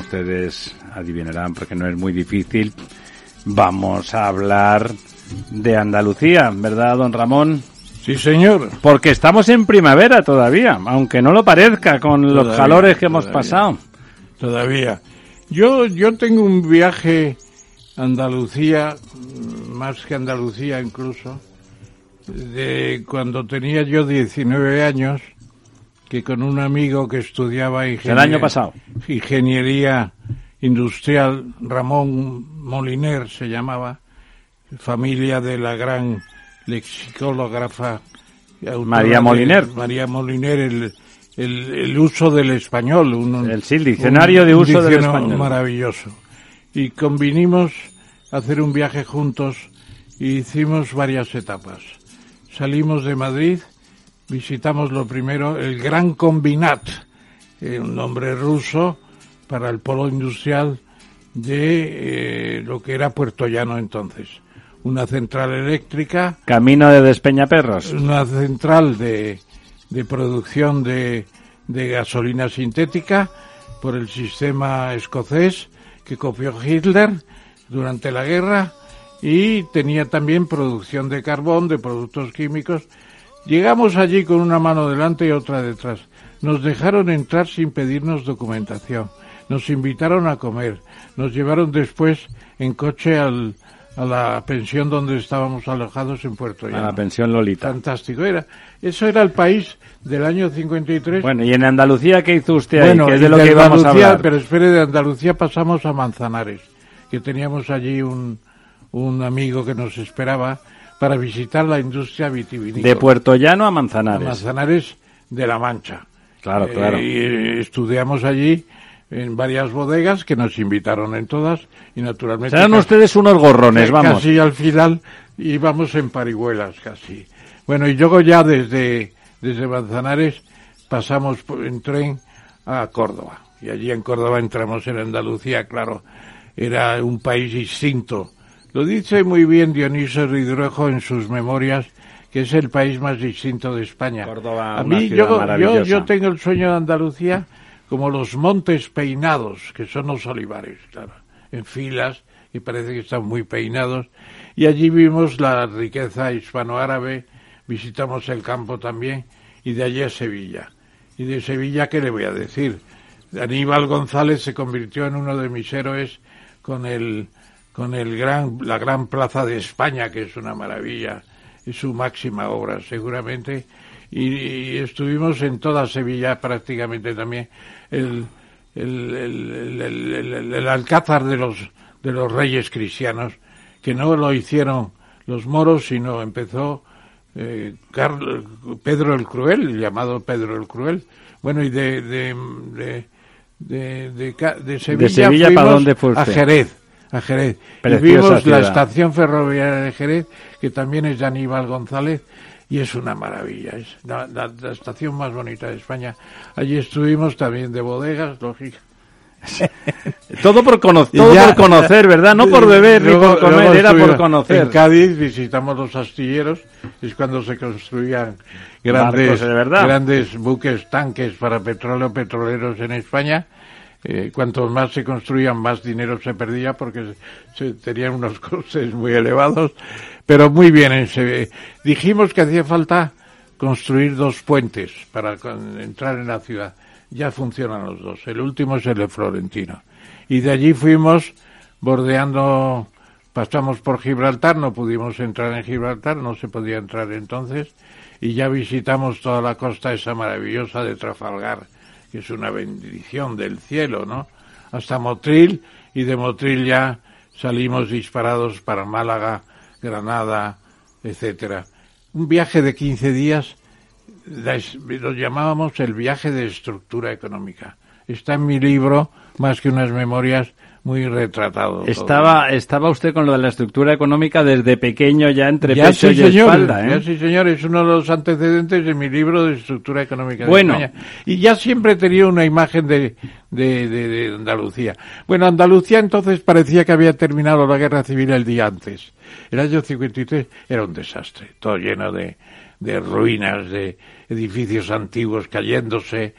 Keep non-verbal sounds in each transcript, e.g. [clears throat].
Como ustedes adivinarán, porque no es muy difícil, vamos a hablar de Andalucía, ¿verdad, don Ramón? Sí, señor. Porque estamos en primavera todavía, aunque no lo parezca con los calores que hemos todavía. pasado. Todavía. Yo, yo tengo un viaje a Andalucía, más que Andalucía incluso, de cuando tenía yo 19 años, que con un amigo que estudiaba El año pasado. ingeniería industrial, Ramón Moliner se llamaba, familia de la gran lexicóloga María Moliner. María Moliner, el, el, el uso del español. Un, El- sí, el diccionario de uso del español. Maravilloso. Y convinimos hacer un viaje juntos y hicimos varias etapas. Salimos de Madrid, visitamos lo primero el Gran Combinat, eh, un nombre ruso para el polo industrial de eh, lo que era Puerto Llano entonces. Una central eléctrica, Camino de Despeñaperros. una central de, de producción de, de gasolina sintética por el sistema escocés que copió Hitler durante la guerra y tenía también producción de carbón, de productos químicos. Llegamos allí con una mano delante y otra detrás. Nos dejaron entrar sin pedirnos documentación. Nos invitaron a comer. Nos llevaron después en coche al, a la pensión donde estábamos alojados en Puerto A Llano. la pensión Lolita. Fantástico era. Eso era el país del año 53. Bueno, ¿y en Andalucía qué hizo usted ahí? Bueno, que es de lo que íbamos a Andalucía, hablar. Pero espere, de Andalucía pasamos a Manzanares, que teníamos allí un, un amigo que nos esperaba para visitar la industria vitivinícola. De Puerto Llano a a Manzanares. Manzanares de la Mancha. Claro, Eh, claro. y estudiamos allí en varias bodegas que nos invitaron en todas y naturalmente... Serán casi- ustedes unos gorrones, vamos. Casi al final íbamos en parihuelas, casi. Bueno, y luego ya desde, desde Manzanares pasamos en tren a Córdoba. Y allí en Córdoba entramos en Andalucía, claro. Era un país distinto. Lo dice muy bien Dionisio Ridruejo en sus memorias, que es el país más distinto de España. Córdoba, a mí, yo, yo, yo tengo el sueño de Andalucía como los montes peinados, que son los olivares, claro, en filas, y parece que están muy peinados. Y allí vimos la riqueza hispanoárabe, visitamos el campo también, y de allí a Sevilla. Y de Sevilla, ¿qué le voy a decir? Aníbal González se convirtió en uno de mis héroes con el con el gran la gran plaza de España que es una maravilla es su máxima obra seguramente y, y estuvimos en toda Sevilla prácticamente también el el, el, el- el- alcázar de los de los reyes cristianos que no lo hicieron los moros sino empezó eh, Pedro el Cruel, llamado Pedro el Cruel. Bueno, y de, de, de, de, de Ca- de Sevilla, Sevilla, fuimos ¿para dónde fue a? Jerez. A Jerez. Y Preciosa vimos la estación ferroviaria de Jerez, que también es de Aníbal González, y es una maravilla. Es la, la- la estación más bonita de España. Allí estuvimos también de bodegas, lógico. [laughs] todo por, conocer, todo por conocer, ¿verdad? No por beber ni por comer, era por conocer. En Cádiz visitamos los astilleros, es cuando se construían grandes, grandes buques, tanques para petróleo, petroleros en España. Eh, cuanto más se construían, más dinero se perdía porque se, tenían unos [laughs] costes muy elevados. Pero muy bien, se, dijimos que hacía falta construir dos puentes para entrar en la ciudad. Ya funcionan los dos. El último es el de Florentino. Y de allí fuimos bordeando, pasamos por Gibraltar, no pudimos entrar en Gibraltar, no se podía entrar entonces, y ya visitamos toda la costa esa maravillosa de Trafalgar, que es una bendición del cielo, ¿no? Hasta Motril, y de Motril ya salimos disparados para Málaga, Granada, etcétera un viaje de 15 días, lo llamábamos el viaje de estructura económica. Está en mi libro, más que unas memorias, muy retratado. Estaba, estaba usted con lo de la estructura económica desde pequeño ya entre pecho y espalda, ¿eh? Ya sí, señor, es uno de los antecedentes de mi libro de estructura económica de bueno. Y ya siempre he tenido una imagen de, de, de, Andalucía. Bueno, Andalucía entonces parecía que había terminado la guerra civil el día antes. El año 53 era un desastre, todo lleno de, de ruinas, de edificios antiguos cayéndose,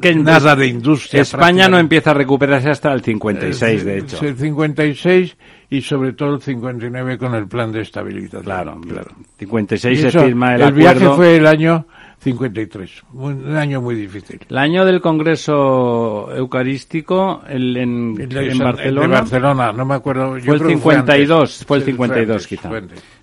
que nada de industria. España no empieza a recuperarse hasta el 56, de hecho. El 56 y sobre todo el 59 con el plan de estabilidad. Claro, claro. 56 se firma el, el viaje fue el año 53, un año muy difícil. El año del Congreso Eucarístico el, en, en Barcelona. De Barcelona, no me acuerdo. Fue el 52, fue, el 52 quizá.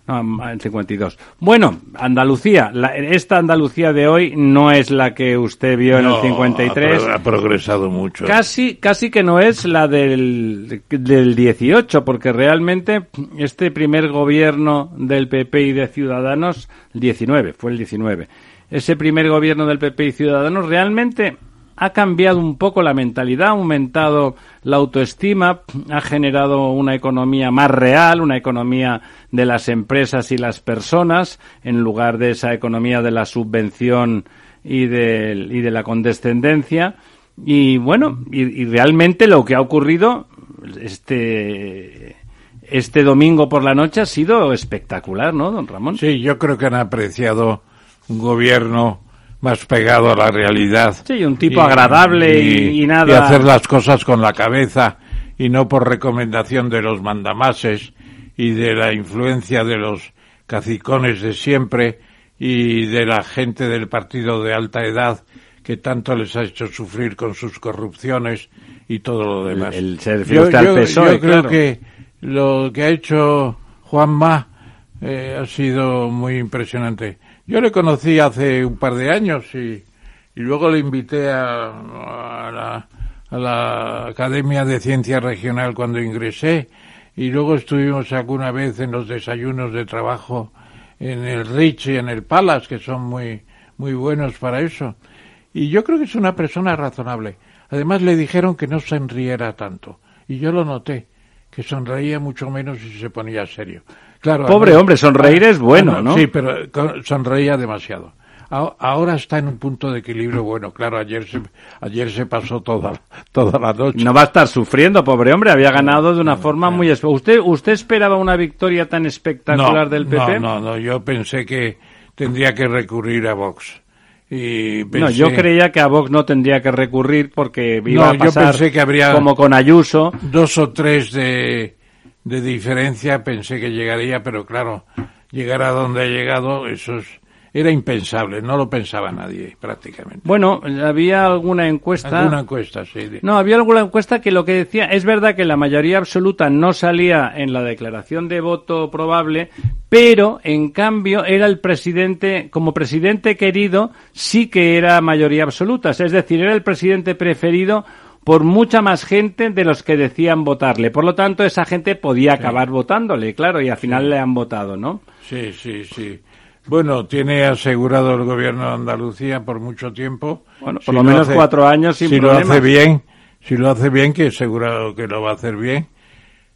No, el 52. Bueno, Andalucía, esta Andalucía de hoy no es la que usted vio en el 53. Ha, progresado mucho. Casi, casi que no es la del, del 18, porque realmente este primer gobierno del PP y de Ciudadanos, el 19, fue el 19 ese primer gobierno del PP y Ciudadanos realmente ha cambiado un poco la mentalidad, ha aumentado la autoestima, ha generado una economía más real, una economía de las empresas y las personas, en lugar de esa economía de la subvención y de, la condescendencia. Y bueno, y, y realmente lo que ha ocurrido este, este domingo por la noche ha sido espectacular, ¿no, don Ramón? Sí, yo creo que han apreciado un gobierno más pegado a la realidad. Sí, un tipo agradable y, nada. Y hacer las cosas con la cabeza y no por recomendación de los mandamases y de la influencia de los cacicones de siempre y de la gente del partido de alta edad que tanto les ha hecho sufrir con sus corrupciones y todo lo demás. El, yo, yo, creo que lo que ha hecho Juanma eh, ha sido muy impresionante. Yo le conocí hace un par de años y, luego le invité a, la, a, la, Academia de Ciencia Regional cuando ingresé y luego estuvimos alguna vez en los desayunos de trabajo en el Rich y en el Palace, que son muy, muy buenos para eso. Y yo creo que es una persona razonable. Además le dijeron que no sonriera tanto. Y yo lo noté, que sonreía mucho menos y se ponía serio. Pobre hombre, sonreír es bueno, ¿no? Sí, pero sonreía demasiado. Ahora está en un punto de equilibrio bueno. Claro, ayer se, ayer se pasó toda, toda la noche. No va a estar sufriendo, pobre hombre. Había ganado de una forma muy... ¿Usted, ¿Usted esperaba una victoria tan espectacular del PP? No, no, no. Yo pensé que tendría que recurrir a Vox. Y No, yo creía que a Vox no tendría que recurrir porque iba a pasar yo pensé que habría como con Ayuso. Dos o tres de de diferencia pensé que llegaría, pero claro, llegar a donde ha llegado, eso es, era impensable, no lo pensaba nadie prácticamente. Bueno, había alguna encuesta. Alguna encuesta, sí. No, había alguna encuesta que lo que decía, es verdad que la mayoría absoluta no salía en la declaración de voto probable, pero en cambio era el presidente, como presidente querido, sí que era mayoría absoluta, es decir, era el presidente preferido por mucha más gente de los que decían votarle. Por lo tanto, esa gente podía acabar votándole, claro, y al final le han votado, ¿no? Sí, sí, sí. Bueno, tiene asegurado el gobierno de Andalucía por mucho tiempo. Bueno, por lo, menos cuatro años sin Si lo hace bien, si lo hace bien, que asegurado que lo va a hacer bien.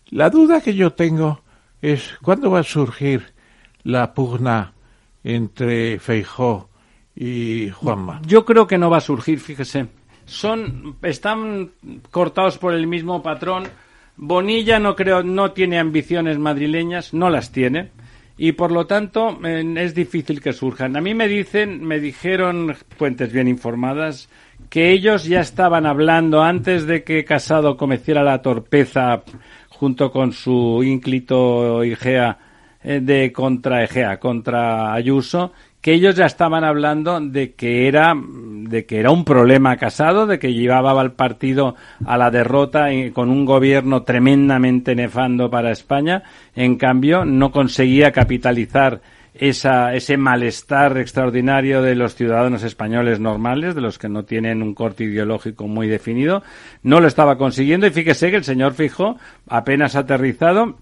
La duda que yo tengo es cuándo va a surgir la pugna entre Feijó y Juanma. Yo creo que no va a surgir, fíjese. Son están cortados por el mismo patrón. Bonilla no creo no tiene ambiciones madrileñas, no las tiene y por lo tanto es difícil que surjan. A mí me dicen, me dijeron fuentes bien informadas que ellos ya estaban hablando antes de que Casado cometiera la torpeza junto con su ínclito Igea eh, de contra Egea, contra Ayuso, que ellos ya estaban hablando de que era de que era un problema casado, de que llevaba al partido a la derrota con un gobierno tremendamente nefando para España. En cambio, no conseguía capitalizar esa, ese malestar extraordinario de los ciudadanos españoles normales, de los que no tienen un corte ideológico muy definido. No lo estaba consiguiendo y fíjese que el señor Fijo apenas aterrizado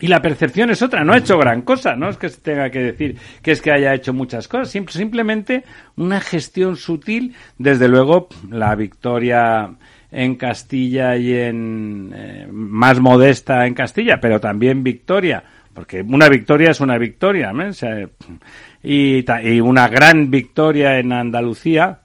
y la percepción es otra, no ha hecho gran cosa, no es que se tenga que decir que es que haya hecho muchas cosas, simplemente una gestión sutil, desde luego la victoria en Castilla y en eh, más modesta en Castilla, pero también victoria, porque una victoria es una victoria, y, y una gran victoria en Andalucía,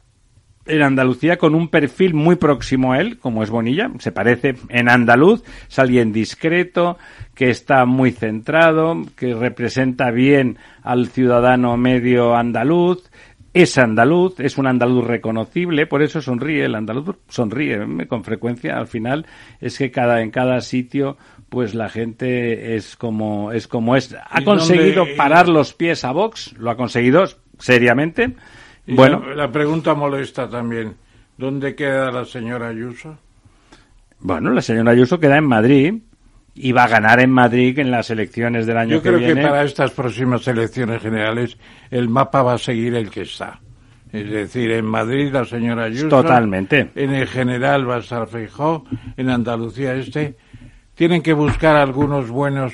en Andalucía con un perfil muy próximo a él, como es Bonilla, se parece en andaluz, es alguien discreto, que está muy centrado, que representa bien al ciudadano medio andaluz, es andaluz, es un andaluz reconocible, por eso sonríe, el andaluz sonríe ¿eh? con frecuencia, al final es que cada en cada sitio pues la gente es como es como es, ha conseguido parar los pies a Vox, lo ha conseguido seriamente. Bueno, la, la pregunta molesta también, ¿dónde queda la señora Ayuso? Bueno, la señora Ayuso queda en Madrid, y va a ganar en Madrid en las elecciones del año que viene. Yo creo que para estas próximas elecciones generales el mapa va a seguir el que está. Es decir, en Madrid la señora Ayuso. Totalmente. En el general va a estar Feijó, en Andalucía este. Tienen que buscar algunos buenos,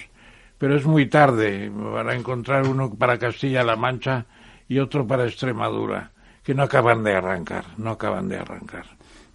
pero es muy tarde para encontrar uno para Castilla-La Mancha y otro para Extremadura, que no acaban de arrancar, no acaban de arrancar.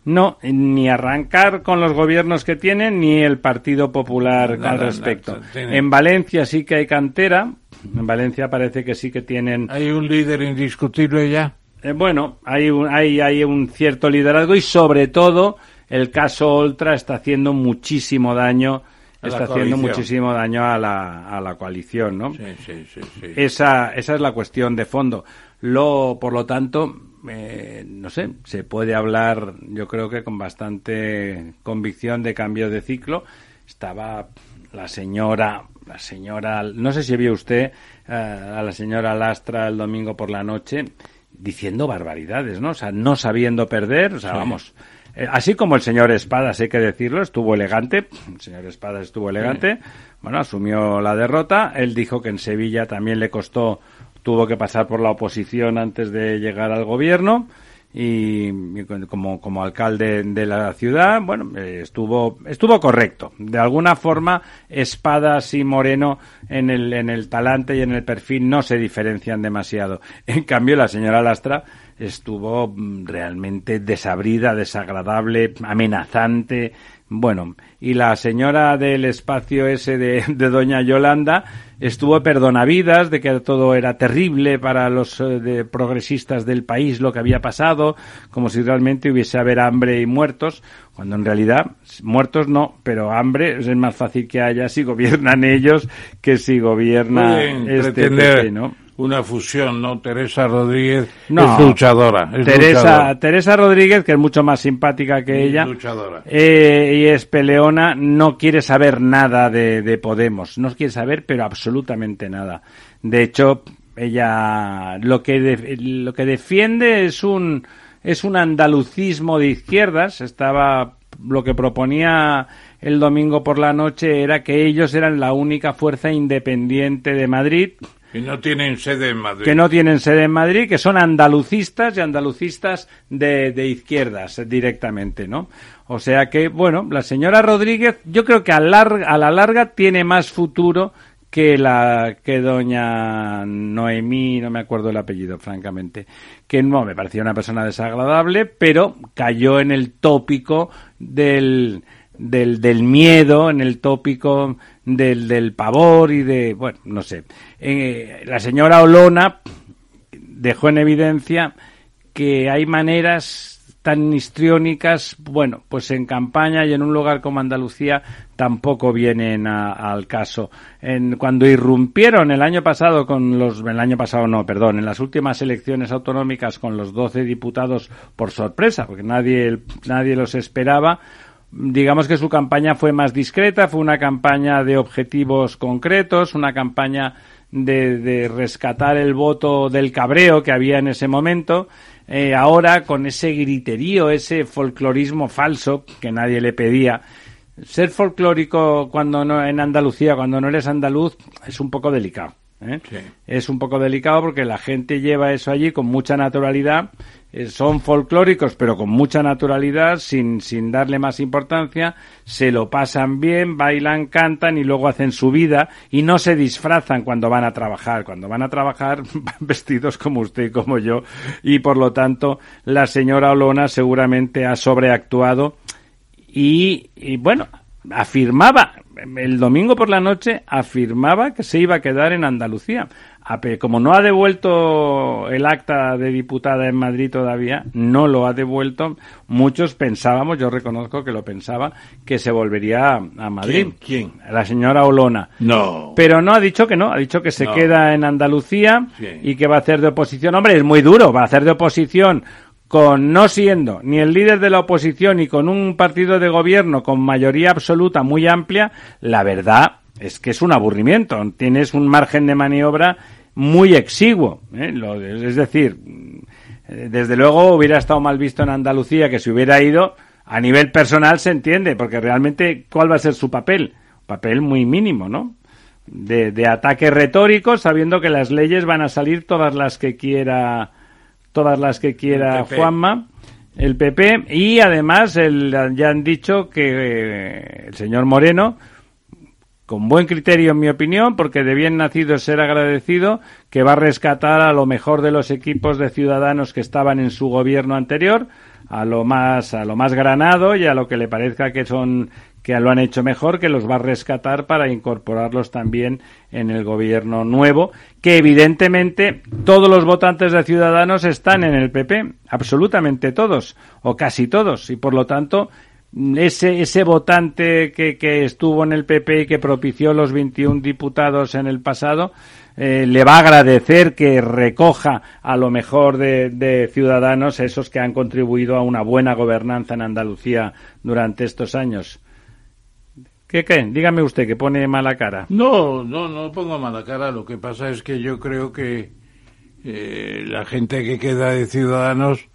No, ni arrancar con los gobiernos que tienen, ni el Partido Popular al respecto. en Valencia sí que hay cantera. En Valencia parece que sí que tienen. ¿Hay un líder indiscutible ya? Eh, bueno, hay un, hay, hay un cierto liderazgo y sobre todo el caso Oltra está haciendo muchísimo daño. Está haciendo muchísimo daño a la, a la coalición, ¿no? Sí, sí, sí, sí. Esa, esa es la cuestión de fondo. Lo, por lo tanto, eh, no sé, se puede hablar, yo creo que con bastante convicción de cambio de ciclo. Estaba la señora, la señora, no sé si vio usted eh, a la señora Lastra el domingo por la noche diciendo barbaridades, ¿no? O sea, no sabiendo perder, o sea, vamos. Eh, así como el señor Espadas, hay que decirlo, estuvo elegante, el señor Espadas estuvo elegante, bueno, asumió la derrota, él dijo que en Sevilla también le costó tuvo que pasar por la oposición antes de llegar al gobierno. Y, como, como alcalde de la ciudad, bueno, eh, estuvo, estuvo correcto. De alguna forma, Espadas y Moreno en el, en el talante y en el perfil no se diferencian demasiado. En cambio, la señora Lastra estuvo mm, realmente desabrida, desagradable, amenazante, bueno, y la señora del espacio ese de, Doña Yolanda estuvo perdonavidas de que todo era terrible para los eh, progresistas del país lo que había pasado, como si realmente hubiese haber hambre y muertos, cuando en realidad muertos no, pero hambre es más fácil que haya si gobiernan ellos que si gobierna este PP, ¿no? Una fusión, ¿no? Teresa Rodríguez es luchadora. Teresa, Teresa Rodríguez, que es mucho más simpática que ella, luchadora. Eh, y es peleona, no quiere saber nada de, de, Podemos. No quiere saber, pero absolutamente nada. De hecho, ella lo que, lo que defiende es un, es un andalucismo de izquierdas. Estaba, lo que proponía el domingo por la noche era que ellos eran la única fuerza independiente de Madrid y no tienen sede en Madrid. Que no tienen sede en Madrid, que son andalucistas y andalucistas de, de izquierdas directamente, ¿no? O sea que, bueno, la señora Rodríguez, yo creo que a, a la larga tiene más futuro que la que doña Noemí, no me acuerdo el apellido, francamente, que no me parecía una persona desagradable, pero cayó en el tópico del del, del miedo, en el tópico del, del pavor y de, bueno, no sé. Eh, la señora Olona dejó en evidencia que hay maneras tan histriónicas, bueno, pues en campaña y en un lugar como Andalucía tampoco vienen al caso. En, cuando irrumpieron el año pasado con los, el año pasado no, perdón, en las últimas elecciones autonómicas con los 12 diputados por sorpresa, porque nadie, nadie los esperaba, digamos que su campaña fue más discreta, fue una campaña de objetivos concretos, una campaña de, de rescatar el voto del cabreo que había en ese momento eh, ahora con ese griterío, ese folclorismo falso que nadie le pedía. Ser folclórico cuando no, en Andalucía, cuando no eres andaluz, es un poco delicado. ¿Eh? Es un poco delicado porque la gente lleva eso allí con mucha naturalidad eh, son folclóricos, pero con mucha naturalidad, sin, sin darle más importancia, se lo pasan bien, bailan, cantan y luego hacen su vida y no se disfrazan cuando van a trabajar. Cuando van a trabajar [laughs] van vestidos como usted y como yo y por lo tanto la señora Olona seguramente ha sobreactuado y, y bueno, afirmaba el domingo por la noche afirmaba que se iba a quedar en Andalucía como no ha devuelto el acta de diputada en Madrid todavía, no lo ha devuelto, muchos pensábamos, yo reconozco que lo pensaba, que se volvería a Madrid. ¿Quién? La señora Olona. No. Pero no ha dicho que no, ha dicho que se queda en Andalucía y que va a hacer de oposición. Hombre, es muy duro, va a hacer de oposición con no siendo ni el líder de la oposición ni con un partido de gobierno con mayoría absoluta muy amplia, la verdad es que es un aburrimiento. Tienes un margen de maniobra muy exiguo. ¿eh? es decir, desde luego hubiera estado mal visto en Andalucía que se hubiera ido. A nivel personal se entiende, porque realmente, ¿cuál va a ser su papel? Papel muy mínimo, ¿no? De, de ataque retórico, sabiendo que las leyes van a salir todas las que quiera, todas las que quiera Juanma, el PP, y además el, ya han dicho que eh, el señor Moreno con buen criterio en mi opinión, porque de bien nacido es ser agradecido, que va a rescatar a lo mejor de los equipos de ciudadanos que estaban en su gobierno anterior, a lo más, a lo más granado y a lo que le parezca que son que lo han hecho mejor, que los va a rescatar para incorporarlos también en el gobierno nuevo, que evidentemente todos los votantes de Ciudadanos están en el PP, absolutamente todos, o casi todos, y por lo tanto ese, ese votante que, que estuvo en el PP y que propició los 21 diputados en el pasado, eh, le va a agradecer que recoja a lo mejor de, de, ciudadanos esos que han contribuido a una buena gobernanza en Andalucía durante estos años. ¿Qué qué? Dígame usted que pone mala cara. No, no, no pongo mala cara. Lo que pasa es que yo creo que eh, la gente que queda de ciudadanos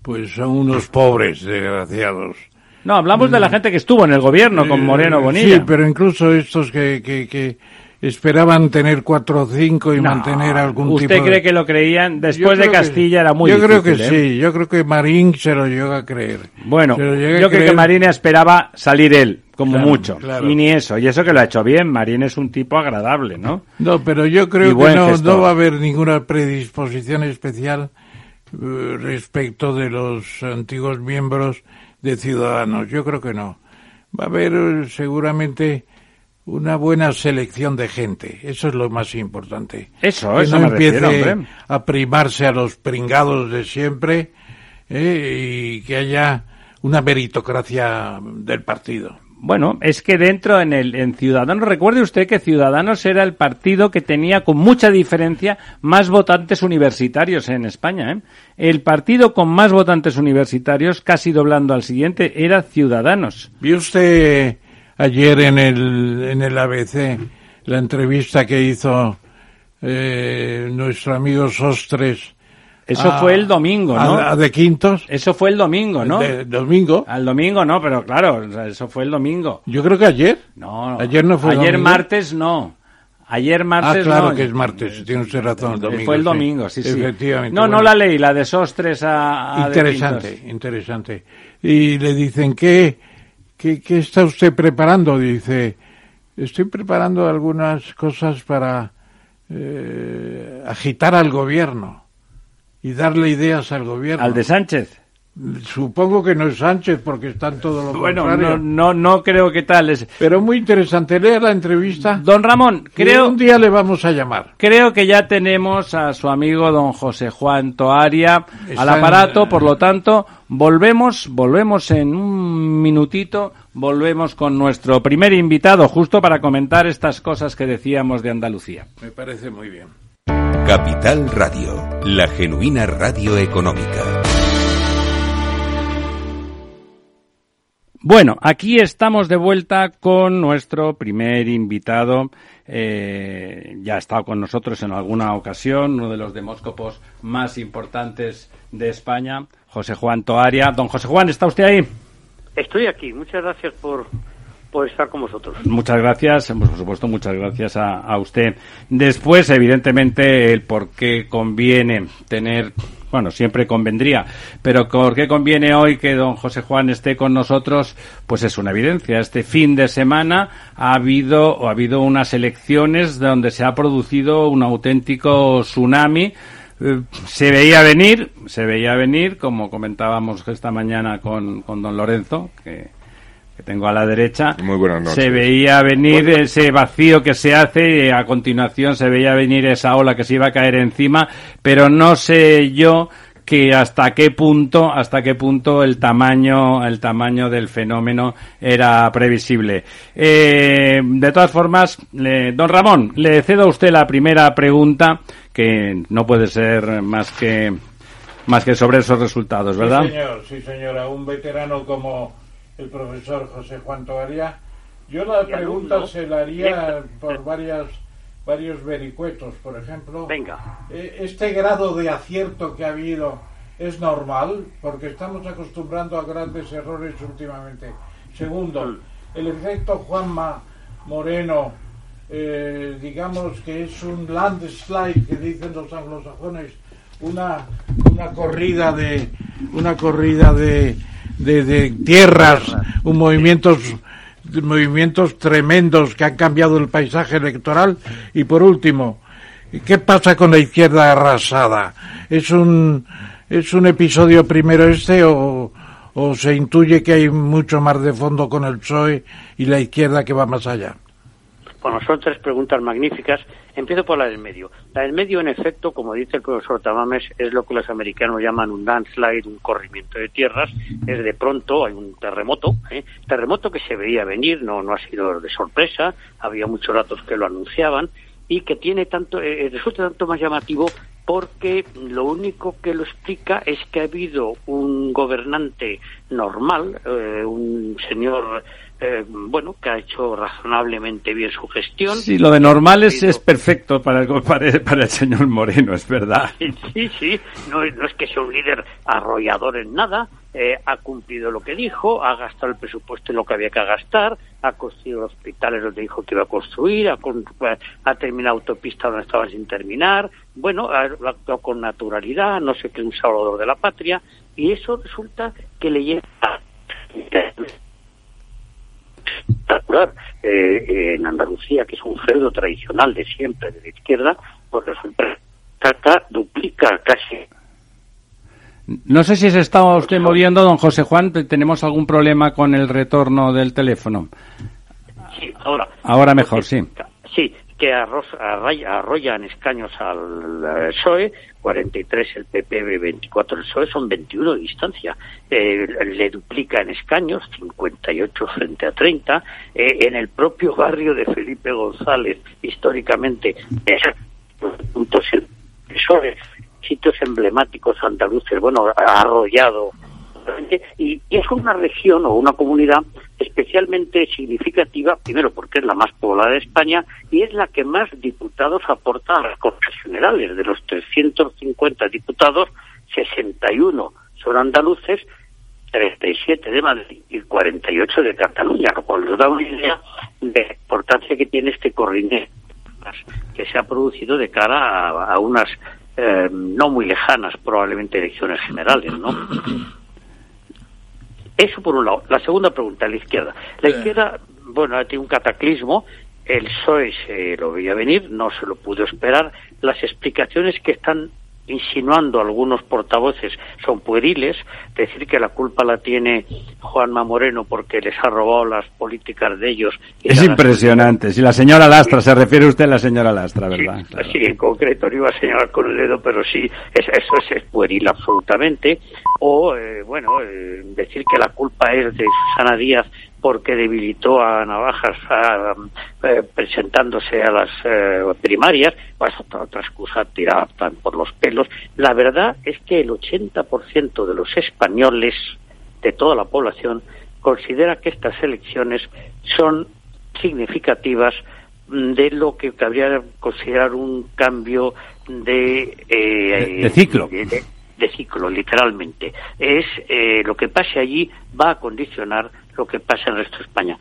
pues son unos pobres, desgraciados no, hablamos de la mm. gente que estuvo en el gobierno con Moreno Bonilla. Sí, pero incluso estos que, que, esperaban tener cuatro o cinco y mantener algún ¿Usted tipo cree que lo creían? Después de Castilla era muy yo difícil. Yo creo que ¿eh? sí, yo creo que Marín se lo llegó a creer. Bueno, yo creo que Marín esperaba salir él, como mucho. Y ni eso, y eso que lo ha hecho bien. Marín es un tipo agradable, ¿no? No, pero yo creo que no, no, va a haber ninguna predisposición especial eh, respecto de los antiguos miembros de ciudadanos. Yo creo que no. Va a haber eh, seguramente una buena selección de gente. Eso es lo más importante. Eso, que eso no empiece a primarse a los pringados de siempre eh, y que haya una meritocracia del partido. Bueno, es que dentro en el en Ciudadanos, recuerde usted que Ciudadanos era el partido que tenía con mucha diferencia más votantes universitarios en España. ¿eh? El partido con más votantes universitarios, casi doblando al siguiente, era Ciudadanos. ¿Vio usted ayer en el, en el ABC la entrevista que hizo eh, nuestro amigo Sostres eso fue el domingo, ¿no? ¿A, de Quintos? Eso fue el domingo, ¿no? ¿De, domingo? Al domingo no, pero claro, eso fue el domingo. Yo creo que ayer. No, Ayer no fue Ayer martes no. Ayer martes Ah, claro no. que es martes, tiene usted razón. El domingo, fue el domingo, sí, sí. Efectivamente. No, no la leí, la de Sostres a, a Interesante, interesante. Y le dicen, ¿qué, qué, ¿qué está usted preparando? Dice, estoy preparando algunas cosas para eh, agitar al gobierno y darle ideas al gobierno. ¿Al de Sánchez? Supongo que no es Sánchez porque están todos los Bueno, no, no, no creo que tal es. Pero muy interesante. Lea la entrevista. Don Ramón, creo. un día le vamos a llamar. Creo que ya tenemos a su amigo don José Juan Toaria al aparato, por lo tanto, volvemos, volvemos en un minutito, volvemos con nuestro primer invitado, justo para comentar estas cosas que decíamos de Andalucía. Me parece muy bien. Capital Radio, la genuina radio económica. Bueno, aquí estamos de vuelta con nuestro primer invitado. Eh, ya ha estado con nosotros en alguna ocasión, uno de los demóscopos más importantes de España, José Juan Toaria. Don José Juan, ¿está usted ahí? Estoy aquí. Muchas gracias por, por estar con vosotros. Muchas gracias, por supuesto, muchas gracias a, a usted. Después, evidentemente, el por qué conviene tener bueno, siempre convendría, pero ¿por qué conviene hoy que don José Juan esté con nosotros? Pues es una evidencia. Este fin de semana ha habido, ha habido unas elecciones donde se ha producido un auténtico tsunami. Eh, se veía venir, se veía venir, como comentábamos esta mañana con, con don Lorenzo, que tengo a la derecha, Muy buenas noches. se veía venir ese vacío que se hace y a continuación se veía venir esa ola que se iba a caer encima, pero no sé yo que hasta qué punto hasta qué punto el tamaño el tamaño del fenómeno era previsible eh, de todas formas le- don Ramón le cedo a usted la primera pregunta que no puede ser más que más que sobre esos resultados verdad Sí, señor, sí, señora. Un veterano como el profesor José Juan Toaria. Yo la Y pregunta alumno. se la haría por varias, varios vericuetos. Por ejemplo, Venga. eh, este grado de acierto que ha habido es normal, porque estamos acostumbrando a grandes errores últimamente. Segundo, el efecto Juanma Moreno, eh, digamos que es un landslide que dicen los anglosajones, una, una corrida de una corrida de, de, de tierras, un movimientos movimientos tremendos que han cambiado el paisaje electoral y por último, ¿qué pasa con la izquierda arrasada? ¿Es un es un episodio primero este o, o se intuye que hay mucho más de fondo con el PSOE y la izquierda que va más allá? Bueno, son tres preguntas magníficas. Empiezo por la del medio. La del medio, en efecto, como dice el profesor Tamames, es lo que los americanos llaman un landslide, un corrimiento de tierras. Es de pronto, hay un terremoto, ¿eh? terremoto que se veía venir, no, no ha sido de sorpresa, había muchos datos que lo anunciaban y que tiene tanto, eh, resulta tanto más llamativo porque lo único que lo explica es que ha habido un gobernante normal, eh, un señor, eh, bueno, que ha hecho razonablemente bien su gestión. Sí, lo de normales es perfecto para el, para, el- para el señor Moreno, es verdad. [laughs] Sí, sí, no, no es que sea un líder arrollador en nada, eh, ha cumplido lo que dijo, ha gastado el presupuesto en lo que había que gastar, ha construido hospitales donde dijo que iba a construir, ha, con- ha terminado autopistas donde estaban sin terminar, bueno, ha, ha actuado con naturalidad, no sé qué, un salvador de la patria, y eso resulta que le lleva a- espectacular eh, en Andalucía, que es un feudo tradicional de siempre de la izquierda, porque resulta duplica casi No sé si se estaba usted moviendo, don José Juan, tenemos algún problema con el retorno del teléfono. Sí, ahora. Ahora mejor, sí. Sí, que arrollan escaños al eh, PSOE, 43 el PP, 24 el PSOE, son 21 de distancia. Eh, le duplica en escaños, 58 frente a 30. Eh, en el propio barrio de Felipe González, históricamente, es puntos PSOE, sitios emblemáticos andaluces, bueno, ha y, es una región o una comunidad especialmente significativa, primero porque es la más poblada de España y es la que más diputados aporta a las Cortes Generales. De los 350 diputados, 61 son andaluces, 37 de Madrid y 48 de Cataluña, lo cual nos da una idea de la importancia que tiene este corriente que se ha producido de cara a, a unas eh, no muy lejanas, probablemente elecciones generales, ¿no? Eso por un lado. La segunda pregunta, la izquierda. La izquierda, bueno, ha tenido un cataclismo. El PSOE se lo veía venir, no se lo pudo esperar. Las explicaciones que están insinuando algunos portavoces son pueriles, decir que la culpa la tiene Juanma Moreno porque les ha robado las políticas de ellos. es impresionante. Si la señora Lastra, se refiere usted a la señora Lastra, ¿verdad? Sí, en concreto no iba a señalar con el dedo, pero sí, eso es, pueril absolutamente. O, eh, bueno, eh, decir que la culpa es de Susana Díaz porque debilitó a Navajas eh, presentándose a las eh, primarias, pues otra, otra excusa tirada por los pelos. La verdad es que el 80% de los españoles, de toda la población, considera que estas elecciones son significativas mm, de lo que cabría considerar un cambio de, eh, de, ciclo. De, ciclo, literalmente. Es lo que pase allí va a condicionar lo que pasa en el resto de España.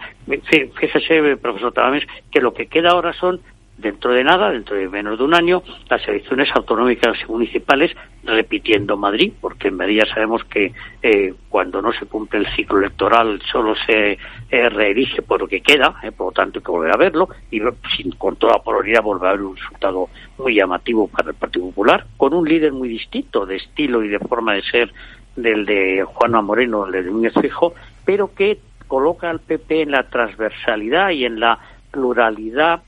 Fíjese, profesor Tamames, que lo que queda ahora son dentro de nada, dentro de menos de un año, las elecciones autonómicas y municipales, repitiendo Madrid, porque en Madrid ya sabemos que eh, cuando no se cumple el ciclo electoral solo se eh, reelige por lo que queda, eh, por lo tanto hay que volver a verlo, y sin, con toda probabilidad volver a haber un resultado muy llamativo para el Partido Popular, con un líder muy distinto de estilo y de forma de ser del de Juanma Moreno, el de Núñez Fijo, pero que coloca al PP en la transversalidad y en la pluralidad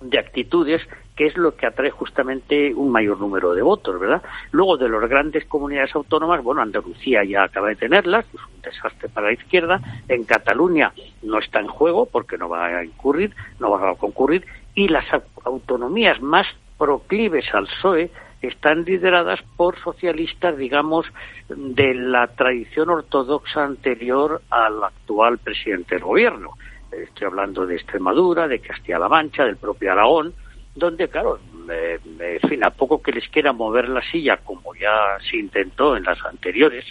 de actitudes que es lo que atrae justamente un mayor número de votos, ¿verdad? Luego de las grandes comunidades autónomas, bueno, Andalucía ya acaba de tenerlas, es un desastre para la izquierda, en Cataluña no está en juego porque no va a incurrir, no va a concurrir, y las autonomías más proclives al PSOE están lideradas por socialistas, digamos, de la tradición ortodoxa anterior al actual presidente del gobierno. Estoy hablando de Extremadura, de Castilla-La Mancha, del propio Aragón, donde, claro, en fin, a poco que les quiera mover la silla, como ya se intentó en las anteriores,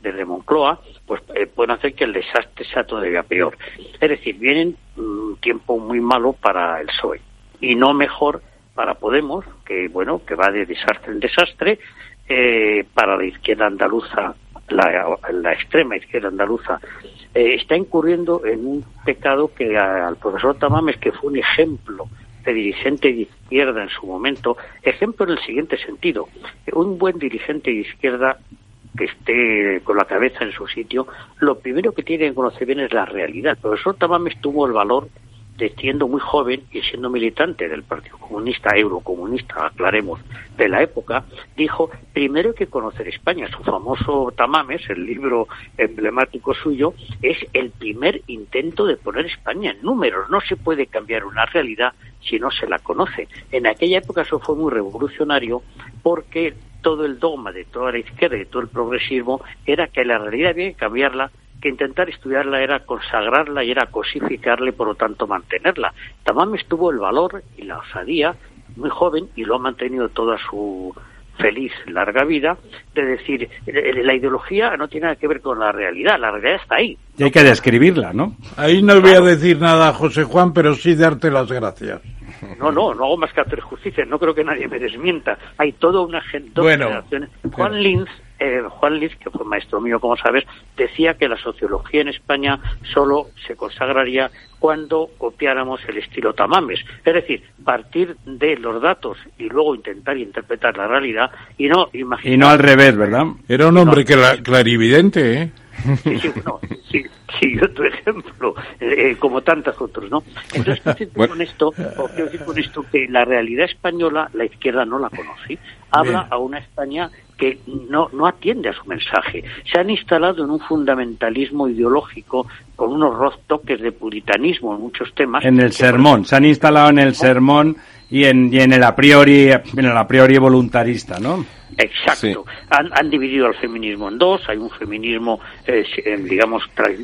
desde Moncloa, pues eh, pueden hacer que el desastre sea todavía peor. Es decir, vienen un tiempo muy malo para el PSOE y no mejor para Podemos, que bueno, que va de desastre en desastre, eh, para la izquierda andaluza, la, extrema izquierda andaluza, eh, está incurriendo en un pecado que al profesor Tamames, que fue un ejemplo de dirigente de izquierda en su momento, ejemplo en el siguiente sentido, un buen dirigente de izquierda que esté con la cabeza en su sitio, lo primero que tiene que conocer bien es la realidad. El profesor Tamames tuvo el valor siendo muy joven y siendo militante del Partido Comunista, eurocomunista, aclaremos, de la época, dijo, primero hay que conocer España. Su famoso Tamames, el libro emblemático suyo, es el primer intento de poner España en números. No se puede cambiar una realidad si no se la conoce. En aquella época eso fue muy revolucionario porque todo el dogma de toda la izquierda y de todo el progresismo era que la realidad había que cambiarla que intentar estudiarla era consagrarla y era cosificarla y por lo tanto mantenerla. Tamames tuvo el valor y la osadía, muy joven, y lo ha mantenido toda su feliz, larga vida, de decir, eh, eh, la ideología no tiene nada que ver con la realidad, la realidad está ahí. Y hay que describirla, ¿no? Ahí no voy a decir nada, José Juan, pero sí darte las gracias. No, no, no hago más que hacer justicia, no creo que nadie me desmienta. Hay toda una gente. Bueno, Juan Linz eh, Juan Liz, que fue maestro mío, como sabes, decía que la sociología en España solo se consagraría cuando copiáramos el estilo Tamames. Es decir, partir de los datos y luego intentar interpretar la realidad y no imaginar... Y no al revés, ¿verdad? Era un hombre que clarividente, ¿eh? Sí, sí, no, sí, sí, otro ejemplo, eh, como tantos otros, ¿no? Entonces, ¿qué decir con esto? quiero decir con esto que la realidad española la izquierda no la conoce. Habla a una España que no, no atiende a su mensaje. Se han instalado en un fundamentalismo ideológico con unos toques de puritanismo en muchos temas. En el sermón, se han instalado en el sermón y en, y en el a priori, en el a priori voluntarista, ¿no? Exacto. Han, han, dividido al feminismo en dos. Hay un feminismo, eh, digamos,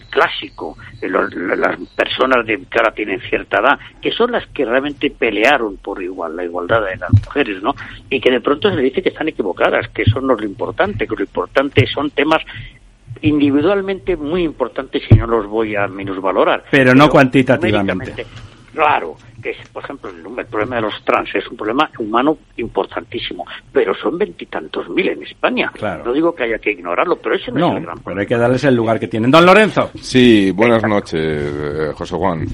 clásico, eh, las personas de, que ahora tienen cierta edad, que son las que realmente pelearon por igual, la igualdad de las mujeres, ¿no? Y que de pronto se dice que están equivocadas, que eso no es lo importante, que lo importante son temas individualmente muy importantes y no los voy a minusvalorar. Pero no cuantitativamente. Claro, que es, por ejemplo, el, problema de los trans es un problema humano importantísimo, pero son veintitantos mil en España. Claro. No digo que haya que ignorarlo, pero ese no, es el gran problema. Pero hay que darles el lugar que tienen. Don Lorenzo. Sí, buenas noches, eh, José Juan.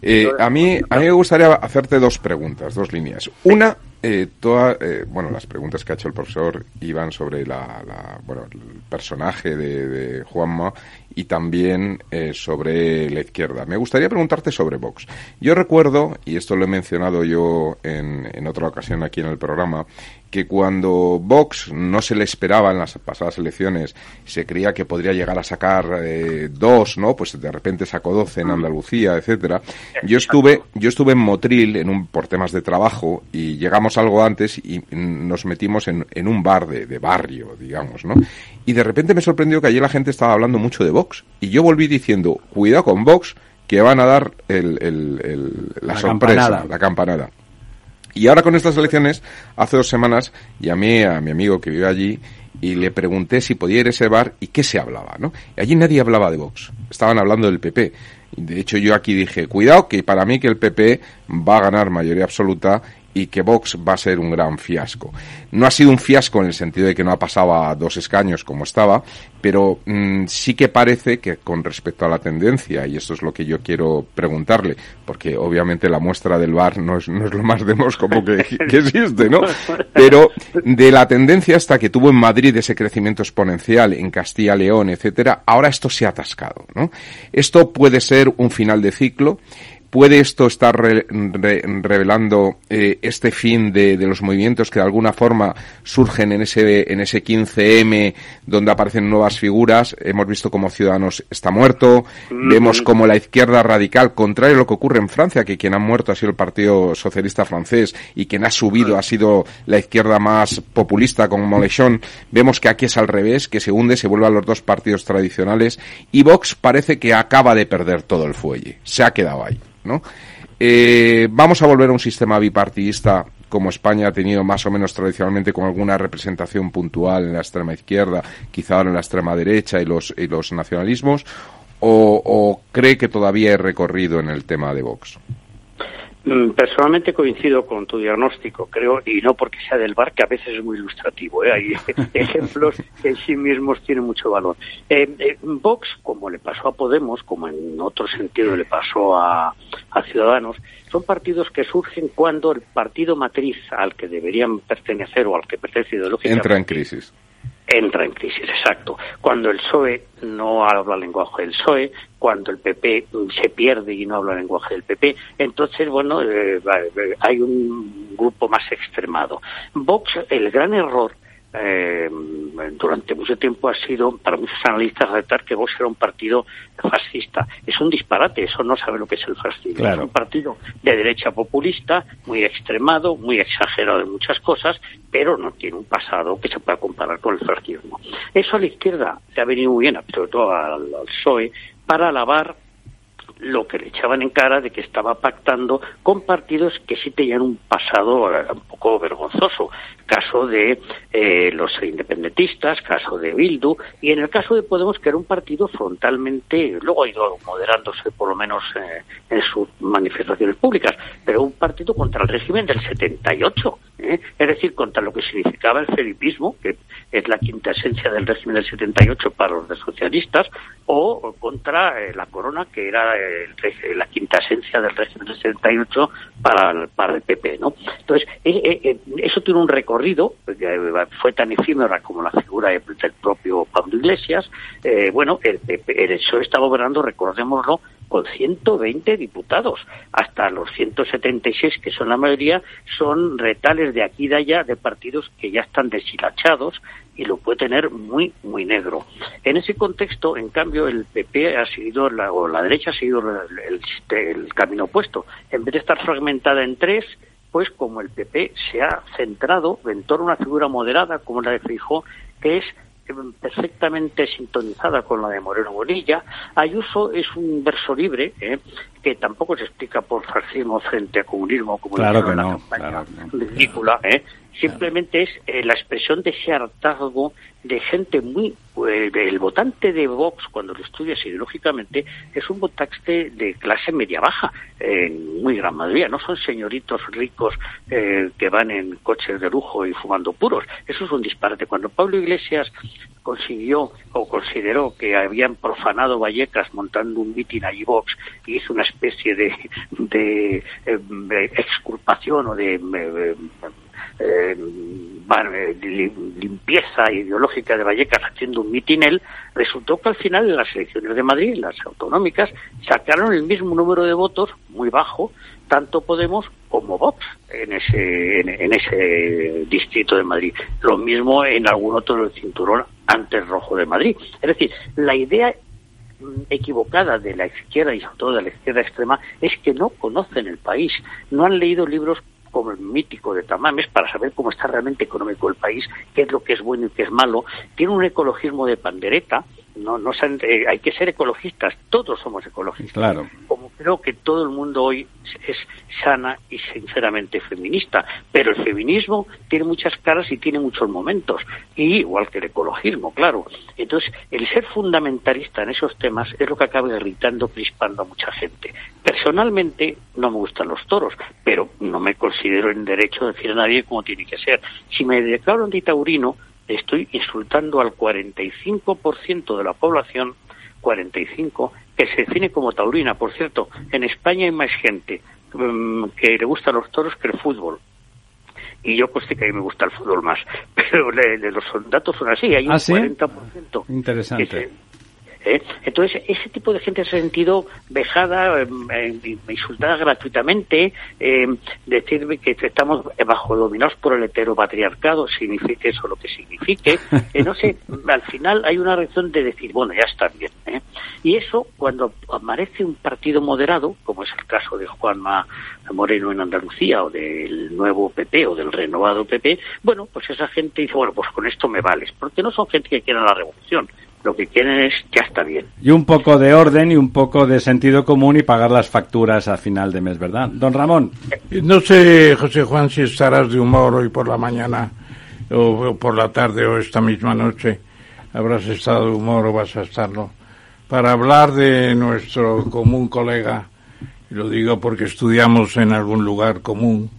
Eh, a, mí, a mí me gustaría hacerte dos preguntas, dos líneas. Una, eh, toda, eh, bueno, las preguntas que ha hecho el profesor iban sobre la, la bueno, el personaje de, de Juanma y también eh, sobre la izquierda. Me gustaría preguntarte sobre Vox. Yo recuerdo, y esto lo he mencionado yo en, en otra ocasión aquí en el programa, que cuando Vox no se le esperaba en las pasadas elecciones, se creía que podría llegar a sacar eh, dos, ¿no? Pues de repente sacó doce en Andalucía, etcétera. Yo estuve, yo estuve en Motril en un, por temas de trabajo y llegamos algo antes y nos metimos en, en un bar de, de barrio, digamos, ¿no? Y de repente me sorprendió que allí la gente estaba hablando mucho de Vox. Y yo volví diciendo, cuidado con Vox, que van a dar el, el, el, la, La sorpresa, campanada. la campanada. Y ahora con estas elecciones, hace dos semanas, llamé a mi amigo que vive allí y le pregunté si podía ir a ese bar y qué se hablaba, ¿no? Y allí nadie hablaba de Vox, estaban hablando del PP. De hecho yo aquí dije, cuidado que para mí que el PP va a ganar mayoría absoluta y que Vox va a ser un gran fiasco. No ha sido un fiasco en el sentido de que no ha pasado a dos escaños como estaba, pero mm, sí que parece que con respecto a la tendencia, y esto es lo que yo quiero preguntarle, porque obviamente la muestra del bar no es, no es lo más demóscopo que, que existe, ¿no? Pero de la tendencia hasta que tuvo en Madrid ese crecimiento exponencial, en Castilla, León, etcétera, ahora esto se ha atascado, ¿no? Esto puede ser un final de ciclo. ¿Puede esto estar re- re- revelando eh, este fin de, de los movimientos que de alguna forma surgen en ese, en ese 15M donde aparecen nuevas figuras? Hemos visto como Ciudadanos está muerto, vemos como la izquierda radical, contrario a lo que ocurre en Francia, que quien ha muerto ha sido el Partido Socialista francés y quien ha subido ha sido la izquierda más populista con Mélenchon, vemos que aquí es al revés, que se hunde, se vuelve a los dos partidos tradicionales y Vox parece que acaba de perder todo el fuelle, se ha quedado ahí. Eh, vamos a volver a un sistema bipartidista como España ha tenido más o menos tradicionalmente con alguna representación puntual en la extrema izquierda, quizá en la extrema derecha y los, y los nacionalismos, o, o cree que todavía hay recorrido en el tema de Vox? Mm, Personalmente coincido con tu diagnóstico, creo, y no porque sea del bar, que a veces es muy ilustrativo. ¿eh? Hay [laughs] ejemplos que en sí mismos tienen mucho valor. Eh, eh, Vox, como le pasó a Podemos, como en otro sentido le pasó a, a Ciudadanos, son partidos que surgen cuando el partido matriz al que deberían pertenecer o al que pertenece ideológicamente Entra en crisis. Entra en crisis, exacto. Cuando el PSOE no habla el lenguaje del PSOE, cuando el PP se pierde y no habla el lenguaje del PP, entonces, bueno, eh, eh, hay un grupo más extremado. Vox, el gran error eh, durante mucho tiempo ha sido para muchos analistas aceptar que Vox era un partido fascista. Es un disparate, eso no sabe lo que es el fascismo. Claro. Es un partido de derecha populista, muy extremado, muy exagerado en muchas cosas, pero no tiene un pasado que se pueda comparar con el fascismo. Eso a la izquierda le ha venido muy bien, sobre todo al, al PSOE, para alabar lo que le echaban en cara de que estaba pactando con partidos que sí tenían un pasado eh, un poco vergonzoso. Caso de eh, los independentistas, caso de Bildu, y en el caso de Podemos, que era un partido frontalmente, luego ha ido moderándose por lo menos eh, en sus manifestaciones públicas, pero un partido contra el régimen del 78, ¿eh? es decir, contra lo que significaba el felipismo, que es la quinta esencia del régimen del 78 para los de socialistas, o contra eh, la corona, que era la quinta esencia del régimen del 78 para el, para el PP, ¿no? Entonces, eh, eh, eh, eso tiene un recorrido, fue tan efímera como la figura de- del propio Pablo Iglesias, bueno, el, PP, el PSOE está gobernando, recordémoslo, con 120 diputados. Hasta los 176, que son la mayoría, son retales de aquí y de allá de partidos que ya están deshilachados y lo puede tener muy, muy negro. En ese contexto, en cambio, el PP ha seguido, la, o la derecha ha seguido el, camino opuesto. En vez de estar fragmentada en tres, pues como el PP se ha centrado en torno a una figura moderada como la de Feijóo, que es perfectamente sintonizada con la de Moreno Bonilla. Ayuso es un verso libre, ¿eh? que tampoco se explica por fascismo frente a comunismo, como Claro que la no, campaña claro ridícula, ¿eh? Simplemente es eh, la expresión de ese hartazgo de gente muy... eh, el votante de Vox, cuando lo estudias ideológicamente, es un votante de clase media-baja, en muy gran mayoría. No son señoritos ricos eh, que van en coches de lujo y fumando puros. Eso es un disparate. Cuando Pablo Iglesias consiguió o consideró que habían profanado Vallecas montando un mitin allí Vox y hizo una especie de, de, de exculpación o de... eh, eh, limpieza ideológica de Vallecas haciendo un mitinel, resultó que al final en las elecciones de Madrid, las autonómicas, sacaron el mismo número de votos, muy bajo, tanto Podemos como Vox en ese, en, ese distrito de Madrid. Lo mismo en algún otro del cinturón antes rojo de Madrid. Es decir, la idea equivocada de la izquierda y sobre todo de la izquierda extrema es que no conocen el país, no han leído libros como el mítico de Tamames para saber cómo está realmente económico el país, qué es lo que es bueno y qué es malo. Tiene un ecologismo de pandereta, no, no eh, hay que ser ecologistas, todos somos ecologistas. Claro. Como creo que todo el mundo hoy es sana y sinceramente feminista, pero el feminismo tiene muchas caras y tiene muchos momentos, y igual que el ecologismo, claro. Entonces, el ser fundamentalista en esos temas es lo que acaba irritando, crispando a mucha gente. Personalmente no me gustan los toros, pero no me considero en derecho de decir a nadie cómo tiene que ser. Si me declaro antitaurino, estoy insultando al 45% de la población, 45, que se define como taurina. Por cierto, en España hay más gente mm, que le gustan los toros que el fútbol. Y yo pues sí que a mí me gusta el fútbol más. [laughs] Pero los datos son así, hay un 40%. ¿Ah, Interesante. ¿Eh? Entonces, ese tipo de gente se ha sentido vejada, em, em, insultada gratuitamente, eh, decirme que estamos bajo dominados por el heteropatriarcado, signifique eso lo que signifique. [laughs] Eh, no sé, al final hay una razón de decir, bueno, ya está bien. ¿eh? Y eso, cuando aparece un partido moderado, como es el caso de Juanma Moreno en Andalucía, o del nuevo PP, o del renovado PP, bueno, pues esa gente dice, bueno, pues con esto me vales, porque no son gente que quiera la revolución, lo que quieren es ya está bien. Y un poco de orden y un poco de sentido común y pagar las facturas a final de mes, ¿verdad? Don Ramón. No sé, José Juan, si estarás de humor hoy por la mañana o, por la tarde o esta misma noche. Habrás estado de humor o vas a estarlo. Para hablar de nuestro común colega, y lo digo porque estudiamos en algún lugar común,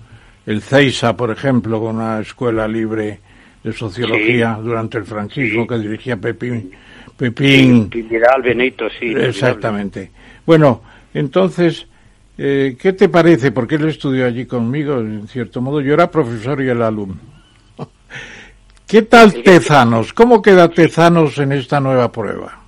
el CEISA, por ejemplo, con una escuela libre de sociología durante el franquismo que dirigía Pepín Pepín. Benito, sí. Exactamente. Bueno, entonces, eh, ¿qué te parece? Porque él estudió allí conmigo, en cierto modo. Yo era profesor y el alumno. [laughs] ¿Qué tal Tezanos? ¿Cómo queda Tezanos en esta nueva prueba?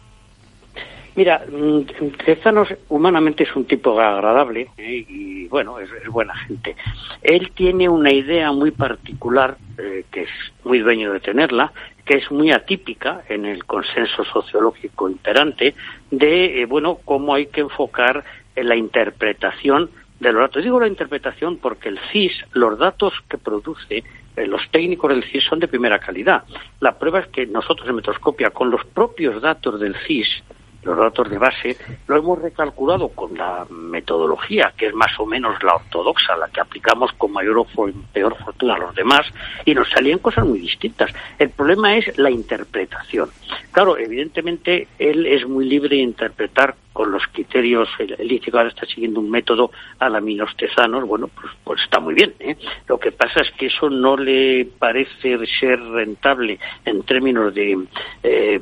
Mira, mm, Tezanos humanamente es un tipo agradable ¿eh? y bueno, es, buena gente. Él tiene una idea muy particular, eh, que es muy dueño de tenerla, que es muy atípica en el consenso sociológico imperante de, eh, bueno, cómo hay que enfocar en la interpretación de los datos. Digo la interpretación porque el CIS, los datos que produce, los técnicos del CIS son de primera calidad. La prueba es que nosotros en Metroscopia, con los propios datos del CIS, los datos de base, lo hemos recalculado con la metodología, que es más o menos la ortodoxa, la que aplicamos con mayor o peor fortuna a los demás, y nos salían cosas muy distintas. El problema es la interpretación. Claro, evidentemente él es muy libre de interpretar con los criterios, el, el ahora está siguiendo un método a la tesanos, bueno, pues, pues está muy bien. ¿eh? Lo que pasa es que eso no le parece ser rentable en términos de eh,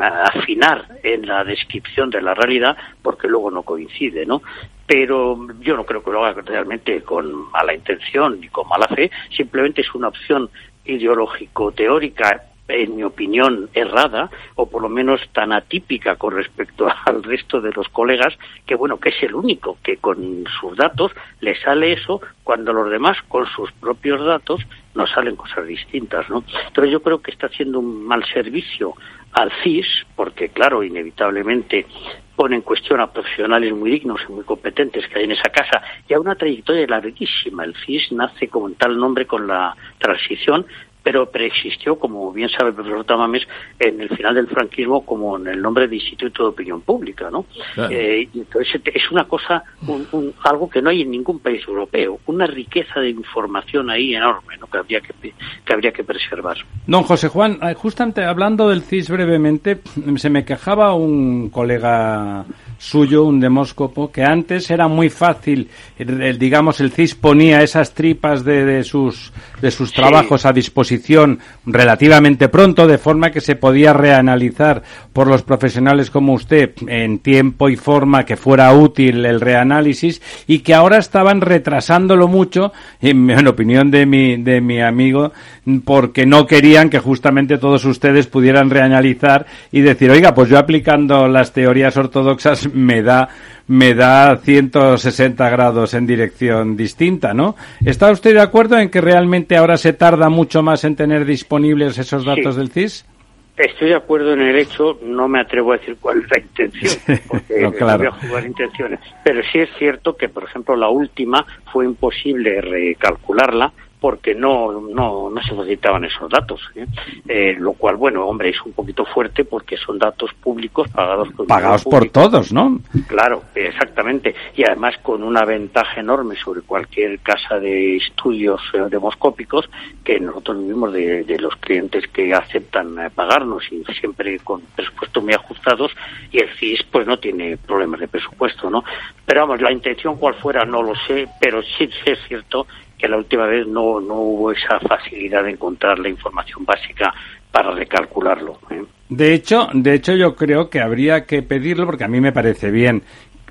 afinar en la descripción de la realidad, porque luego no coincide, ¿no? Pero yo no creo que lo haga realmente con mala intención ni con mala fe, simplemente es una opción ideológico-teórica en mi opinión, errada, o por lo menos tan atípica con respecto [laughs] al resto de los colegas, que bueno, que es el único que con sus datos le sale eso, cuando los demás con sus propios datos nos salen cosas distintas, ¿no? Entonces yo creo que está haciendo un mal servicio al CIS, porque claro, inevitablemente pone en cuestión a profesionales muy dignos y muy competentes que hay en esa casa y a una trayectoria larguísima. El CIS nace como tal nombre con la transición, pero preexistió, como bien sabe el profesor Tamames, en el final del franquismo como en el nombre de Instituto de Opinión Pública, ¿no? Eh, entonces es una cosa, algo que no hay en ningún país europeo, una riqueza de información ahí enorme, ¿no? Que habría que, que habría que preservar. Don José Juan, eh, justamente hablando del CIS brevemente, se me quejaba un colega suyo, un demóscopo, que antes era muy fácil, el, digamos, el CIS ponía esas tripas de, de sus, de sus trabajos a disposición relativamente pronto, de forma que se podía reanalizar por los profesionales como usted en tiempo y forma que fuera útil el reanálisis y que ahora estaban retrasándolo mucho, en, en opinión de mi, de mi amigo, porque no querían que justamente todos ustedes pudieran reanalizar y decir, oiga, pues yo aplicando las teorías ortodoxas me da me da 160 grados en dirección distinta, ¿no? ¿Está usted de acuerdo en que realmente ahora se tarda mucho más en tener disponibles esos datos del CIS? Estoy de acuerdo en el hecho, no me atrevo a decir cuál es la intención, porque [laughs] no, voy a jugar intenciones. Pero sí es cierto que, por ejemplo, la última fue imposible recalcularla porque no, no, no se necesitaban esos datos. ¿eh? Eh, lo cual, bueno, hombre, es un poquito fuerte porque son datos públicos pagados por Pagados por todos, ¿no? Claro, exactamente. Y además con una ventaja enorme sobre cualquier casa de estudios eh, demoscópicos que nosotros vivimos de, de los clientes que aceptan eh, pagarnos y siempre con presupuestos muy ajustados y el CIS pues no tiene problemas de presupuesto, ¿no? Pero vamos, la intención cuál fuera no lo sé, pero sí, sí es cierto que la última vez no, no hubo esa facilidad de encontrar la información básica para recalcularlo. ¿eh? De hecho, de hecho yo creo que habría que pedirlo porque a mí me parece bien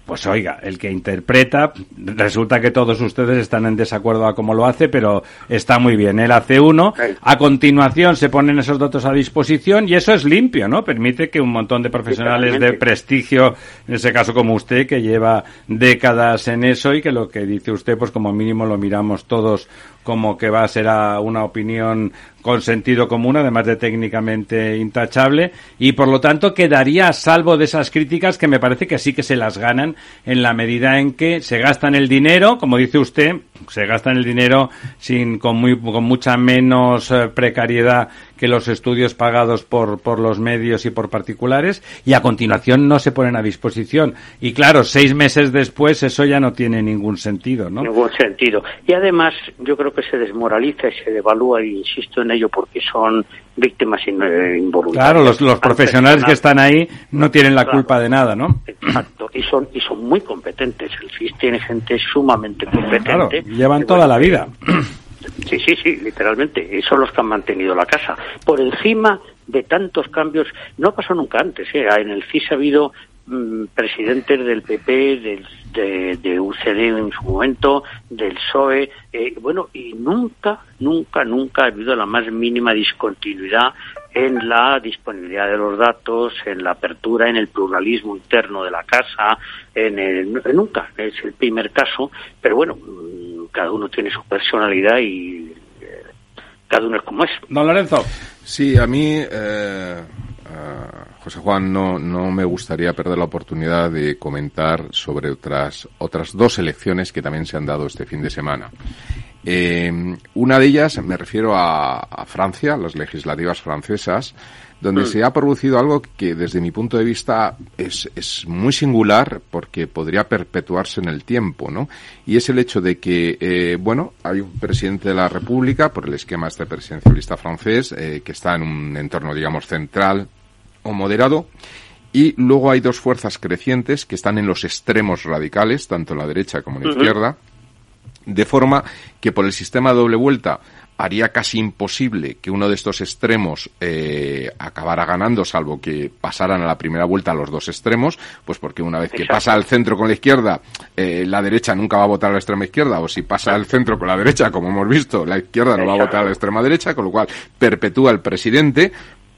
pues oiga, el que interpreta, resulta que todos ustedes están en desacuerdo a cómo lo hace, pero está muy bien. Él hace uno, a continuación se ponen esos datos a disposición y eso es limpio, ¿no? Permite que un montón de profesionales de prestigio, en ese caso como usted, que lleva décadas en eso y que lo que dice usted, pues como mínimo lo miramos todos como que va a ser una opinión con sentido común, además de técnicamente intachable, y por lo tanto quedaría a salvo de esas críticas que me parece que sí que se las ganan en la medida en que se gastan el dinero, como dice usted, se gastan el dinero sin con muy con mucha menos eh, precariedad que los estudios pagados por, por los medios y por particulares y a continuación no se ponen a disposición. Y claro, seis meses después eso ya no tiene ningún sentido, ¿no? Ningún sentido. Y además yo creo que se desmoraliza y se devalúa, y insisto en ello, porque son víctimas eh, involuntarias. Claro, los, los profesionales que están ahí no tienen la culpa de nada, ¿no? Exacto, y son, y son muy competentes. El FIS tiene gente sumamente competente. Claro, llevan toda la vida. Sí, sí, sí, literalmente. Son los que han mantenido la casa. Por encima de tantos cambios, no pasó nunca antes. ¿eh? En el CIS ha habido mm, presidentes del PP, del, de, UCD en su momento, del PSOE, eh, bueno, y nunca, nunca, nunca ha habido la más mínima discontinuidad en la disponibilidad de los datos, en la apertura, en el pluralismo interno de la casa, en el, nunca, es el primer caso, pero bueno, cada uno tiene su personalidad y eh, cada uno es como es. Don Lorenzo. Sí, a mí, eh, eh, José Juan, no, no me gustaría perder la oportunidad de comentar sobre otras, otras dos elecciones que también se han dado este fin de semana. una de ellas, me refiero a, a Francia, las legislativas francesas, donde mm. se ha producido algo que desde mi punto de vista es, es, muy singular porque podría perpetuarse en el tiempo, ¿no? Y es el hecho de que, eh, bueno, hay un presidente de la República, por el esquema este presidencialista francés, eh, que está en un entorno, digamos, central o moderado, y luego hay dos fuerzas crecientes que están en los extremos radicales, tanto en la derecha como en la izquierda, de forma que por el sistema de doble vuelta haría casi imposible que uno de estos extremos eh, acabara ganando, salvo que pasaran a la primera vuelta los dos extremos, pues porque una vez que pasa al centro con la izquierda, eh, la derecha nunca va a votar a la extrema izquierda, o si pasa al centro con la derecha, como hemos visto, la izquierda no va a votar a la extrema derecha, con lo cual perpetúa el presidente,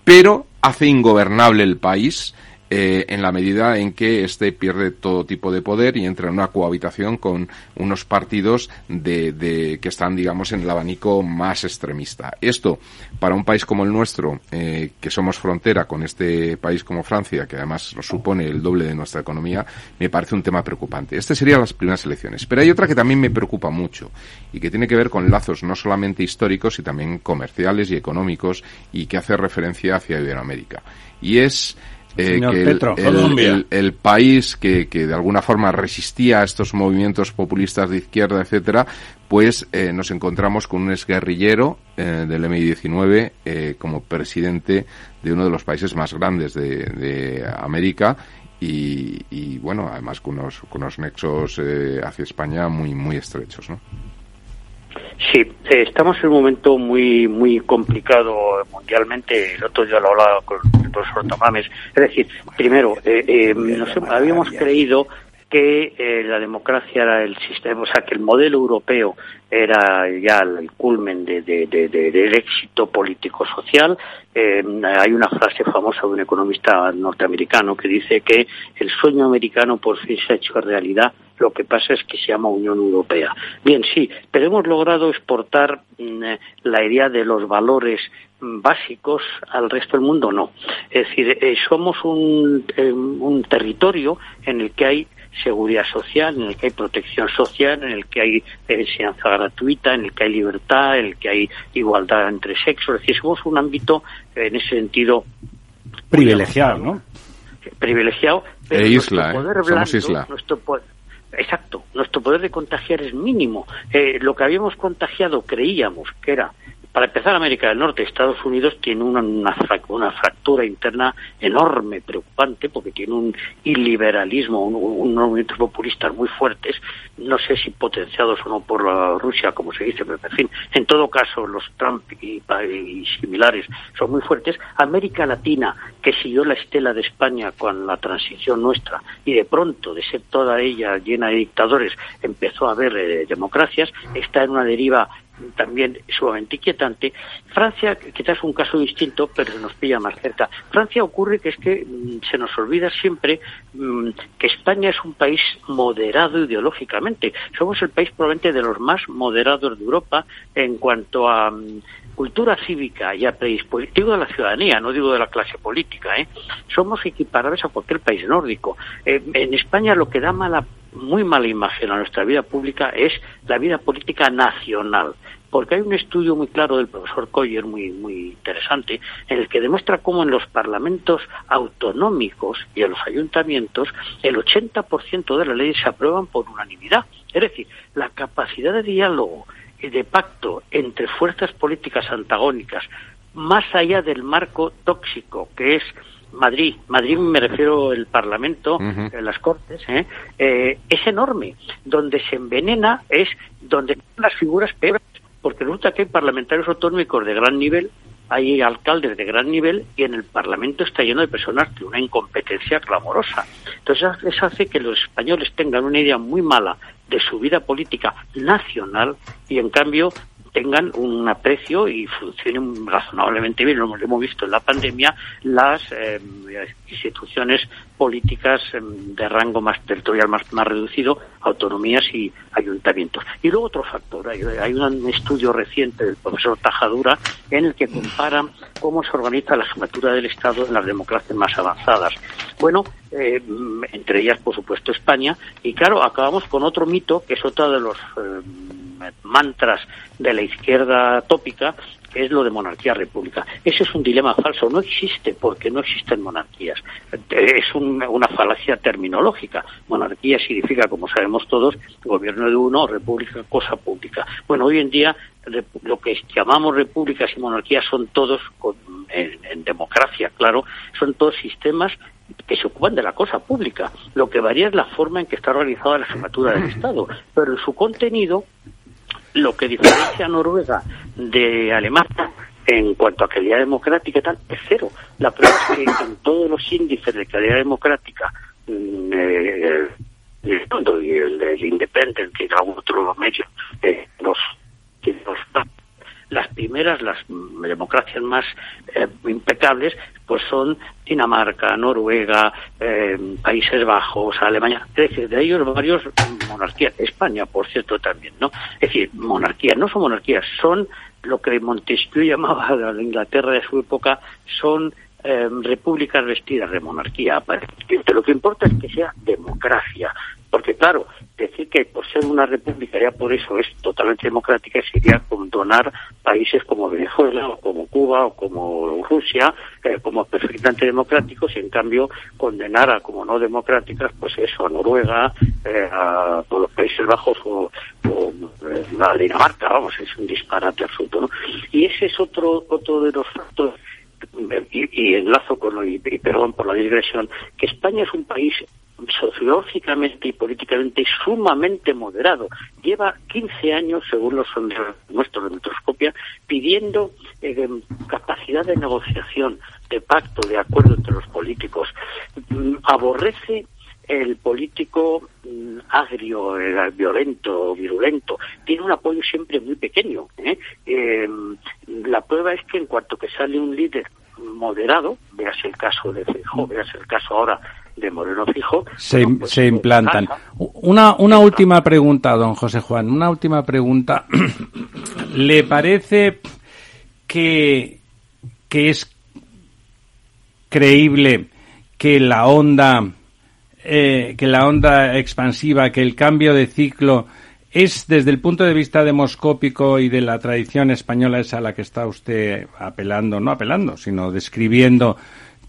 pero hace ingobernable el país eh, en la medida en que éste pierde todo tipo de poder y entra en una cohabitación con unos partidos de, que están, digamos, en el abanico más extremista. Esto, para un país como el nuestro, eh, que somos frontera con este país como Francia, que además nos supone el doble de nuestra economía, me parece un tema preocupante. Este serían las primeras elecciones. Pero hay otra que también me preocupa mucho y que tiene que ver con lazos no solamente históricos, sino también comerciales y económicos y que hace referencia hacia Iberoamérica. Y es eh, que el, país que, que, de alguna forma resistía a estos movimientos populistas de izquierda, etcétera, pues eh, nos encontramos con un exguerrillero eh, del MI-19 eh, como presidente de uno de los países más grandes de, de América y, bueno, además con unos, con unos nexos eh, hacia España muy, muy estrechos, ¿no? Sí, eh, estamos en un momento muy muy complicado mundialmente. El otro día lo hablaba con el profesor Tomames. Es decir, primero, eh, nos, habíamos creído que eh, la democracia era el sistema, o sea, que el modelo europeo era ya el culmen de, del éxito político-social. Eh, hay una frase famosa de un economista norteamericano que dice que el sueño americano por fin se ha hecho realidad, lo que pasa es que se llama Unión Europea. Bien, sí, pero hemos logrado exportar mm, la idea de los valores básicos al resto del mundo, no. Es decir, eh, somos un, un territorio en el que hay seguridad social, en el que hay protección social, en el que hay enseñanza gratuita, en el que hay libertad, en el que hay igualdad entre sexos. Es decir, somos un ámbito en ese sentido privilegiado, ¿no? Privilegiado, pero e isla, ¿eh? Somos isla. Nuestro poder, exacto, nuestro poder de contagiar es mínimo. Eh, lo que habíamos contagiado creíamos que era para empezar, América del Norte, Estados Unidos tiene una, una, fractura interna enorme, preocupante, porque tiene un iliberalismo, un, movimientos populistas muy fuertes, no sé si potenciados o no por la Rusia, como se dice, pero en fin, en todo caso, los Trump y, similares son muy fuertes. América Latina, que siguió la estela de España con la transición nuestra, y de pronto, de ser toda ella llena de dictadores, empezó a haber eh, democracias, está en una deriva también sumamente inquietante. Francia, quizás un caso distinto, pero se nos pilla más cerca. Francia ocurre que es que mm, se nos olvida siempre mm, que España es un país moderado ideológicamente. Somos el país probablemente de los más moderados de Europa en cuanto a mm, cultura cívica y a predisposición, digo de la ciudadanía, no digo de la clase política, ¿eh? somos equiparables a cualquier país nórdico. Eh, en España lo que da mala muy mala imagen a nuestra vida pública es la vida política nacional. Porque hay un estudio muy claro del profesor Coyer, muy, muy interesante, en el que demuestra cómo en los parlamentos autonómicos y en los ayuntamientos el 80% de las leyes se aprueban por unanimidad. Es decir, la capacidad de diálogo de pacto entre fuerzas políticas antagónicas, más allá del marco tóxico que es Madrid, Madrid me refiero el Parlamento, las Cortes, ¿eh? ¿eh? es enorme. Donde se envenena es donde las figuras peores, porque resulta que hay parlamentarios autonómicos de gran nivel, hay alcaldes de gran nivel y en el Parlamento está lleno de personas de una incompetencia clamorosa. Entonces eso hace que los españoles tengan una idea muy mala de su vida política nacional y en cambio tengan un aprecio y funcionen razonablemente bien. Lo hemos visto en la pandemia, las eh, instituciones políticas em, de rango más territorial más, más reducido, autonomías y ayuntamientos. Y luego otro factor, hay, un estudio reciente del profesor Tajadura en el que compara cómo se organiza la jefatura del Estado en las democracias más avanzadas. Bueno, eh, entre ellas, por supuesto, España, y claro, acabamos con otro mito, que es otro de los eh, mantras de la izquierda tópica, es lo de monarquía-república. Ese es un dilema falso, no existe porque no existen monarquías. Es una falacia terminológica. Monarquía significa, como sabemos todos, gobierno de uno, república, cosa pública. Bueno, hoy en día lo que llamamos repúblicas y monarquías son todos, en, en democracia, claro, son todos sistemas que se ocupan de la cosa pública. Lo que varía es la forma en que está organizada la jefatura del Estado, pero en su contenido lo que diferencia a Noruega de Alemania en cuanto a calidad democrática y tal, es cero. La prueba es que en todos los índices de calidad democrática, mm, eh, el, el, el Independent, que era otro medio, eh, los, los las primeras, las democracias más eh, impecables, pues son Dinamarca, Noruega, eh, Países Bajos, Alemania, es de ellos varios monarquías, España, por cierto, también, ¿no? Es decir, monarquías, no son monarquías, son lo que Montesquieu [laughs] llamaba la Inglaterra de su época, son eh, repúblicas vestidas de monarquía. Lo que importa es que sea democracia, porque claro, decir que por ser una república ya por eso es totalmente democrática sería condonar países como Venezuela o como Cuba o como Rusia eh, como perfectamente democráticos y en cambio condenar a como no democráticas pues eso a Noruega eh, a todos los Países Bajos o, eh, a Dinamarca vamos es un disparate absoluto ¿no? y ese es otro otro de los factores y, enlazo con lo, y, perdón por la digresión, que España es un país sociológicamente y políticamente sumamente moderado. Lleva 15 años, según los sondeos nuestros de Metroscopia, pidiendo eh, capacidad de negociación, de pacto, de acuerdo entre los políticos. Mm, aborrece el político mm, agrio, el violento, virulento, tiene un apoyo siempre muy pequeño. ¿eh? Em, la prueba es que en cuanto que sale un líder moderado, veas el caso de Fijo, veas el caso ahora de Moreno Fijo, se, pues, se implantan. Una, una última pregunta, don José Juan, una última pregunta. [clears throat] ¿Le parece que, que es creíble que la onda eh, que la onda expansiva, que el cambio de ciclo es desde el punto de vista demoscópico y de la tradición española esa a la que está usted apelando, no apelando, sino describiendo,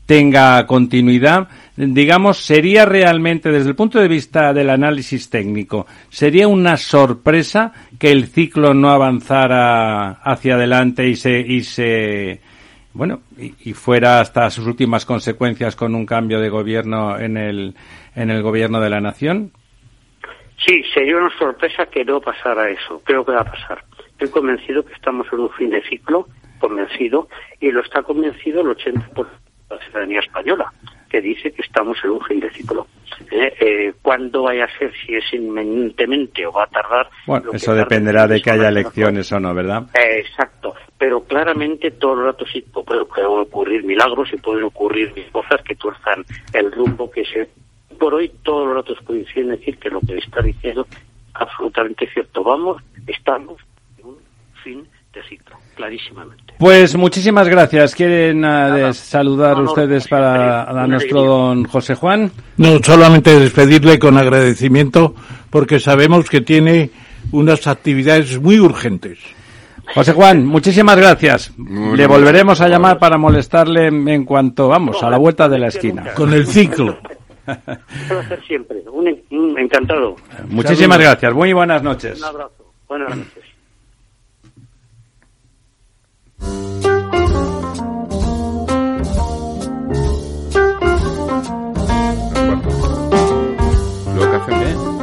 tenga continuidad, digamos, sería realmente, desde el punto de vista del análisis técnico, sería una sorpresa que el ciclo no avanzara hacia adelante y se, y se, bueno, y, fuera hasta sus últimas consecuencias con un cambio de gobierno en el, en el gobierno de la nación? Sí, sería una sorpresa que no pasara eso. Creo que va a pasar. Estoy convencido que estamos en un fin de ciclo, convencido, y lo está convencido el 80% de la ciudadanía española, que dice que estamos en un fin de ciclo. ¿Eh? Eh, ¿Cuándo vaya a ser? Si es inminentemente o va a tardar. Bueno, eso dependerá de que haya elecciones o no, ¿verdad? Eh, exacto. Pero claramente todo el rato sí pueden ocurrir milagros y pueden ocurrir cosas que tuerzan el rumbo que se por hoy todos los datos coinciden en decir que lo que está diciendo es absolutamente cierto. Vamos, estamos en un fin clarísimamente. Pues muchísimas gracias. ¿Quieren uh, saludar ustedes para a nuestro don José Juan? No, solamente despedirle con agradecimiento porque sabemos que tiene unas actividades muy urgentes. José Juan, muchísimas gracias. Le volveremos a llamar para molestarle en cuanto, vamos, a la vuelta de la esquina. Con el ciclo. [laughs] siempre. Un, encantado. Muchísimas gracias. Muy buenas noches. Un abrazo. Buenas noches. Lo que hacen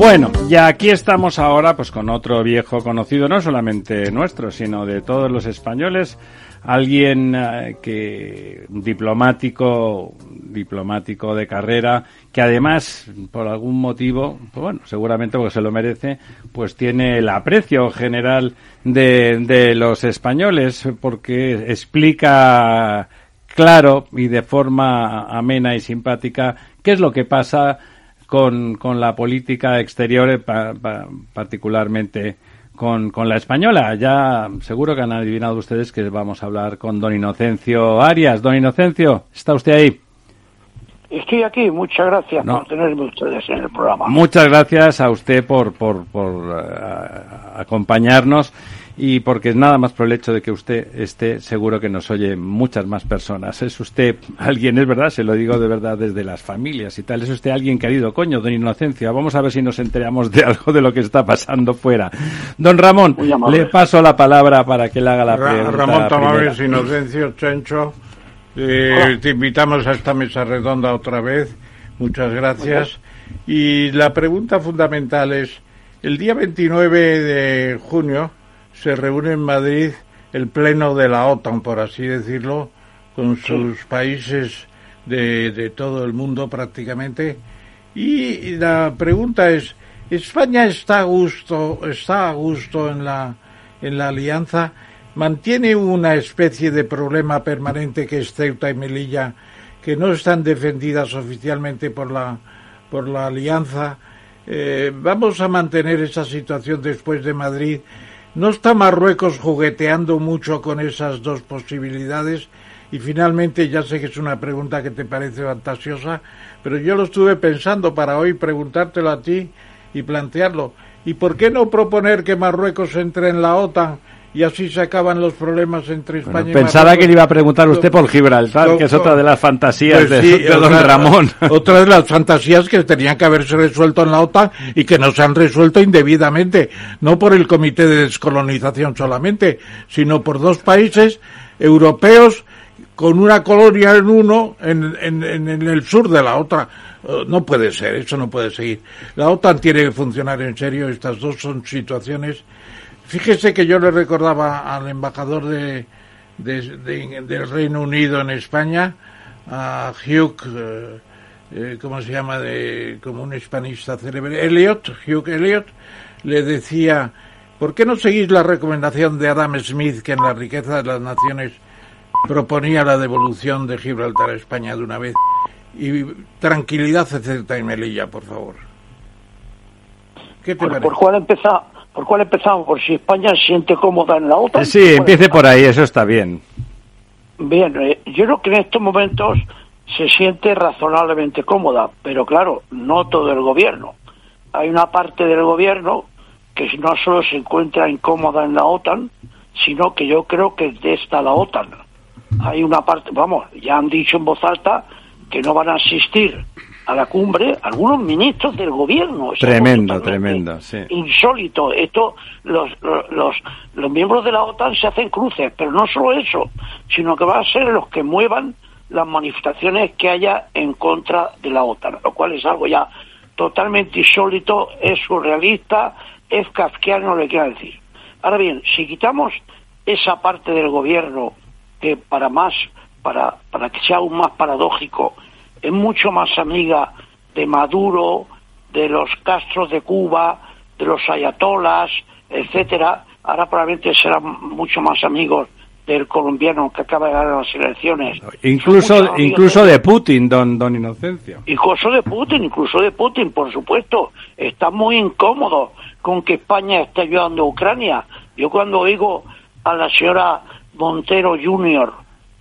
Bueno, y aquí estamos ahora pues con otro viejo conocido, no solamente nuestro, sino de todos los españoles, alguien eh, que diplomático, diplomático de carrera, que además por algún motivo, pues bueno, seguramente porque se lo merece, pues tiene el aprecio general de, de los españoles porque explica claro y de forma amena y simpática qué es lo que pasa con, con la política exterior, eh, particularmente con, con la española. Ya seguro que han adivinado ustedes que vamos a hablar con don Inocencio Arias. Don Inocencio, ¿está usted ahí? Estoy aquí, muchas gracias por tenerme ustedes en el programa. Muchas gracias a usted por, por, por eh, acompañarnos y porque nada más por el hecho de que usted esté seguro que nos oye muchas más personas. Es usted alguien, es verdad, se lo digo de verdad desde las familias y tal, es usted alguien querido, coño, don Inocencia, vamos a ver si nos enteramos de algo de lo que está pasando fuera. Don Ramón, le paso la palabra para que le haga la pregunta. Ramón Tamames, Inocencio, Chencho, eh, te invitamos a esta mesa redonda otra vez, muchas gracias. Y la pregunta fundamental es, el día 29 de junio, se reúne en Madrid el pleno de la OTAN, por así decirlo, con sus países de, de todo el mundo prácticamente. Y la pregunta es, ¿España está a gusto, está a gusto en la, en la alianza? ¿Mantiene una especie de problema permanente que es Ceuta y Melilla, que no están defendidas oficialmente por la, por la alianza? Eh, ¿Vamos a mantener esa situación después de Madrid? ¿No está Marruecos jugueteando mucho con esas dos posibilidades? Y finalmente, ya sé que es una pregunta que te parece fantasiosa, pero yo lo estuve pensando para hoy preguntártelo a ti y plantearlo. ¿Y por qué no proponer que Marruecos entre en la OTAN y así se acaban los problemas entre España y Pensaba que le iba a preguntar usted por Gibraltar, que es otra de las fantasías Pues de, sí, [laughs] de don otra- Ramón. Otra de las fantasías que tenían que haberse resuelto en la OTAN y que no se han resuelto indebidamente, no por el Comité de Descolonización solamente, sino por dos países europeos con una colonia en uno en, en- en- en el sur de la otra. Eh, No puede ser, eso no puede seguir. La OTAN tiene que funcionar en serio, estas dos son situaciones. Fíjese que yo le recordaba al embajador de, de- de- del Reino Unido en España, a Hugh, eh, eh, ¿cómo se llama? De, como un hispanista célebre, Elliot, Hugh Elliot, le decía, ¿por qué no seguís la recomendación de Adam Smith que en la riqueza de las naciones proponía la devolución de Gibraltar a España de una vez? Y tranquilidad, Ceuta y Melilla, por favor. ¿Qué te ¿Por, parece? por cuál empezar? ¿Por cuál empezamos? ¿Por si España se siente cómoda en la OTAN? Sí, ¿Cuál empiece por ahí, eso está bien. Bien, eh, yo creo que en estos momentos se siente razonablemente cómoda, pero claro, no todo el gobierno. Hay una parte del gobierno que no solo se encuentra incómoda en la OTAN, sino que yo creo que detesta la OTAN. Hay una parte, vamos, ya han dicho en voz alta que no van a asistir a la cumbre algunos ministros del gobierno. Tremendo, tremendo, sí. insólito. Esto, los, los, los, los miembros de la OTAN se hacen cruces, pero no solo eso, sino que van a ser los que muevan las manifestaciones que haya en contra de la OTAN, lo cual es algo ya totalmente insólito, es surrealista, es kafkiano, le quiero decir. Ahora bien, si quitamos esa parte del gobierno que para más, para, para que sea aún más paradójico, es mucho más amiga de Maduro, de los Castros de Cuba, de los ayatolas, etcétera, ahora probablemente serán mucho más amigos del colombiano que acaba de ganar las elecciones. Incluso, incluso de- Putin, don, don Inocencio. Incluso de Putin, incluso de Putin, por supuesto. Está muy incómodo con que España esté ayudando a Ucrania. Yo cuando oigo a la señora Montero Junior,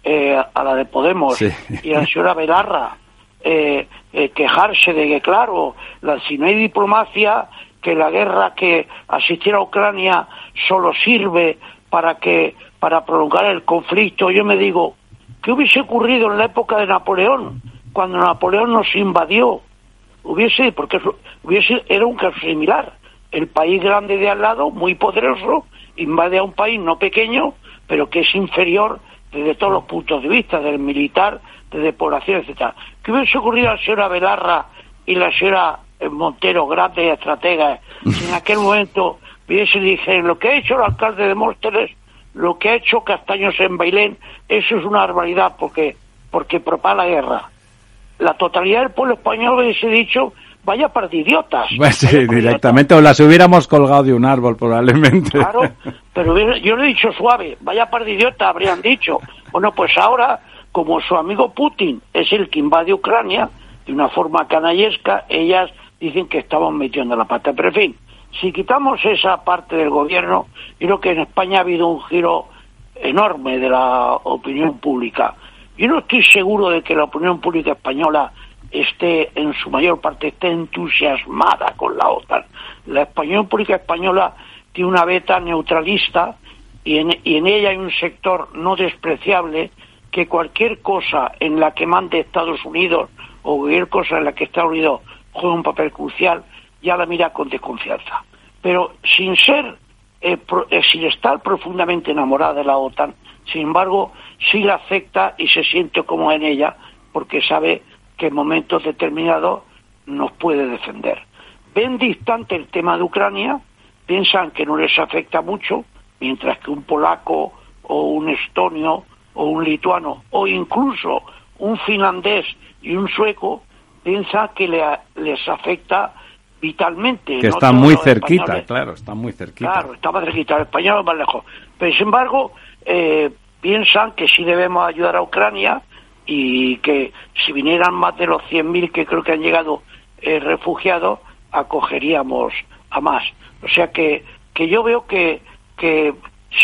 eh, a la de Podemos, Sí. y a la señora Belarra, eh, eh, quejarse de que, claro, la, si no hay diplomacia, que la guerra que asistir a Ucrania solo sirve para que para prolongar el conflicto. Yo me digo, ¿qué hubiese ocurrido en la época de Napoleón, cuando Napoleón nos invadió? Hubiese, porque hubiese, era un caso similar. El país grande de al lado, muy poderoso, invade a un país no pequeño, pero que es inferior desde todos los puntos de vista, del militar, desde población, etcétera. ¿Qué hubiese ocurrido a la señora Belarra y la señora eh, Montero, grandes estrategas, si en aquel momento hubiese dije lo que ha hecho el alcalde de Móstoles, lo que ha hecho Castaños en Bailén, eso es una barbaridad porque porque propaga la guerra. La totalidad del pueblo español hubiese dicho, vaya par de idiotas. Pues sí, vaya par de idiotas". directamente, o las hubiéramos colgado de un árbol probablemente. Claro, pero yo lo he dicho suave, vaya par de idiotas habrían dicho. Bueno, pues ahora, como su amigo Putin es el que invade Ucrania de una forma canallesca, ellas dicen que estamos metiendo la pata. Pero en fin, si quitamos esa parte del gobierno, yo creo que en España ha habido un giro enorme de la opinión pública. Yo no estoy seguro de que la opinión pública española esté, en su mayor parte, esté entusiasmada con la OTAN. La opinión pública española tiene una beta neutralista y en, y en ella hay un sector no despreciable que cualquier cosa en la que mande Estados Unidos o cualquier cosa en la que Estados Unidos juegue un papel crucial ya la mira con desconfianza. Pero sin ser, eh, eh, sin estar profundamente enamorada de la OTAN, sin embargo, sí la acepta y se siente como en ella porque sabe que en momentos determinados nos puede defender. Ven distante el tema de Ucrania, piensan que no les afecta mucho, mientras que un polaco o un estonio o un lituano o incluso un finlandés y un sueco piensan que le- les afecta vitalmente. que no está muy cerquita, españoles. claro, está muy cerquita. Claro, está más cerquita, el español más lejos. Pero sin embargo, eh, piensan que sí debemos ayudar a Ucrania y que si vinieran más de los 100.000 que creo que han llegado eh, refugiados, acogeríamos a más. O sea que, que yo veo que, que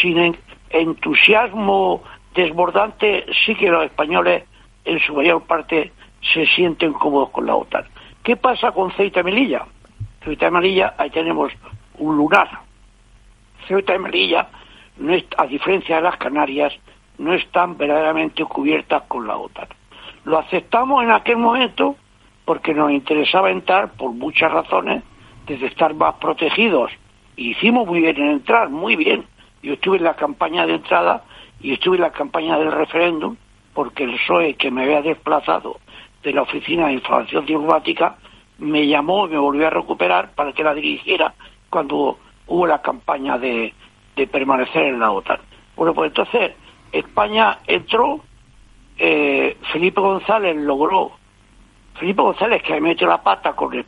sin en- entusiasmo desbordante, sí que los españoles en su mayor parte se sienten cómodos con la OTAN. ¿Qué pasa con Ceuta y Melilla? Ceuta y Melilla, ahí tenemos un lunar. Ceuta y Melilla a diferencia de las Canarias, no están verdaderamente cubiertas con la OTAN. Lo aceptamos en aquel momento porque nos interesaba entrar por muchas razones, desde estar más protegidos. Hicimos muy bien en entrar, muy bien. Yo estuve en la campaña de entrada y estuve en la campaña del referéndum porque el PSOE que me había desplazado de la Oficina de Información Diplomática me llamó y me volvió a recuperar para que la dirigiera cuando hubo la campaña de, de permanecer en la OTAN. Bueno, pues entonces España entró, eh, Felipe González logró, Felipe González que metió la pata con el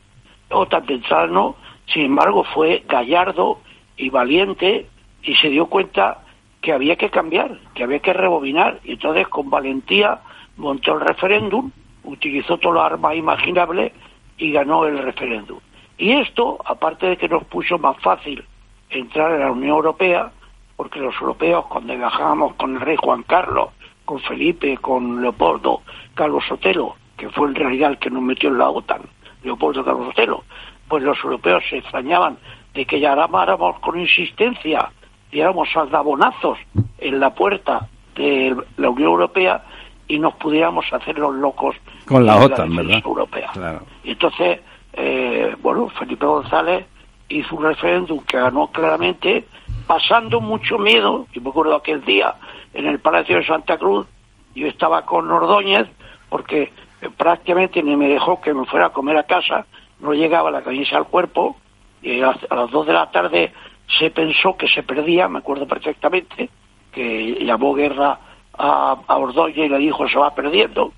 OTAN de entrada no, sin embargo fue gallardo y valiente y se dio cuenta que había que cambiar, que había que rebobinar, y entonces con valentía montó el referéndum, utilizó todas las armas imaginables y ganó el referéndum. Y esto, aparte de que nos puso más fácil entrar en la Unión Europea, porque los europeos cuando viajábamos con el rey Juan Carlos, con Felipe, con Leopoldo, Carlos Sotelo, que fue en realidad el que nos metió en la OTAN, Leopoldo Carlos Sotelo, pues los europeos se extrañaban de que llamáramos con insistencia, diéramos saldabonazos en la puerta de la Unión Europea y nos pudiéramos hacer los locos con la OTAN, ¿verdad? europea. Claro. Y entonces, eh, bueno, Felipe González hizo un referéndum que ganó claramente, pasando mucho miedo. Yo me acuerdo aquel día en el Palacio de Santa Cruz, yo estaba con Ordóñez, porque eh, prácticamente ni me dejó que me fuera a comer a casa, no llegaba la camisa al cuerpo, y a, a las dos de la tarde se pensó que se perdía, me acuerdo perfectamente, que llamó guerra a, a Ordóñez y le dijo se va perdiendo,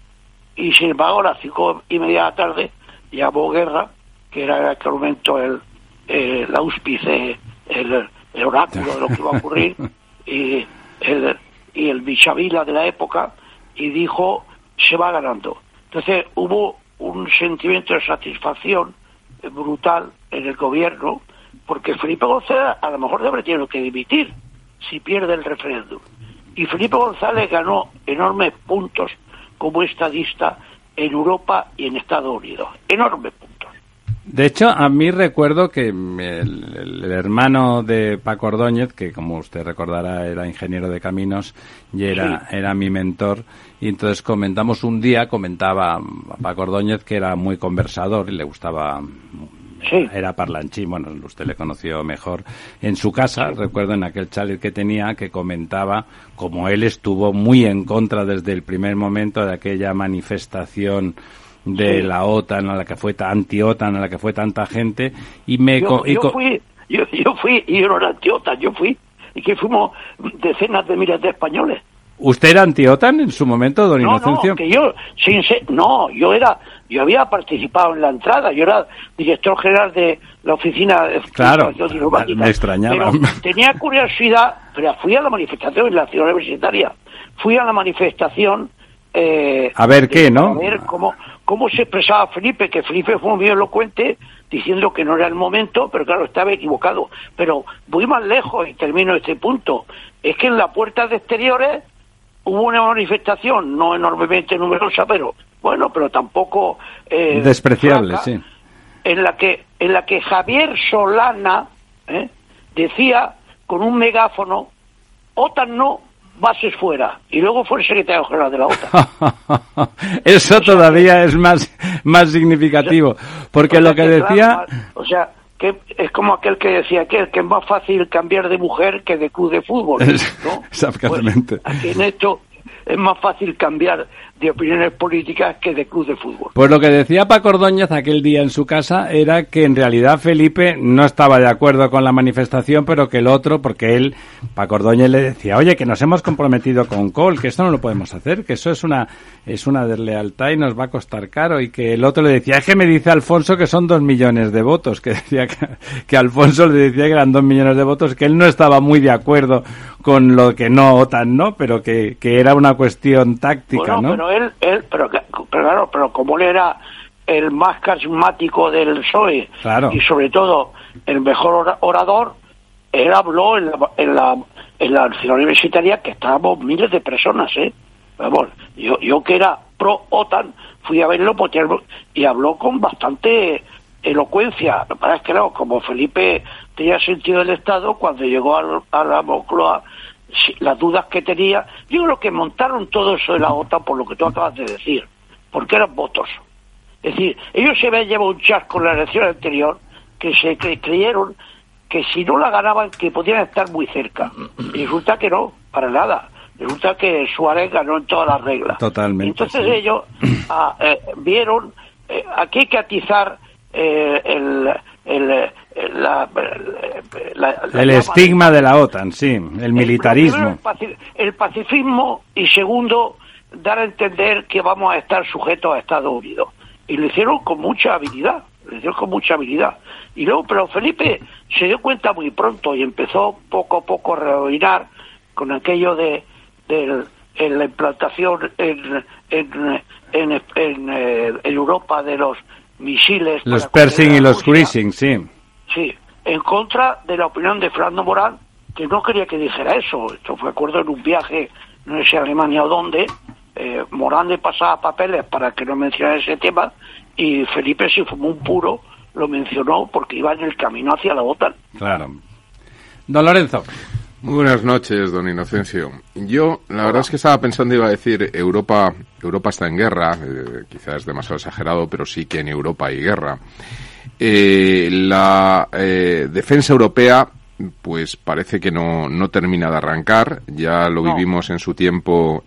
y sin embargo a las cinco y media de la tarde llamó Guerra, que era en aquel momento el, el auspice, el, el oráculo de lo que iba a ocurrir, [laughs] y el, y el bichavila de la época, y dijo, se va ganando. Entonces hubo un sentimiento de satisfacción brutal en el gobierno, porque Felipe González a lo mejor debería tener que dimitir si pierde el referéndum. Y Felipe González ganó enormes puntos como estadista en Europa y en Estados Unidos. Enormes puntos. De hecho, a mí recuerdo que el, el- el hermano de Paco Ordóñez, que como usted recordará era ingeniero de caminos y era, era mi mentor, y entonces comentamos un día, comentaba a Paco Ordóñez que era muy conversador y le gustaba Sí. era parlanchín, bueno, usted le conoció mejor en su casa, recuerdo en aquel chalet que tenía, que comentaba como él estuvo muy en contra desde el primer momento de aquella manifestación de Sí. la OTAN, a la que fue ta- anti-OTAN, a la que fue tanta gente, y me... Yo, y yo fui, yo, yo fui, y yo no era antiota, yo fui, y que fuimos decenas de miles de españoles. ¿Usted era anti-OTAN en su momento, don No, Inocencio? no, que yo, sin ser, no, yo era, yo había participado en la entrada, yo era director general de la oficina de Claro, me extrañaba. Pero tenía curiosidad, pero fui a la manifestación en la ciudad universitaria, fui a la manifestación, eh, A ver qué, ¿no? A ver cómo, cómo se expresaba Felipe, que Felipe fue muy elocuente diciendo que no era el momento, pero claro, estaba equivocado. Pero voy más lejos y termino este punto. Es que en la puerta de exteriores hubo una manifestación, no enormemente numerosa, pero bueno, pero tampoco eh, Despreciable, sí. en la que en la que Javier Solana ¿eh? decía con un megáfono OTAN no bases fuera y luego fue el secretario general de la OTAN [laughs] Eso todavía es más, más significativo, porque O sea, lo que decía... o sea que es como aquel que decía que, que es más fácil cambiar de mujer que de club de fútbol [laughs] ¿no? Exactamente. Pues, aquí es más fácil cambiar de opiniones políticas que de club de fútbol Pues lo que decía Paco Ordóñez aquel día en su casa era que en realidad Felipe no estaba de acuerdo con la manifestación, pero que el otro, porque él, Paco Ordóñez le decía, oye, que nos hemos comprometido con Col, que esto no lo podemos hacer, que eso es una, es una deslealtad y nos va a costar caro, y que el otro le decía, es que me dice Alfonso que son dos millones de votos, que decía que, que Alfonso le decía que eran dos millones de votos, que él no estaba muy de acuerdo con lo que no OTAN, ¿no? Pero que, que era una cuestión táctica, bueno ¿no? pero él él pero, pero claro pero como él era el más carismático del PSOE Claro. y sobre todo el mejor ora- orador él habló en la, en la en la ciudad universitaria que estábamos miles de personas eh vamos yo yo que era pro OTAN fui a verlo porque y habló con bastante elocuencia. Lo que pasa es que, no, como Felipe tenía sentido del Estado, cuando llegó a, a la Moncloa, las dudas que tenía, yo creo que montaron todo eso de la OTAN por lo que tú acabas de decir, porque eran votos. Es decir, ellos se habían llevado un chasco en la elección anterior que se creyeron que si no la ganaban que podían estar muy cerca. Y resulta que no, para nada. Resulta que Suárez ganó en todas las reglas. Totalmente. Entonces ellos [clears throat] ah, eh, vieron, eh, aquí hay que atizar eh, el, el, el estigma de la OTAN, sí, el militarismo. El, pacifismo y segundo, dar a entender que vamos a estar sujetos a Estados Unidos. Y lo hicieron con mucha habilidad, lo hicieron con mucha habilidad. Y luego, pero Felipe se dio cuenta muy pronto y empezó poco a poco a reoinar con aquello de, la implantación en, en, en, en, eh, Europa de los misiles. Los Pershing y los Cruising, sí. Sí, en contra de la opinión de Fernando Morán, que no quería que dijera eso. Esto fue acuerdo en un viaje, no sé si a Alemania o dónde. Eh, Morán le pasaba papeles para que no mencionara ese tema y Felipe se fumó un puro, lo mencionó porque iba en el camino hacia la OTAN. Claro. Don Lorenzo. Muy buenas noches, don Inocencio. Yo, la verdad es que estaba pensando, iba a decir, Europa, Europa está en guerra, eh, quizás demasiado exagerado, pero sí que en Europa hay guerra. Eh, la eh, defensa europea pues parece que no, no termina de arrancar. Ya lo vivimos en su tiempo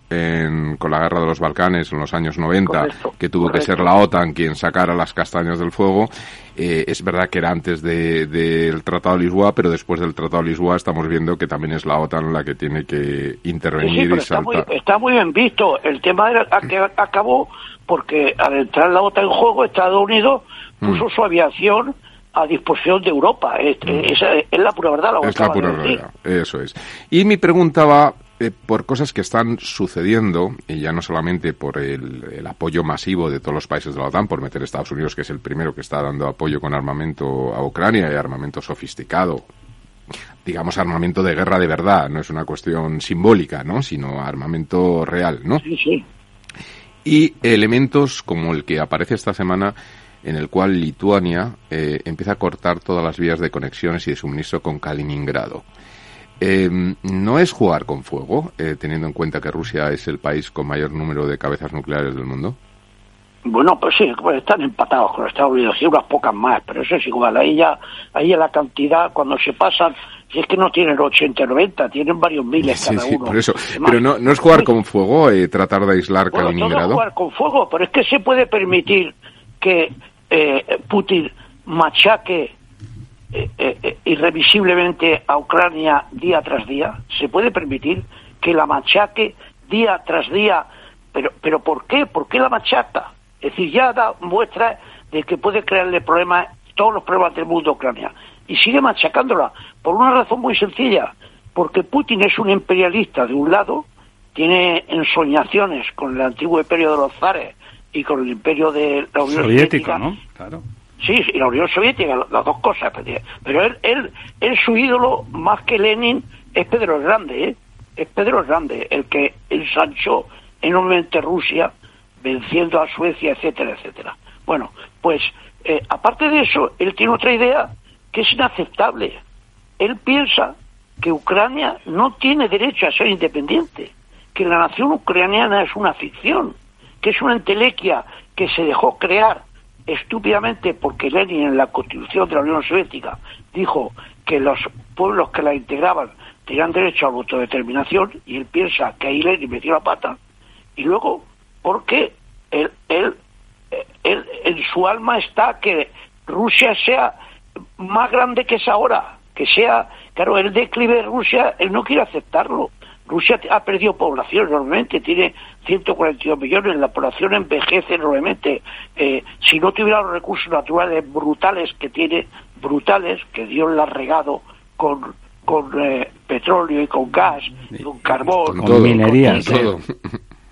con la guerra de los Balcanes en los años 90, que tuvo que ser la OTAN quien sacara las castañas del fuego. Eh, es verdad que era antes del Tratado de Lisboa, pero después del Tratado de Lisboa estamos viendo que también es la OTAN la que tiene que intervenir y saltar. Está muy, bien visto. El tema era que acabó porque al entrar la OTAN en juego, Estados Unidos puso mm. su aviación a disposición de Europa. Es, mm. la pura verdad. es la pura verdad, eso es. Y mi pregunta va eh, por cosas que están sucediendo, y ya no solamente por el, apoyo masivo de todos los países de la OTAN, por meter a Estados Unidos, que es el primero que está dando apoyo con armamento a Ucrania y armamento sofisticado, digamos armamento de guerra de verdad, no es una cuestión simbólica, ¿no? sino armamento real, ¿no? Sí, sí. Y elementos como el que aparece esta semana en el cual Lituania eh, empieza a cortar todas las vías de conexiones y de suministro con Kaliningrado. Em, no es jugar con fuego, eh, teniendo en cuenta que Rusia es el país con mayor número de cabezas nucleares del mundo. Bueno, pues sí, pues están empatados con Estados Unidos y unas pocas más, pero eso es igual. Ahí ya, ahí la cantidad, cuando se pasan, si es que no tienen 80, 90, tienen varios miles cada uno. por eso. Pero no, no es jugar con fuego, eh, tratar de aislar Kaliningrado. No es jugar con fuego, pero es que se puede permitir que eh, Putin machaque eh, eh, irrevisiblemente a Ucrania día tras día? ¿Se puede permitir que la machaque día tras día? ¿Pero, pero por qué? ¿Por qué la machaca? Es decir, ya da muestra de que puede crearle problemas, todos los problemas del mundo a Ucrania. Y sigue machacándola por una razón muy sencilla. Porque Putin es un imperialista de un lado, tiene ensoñaciones con el antiguo imperio de los zares y con el imperio de la Unión Soviética. ¿no? Claro. Sí, y la Unión Soviética, las dos cosas. Pero él, él, él, su ídolo, más que Lenin, es Pedro el Grande, ¿eh? Es Pedro el Grande, el que ensanchó enormemente Rusia, venciendo a Suecia, etcétera, etcétera. Bueno, pues, eh, aparte de eso, él tiene otra idea que es inaceptable. Él piensa que Ucrania no tiene derecho a ser independiente, que la nación ucraniana es una ficción, que es una entelequia que se dejó crear estúpidamente porque Lenin en la constitución de la Unión Soviética dijo que los pueblos que la integraban tenían derecho a la autodeterminación y él piensa que ahí Lenin metió la pata y luego porque él, él, él, en su alma está que Rusia sea más grande que es ahora, que sea, claro, el declive de Rusia, él no quiere aceptarlo. Rusia ha perdido población enormemente, tiene 142 millones, la población envejece enormemente. Eh, si no tuviera los recursos naturales brutales que tiene, brutales, que Dios la ha regado con, con eh, petróleo y con gas, y con carbón, con, minería,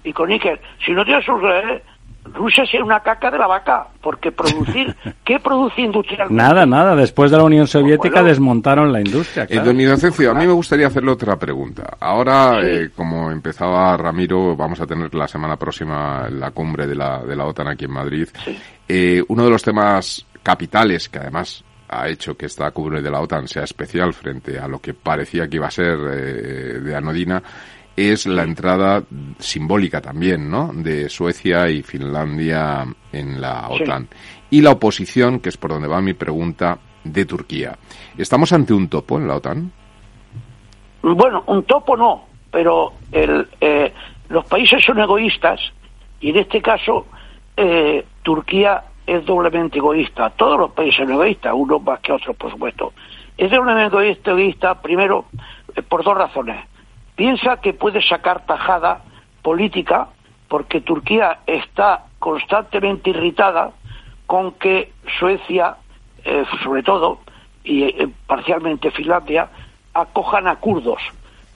y con níquel, si no tiene sus eh, Rusia es una caca de la vaca, porque producir, [laughs] ¿qué produce industrialmente? Nada, nada, después de la Unión Soviética desmontaron la industria. Eh, don Inocencio, a mí me gustaría hacerle otra pregunta. Ahora, eh, como empezaba Ramiro, vamos a tener la semana próxima la cumbre de la, de la OTAN aquí en Madrid. Eh, uno de los temas capitales, que además ha hecho que esta cumbre de la OTAN sea especial frente a lo que parecía que iba a ser eh, de anodina, es la entrada simbólica también, ¿no? De Suecia y Finlandia en la OTAN. Y la oposición, que es por donde va mi pregunta, de Turquía. ¿Estamos ante un topo en la OTAN? Bueno, un topo no, pero el, eh, los países son egoístas y en este caso eh, Turquía es doblemente egoísta. Todos los países son egoístas, unos más que otros, por supuesto. Es doblemente egoísta, primero, eh, por dos razones. Piensa que puede sacar tajada política porque Turquía está constantemente irritada con que Suecia, eh, sobre todo, y eh, parcialmente Finlandia, acojan a kurdos.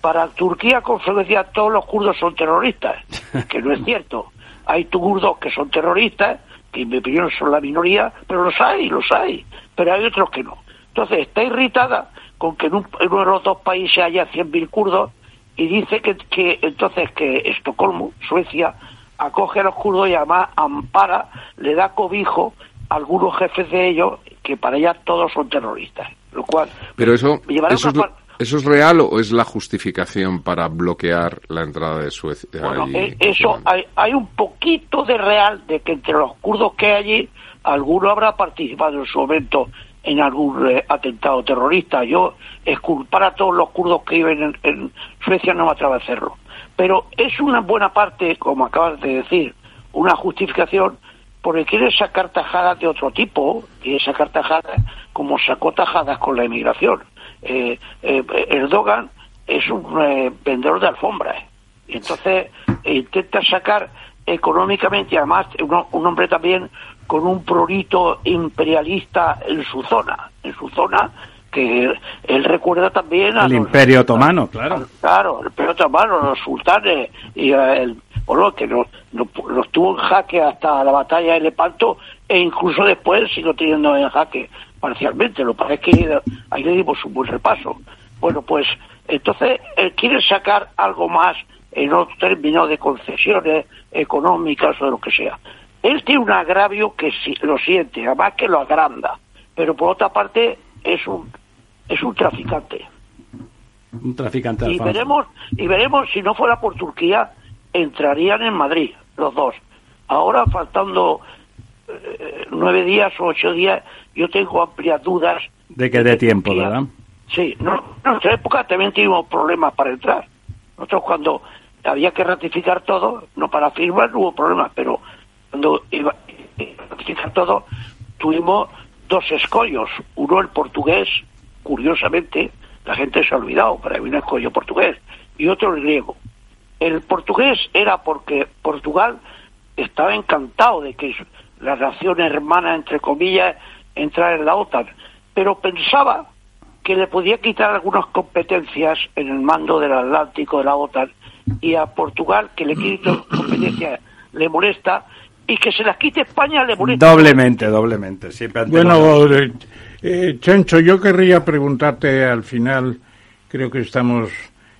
Para Turquía, con Suecia, todos los kurdos son terroristas, [laughs] que no es cierto. Hay kurdos que son terroristas, que en mi opinión son la minoría, pero los hay, los hay, pero hay otros que no. Entonces está irritada con que en, uno de los dos países haya 100.000 kurdos y dice que, que entonces que Estocolmo, Suecia, acoge a los kurdos y además ampara, le da cobijo a algunos jefes de ellos que para ella todos son terroristas. Lo cual pero eso, eso es, ¿Eso es real o es la justificación para bloquear la entrada de Suecia? Bueno, eh, eso hay, hay, un poquito de real de que entre los kurdos que hay allí, alguno habrá participado en su momento en algún eh, atentado terrorista. Yo esculpar a todos los kurdos que viven en, Suecia no me a hacerlo. Pero es una buena parte, como acabas de decir, una justificación porque quiere sacar tajadas de otro tipo, quiere sacar tajadas como sacó tajadas con la inmigración eh, eh, Erdogan es un eh, vendedor de alfombras. Entonces intenta sacar económicamente, además, un, hombre también con un prurito imperialista en su zona, en su zona que él recuerda también al Imperio Otomano, claro. claro, el Imperio Otomano, los sultanes y el bueno, que los, tuvo en jaque hasta la batalla de Lepanto e incluso después sigo teniendo en jaque parcialmente, lo parece que ahí le dimos un buen repaso. Bueno, pues entonces él quiere sacar algo más en otro término de concesiones económicas o de lo que sea. Él tiene un agravio que lo siente, además que lo agranda, pero por otra parte es un es un traficante. Un traficante. Y veremos y veremos si no fuera por Turquía entrarían en Madrid los dos. Ahora faltando eh, nueve días o ocho días, yo tengo amplias dudas. De que dé tiempo, ¿verdad? Sí, no, en nuestra época también tuvimos problemas para entrar. Nosotros cuando había que ratificar todo, no para firmar no hubo problemas, pero cuando iba a ratificar todo, tuvimos dos escollos. Uno el portugués, curiosamente, la gente se ha olvidado, pero había un escollo portugués, y otro el griego. El portugués era porque Portugal estaba encantado de que la nación hermana, entre comillas, entrar en la OTAN, pero pensaba que le podía quitar algunas competencias en el mando del Atlántico de la OTAN y a Portugal que le quite competencias le molesta y que se las quite España le molesta. Doblemente, doblemente. Siempre bueno, eh, eh, Chencho, yo querría preguntarte al final, creo que estamos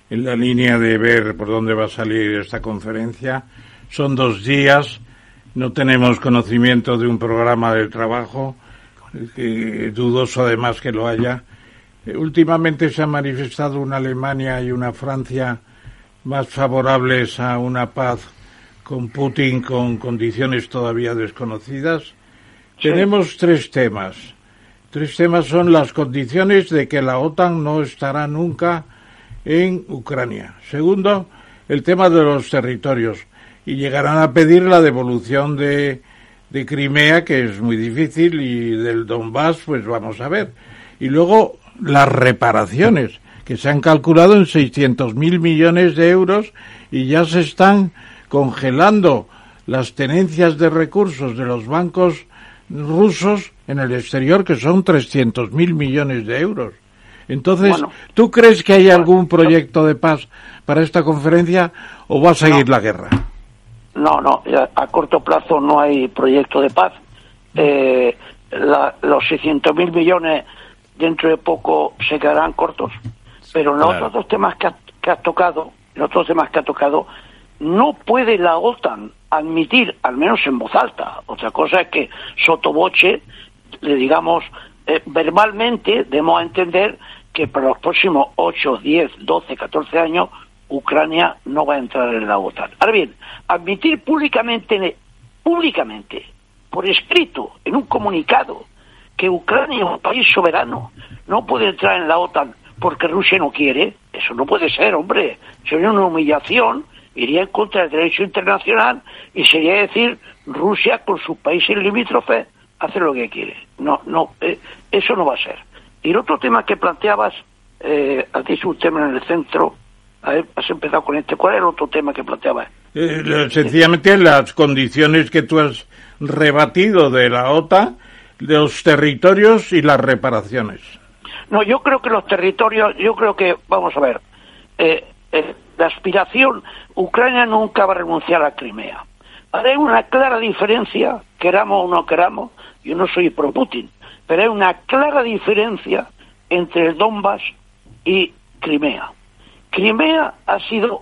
en la línea de ver por dónde va a salir esta conferencia. Son dos días no tenemos conocimiento de un programa de trabajo, dudoso además que lo haya. Eh, últimamente se ha manifestado una Alemania y una Francia más favorables a una paz con Putin con condiciones todavía desconocidas. Tenemos tres temas. Tres temas son las condiciones de que la OTAN no estará nunca en Ucrania. Segundo, el tema de los territorios y llegarán a pedir la devolución de, de Crimea, que es muy difícil, y del Donbass, pues vamos a ver. Y luego las reparaciones, que se han calculado en 600.000 millones de euros y ya se están congelando las tenencias de recursos de los bancos rusos en el exterior, que son 300.000 millones de euros. Entonces, ¿tú crees que hay algún proyecto de paz para esta conferencia o va a seguir la guerra? No, no, a corto plazo no hay proyecto de paz. Eh, los 600.000 millones dentro de poco se quedarán cortos. Pero en los otros dos temas que, has tocado, los otros temas que ha tocado, no puede la OTAN admitir, al menos en voz alta, otra cosa es que sotoboche le digamos eh, verbalmente, debemos entender que para los próximos 8, 10, 12, 14 años Ucrania no va a entrar en la OTAN. Ahora bien, admitir públicamente, públicamente, por escrito, en un comunicado, que Ucrania es un país soberano, no puede entrar en la OTAN porque Rusia no quiere, eso no puede ser, hombre. Sería una humillación, iría en contra del derecho internacional y sería decir Rusia con sus países limítrofes hace lo que quiere. No, no, eh, eso no va a ser. Y el otro tema que planteabas, eh, has dicho un tema en el centro, a ver, has empezado con este. ¿Cuál es el otro tema que planteabas? Eh, sencillamente las condiciones que tú has rebatido de la OTAN, de los territorios y las reparaciones. No, yo creo que los territorios, yo creo que, vamos a ver, eh, eh, la aspiración, Ucrania nunca va a renunciar a Crimea. Hay una clara diferencia, queramos o no queramos, yo no soy pro Putin, pero hay una clara diferencia entre el Donbass y Crimea. Crimea ha sido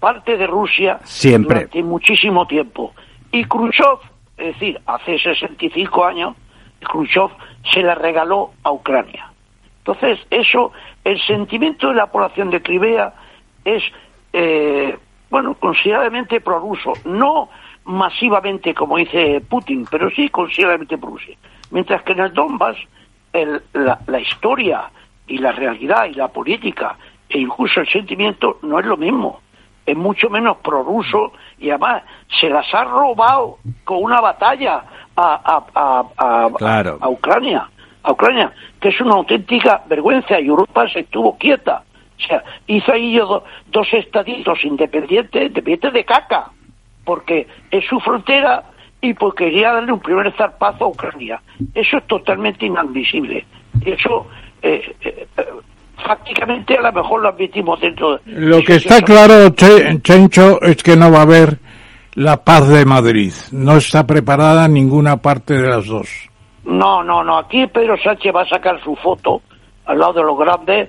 parte de Rusia Siempre. durante muchísimo tiempo. Y Khrushchev, es decir, hace 65 años, Khrushchev se la regaló a Ucrania. Entonces, eso, el sentimiento de la población de Crimea es, eh, bueno, considerablemente prorruso. No masivamente, como dice Putin, pero sí considerablemente prorruso. Mientras que en el Donbass, el, la, la historia y la realidad y la política e incluso el sentimiento no es lo mismo. Es mucho menos prorruso y además se las ha robado con una batalla a, a, a, a, Claro. a Ucrania, a Ucrania, que es una auténtica vergüenza y Europa se estuvo quieta. O sea, hizo ahí do- dos estaditos independientes, independientes de caca, porque es su frontera y porque quería darle un primer zarpazo a Ucrania. Eso es totalmente inadmisible. Eso, eh, eh, eh, prácticamente a lo mejor lo admitimos dentro de... Lo que está claro, Che- Chencho, es que no va a haber la paz de Madrid. No está preparada ninguna parte de las dos. No, no, no. Aquí Pedro Sánchez va a sacar su foto al lado de los grandes,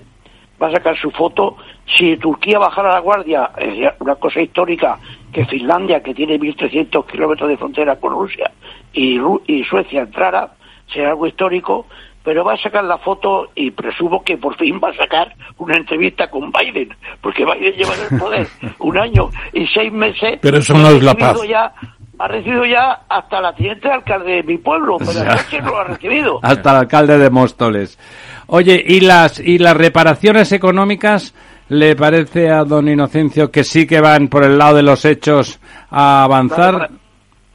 va a sacar su foto. Si Turquía bajara la guardia, es una cosa histórica que Finlandia, que tiene 1.300 kilómetros de frontera con Rusia, y, Ru- y Suecia entrara, será algo histórico, pero va a sacar la foto y presumo que por fin va a sacar una entrevista con Biden, porque Biden lleva en el poder [laughs] un año y seis meses. Pero eso no es la paz. Ya, ha recibido ya hasta la teniente alcalde de mi pueblo, pero Sánchez no lo ha recibido. [laughs] Hasta el alcalde de Móstoles. Oye, ¿y las, y las reparaciones económicas le parece a don Inocencio que sí que van por el lado de los hechos a avanzar?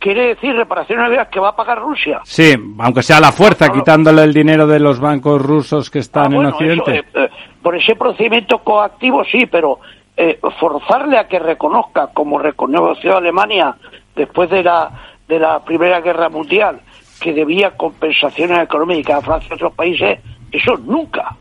Quiere decir reparaciones que va a pagar Rusia. Sí, aunque sea a la fuerza, No, no. quitándole el dinero de los bancos rusos que están Ah, en bueno, Occidente. eso, eh, eh, por ese procedimiento coactivo sí, pero eh, forzarle a que reconozca, como reconoció Alemania después de la, de la Primera Guerra Mundial, que debía compensaciones económicas a Francia y otros países, eso nunca.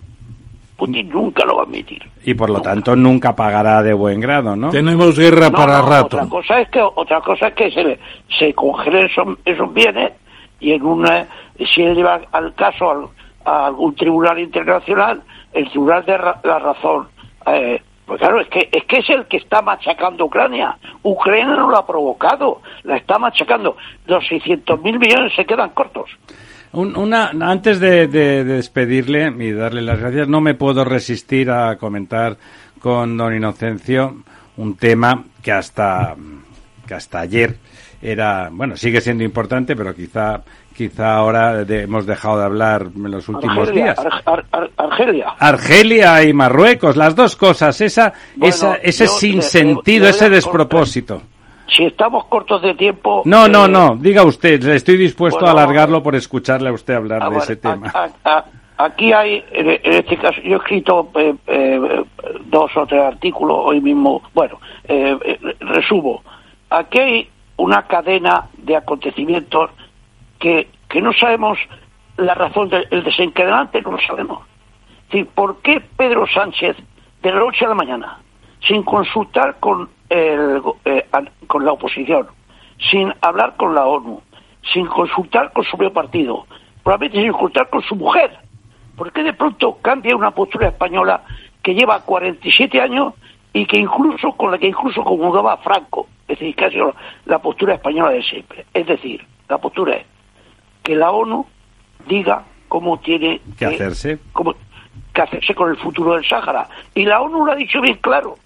Putin nunca lo va a admitir. Y por lo tanto nunca pagará de buen grado, ¿no? Tenemos guerra No, para no, rato. Otra cosa es que otra cosa es que se le- se congelen esos, esos bienes y en una si él lleva al caso al- a algún tribunal internacional, el tribunal de ra- la razón. Eh, pues claro, es que es que es el que está machacando Ucrania. Ucrania no lo ha provocado, la está machacando. Los 600 mil millones se quedan cortos. Un- una, antes de- de despedirle y darle las gracias, no me puedo resistir a comentar con don Inocencio un tema que hasta, que hasta ayer era, bueno, sigue siendo importante, pero quizá, quizá ahora de- hemos dejado de hablar en los últimos Argelia, días. Ar- Ar- Ar- Argelia. Argelia y Marruecos, las dos cosas, esa, Bueno, esa, ese yo sinsentido, le- le voy ese despropósito. Si estamos cortos de tiempo. No, no, eh, no, diga usted, estoy dispuesto bueno, a alargarlo por escucharle a usted hablar de ese tema. a- a- a- aquí hay, en, este caso, yo he escrito eh, eh, dos o tres artículos hoy mismo. Bueno, eh, eh, resumo. Aquí hay una cadena de acontecimientos que, que no sabemos la razón del desencadenante, no lo sabemos. Es decir, ¿por qué Pedro Sánchez, de la noche a la mañana, sin consultar con, el, eh, con la oposición, sin hablar con la ONU, sin consultar con su propio partido, probablemente sin consultar con su mujer, ¿por qué de pronto cambia una postura española que lleva 47 años y que incluso con la que incluso comulgaba Franco? Es decir, sido la postura española de siempre. Es decir, la postura es que la ONU diga cómo tiene ¿Qué hacerse? cómo- que hacerse con el futuro del Sáhara. Y la ONU lo ha dicho bien claro.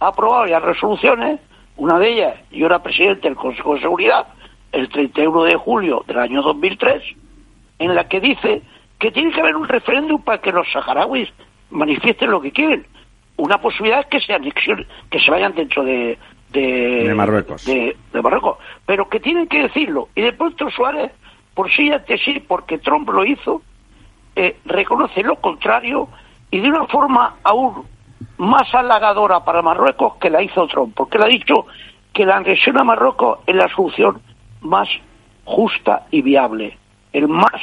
Ha aprobado ya resoluciones, una de ellas, yo era presidente del Consejo de Seguridad, el 31 de julio del año 2003, en la que dice que tiene que haber un referéndum para que los saharauis manifiesten lo que quieren. Una posibilidad es que se anexionen, que se vayan dentro de, de, De Marruecos. de- de Marruecos, pero que tienen que decirlo. Y de pronto Suárez, por sí ante sí, porque Trump lo hizo, eh, reconoce lo contrario y de una forma aún más halagadora para Marruecos que la hizo Trump, porque él ha dicho que la agresión a Marruecos es la solución más justa y viable, el más,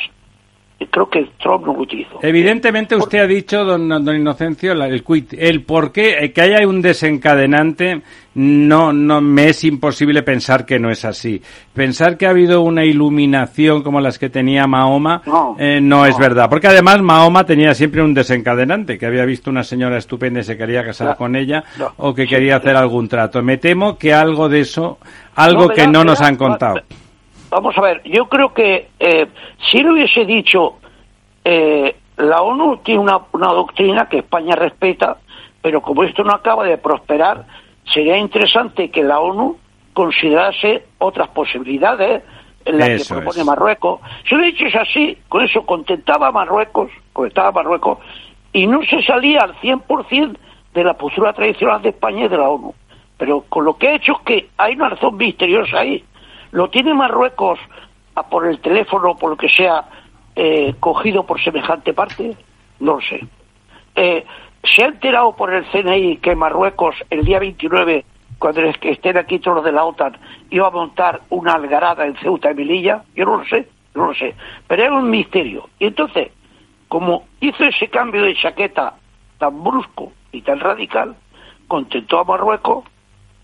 creo que Trump no lo utilizó. Evidentemente usted ha dicho, don, don Inocencio, la- el quit, el por qué, eh, que haya un desencadenante, no, no, me es imposible pensar que no es así. Pensar que ha habido una iluminación como las que tenía Mahoma, No, eh, no, no. es verdad. Porque además Mahoma tenía siempre un desencadenante, que había visto una señora estupenda y se quería casar No, con ella, o que quería hacer algún trato. Me temo que algo de eso, algo que verá, no nos han contado. Vamos a ver, yo creo que eh, si le hubiese dicho, eh, la ONU tiene una, una doctrina que España respeta, pero como esto no acaba de prosperar, sería interesante que la ONU considerase otras posibilidades en las Eso que propone es. Marruecos. Si lo he dicho es así, con eso contentaba a Marruecos, contentaba a Marruecos, y no se salía al 100% de la postura tradicional de España y de la ONU. Pero con lo que ha hecho es que hay una razón misteriosa ahí. Lo tiene Marruecos a por el teléfono, por lo que sea, eh, cogido por semejante parte, no lo sé. Eh, ¿Se ha enterado por el CNI que Marruecos el día 29, cuando estén aquí todos los de la OTAN, iba a montar una algarada en Ceuta y Melilla? Yo no lo sé, no lo sé. Pero es un misterio. Y entonces, como hizo ese cambio de chaqueta tan brusco y tan radical, contentó a Marruecos,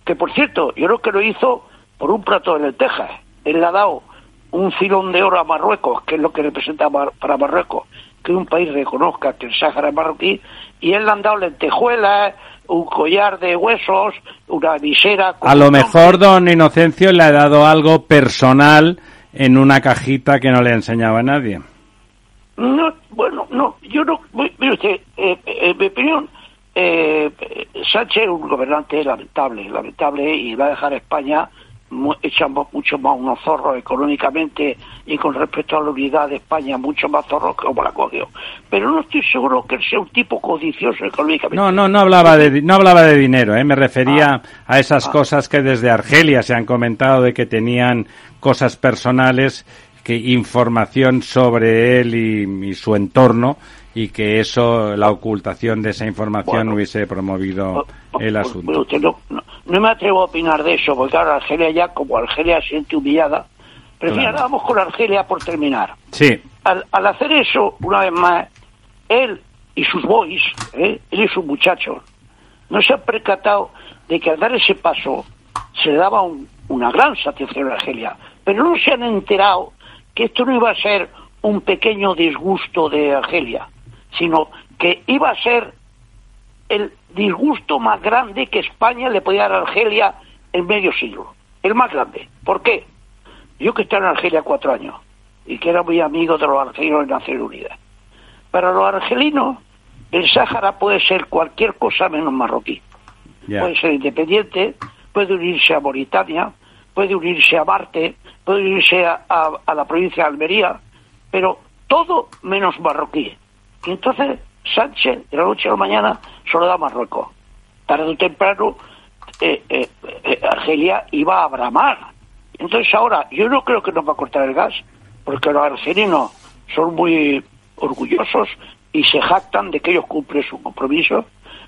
que por cierto, yo creo que lo hizo por un plato de lentejas. Él le ha dado un filón de oro a Marruecos, que es lo que representa Mar- para Marruecos, que un país reconozca que el Sáhara es marroquí, y él le han dado lentejuelas, un collar de huesos, una visera... A lo mejor don Inocencio le ha dado algo personal en una cajita que no le enseñaba a nadie. No, bueno, no, yo no, mire usted, eh, eh, en mi opinión, eh, Sánchez es un gobernante lamentable, lamentable, y va a dejar a España hecha mo- mucho más unos zorros económicamente y con respecto a la unidad de España, mucho más zorros que como la cogió. Pero no estoy seguro que él sea un tipo codicioso económicamente. No, no, no hablaba de, no hablaba de dinero, ¿eh? me refería a esas cosas que desde Argelia se han comentado de que tenían cosas personales, que información sobre él y, y su entorno y que eso, la ocultación de esa información Bueno. hubiese promovido el Pues, asunto. bueno, usted no, no, no me atrevo a opinar de eso, porque ahora Argelia ya, como Argelia se siente humillada, fin, Claro. vamos con Argelia por terminar. Sí, al, al hacer eso, una vez más, él y sus boys, ¿eh? él y sus muchachos, no se han percatado de que al dar ese paso se le daba un- una gran satisfacción a Argelia, pero no se han enterado que esto no iba a ser un pequeño disgusto de Argelia, sino que iba a ser el disgusto más grande que España le podía dar a Argelia en medio siglo. El más grande. ¿Por qué? Yo que estaba en Argelia cuatro años y que era muy amigo de los argelinos de Naciones Unidas. Para los argelinos, el Sáhara puede ser cualquier cosa menos marroquí. Puede ser independiente, puede unirse a Mauritania, puede unirse a Marte, puede unirse a, a- a la provincia de Almería, pero todo menos marroquí. Y entonces Sánchez, de la noche a la mañana, solo da Marruecos. Tarde o temprano, eh, eh, eh, Argelia iba a bramar. Entonces ahora, yo no creo que nos va a cortar el gas, porque los argelinos son muy orgullosos y se jactan de que ellos cumplen su compromiso,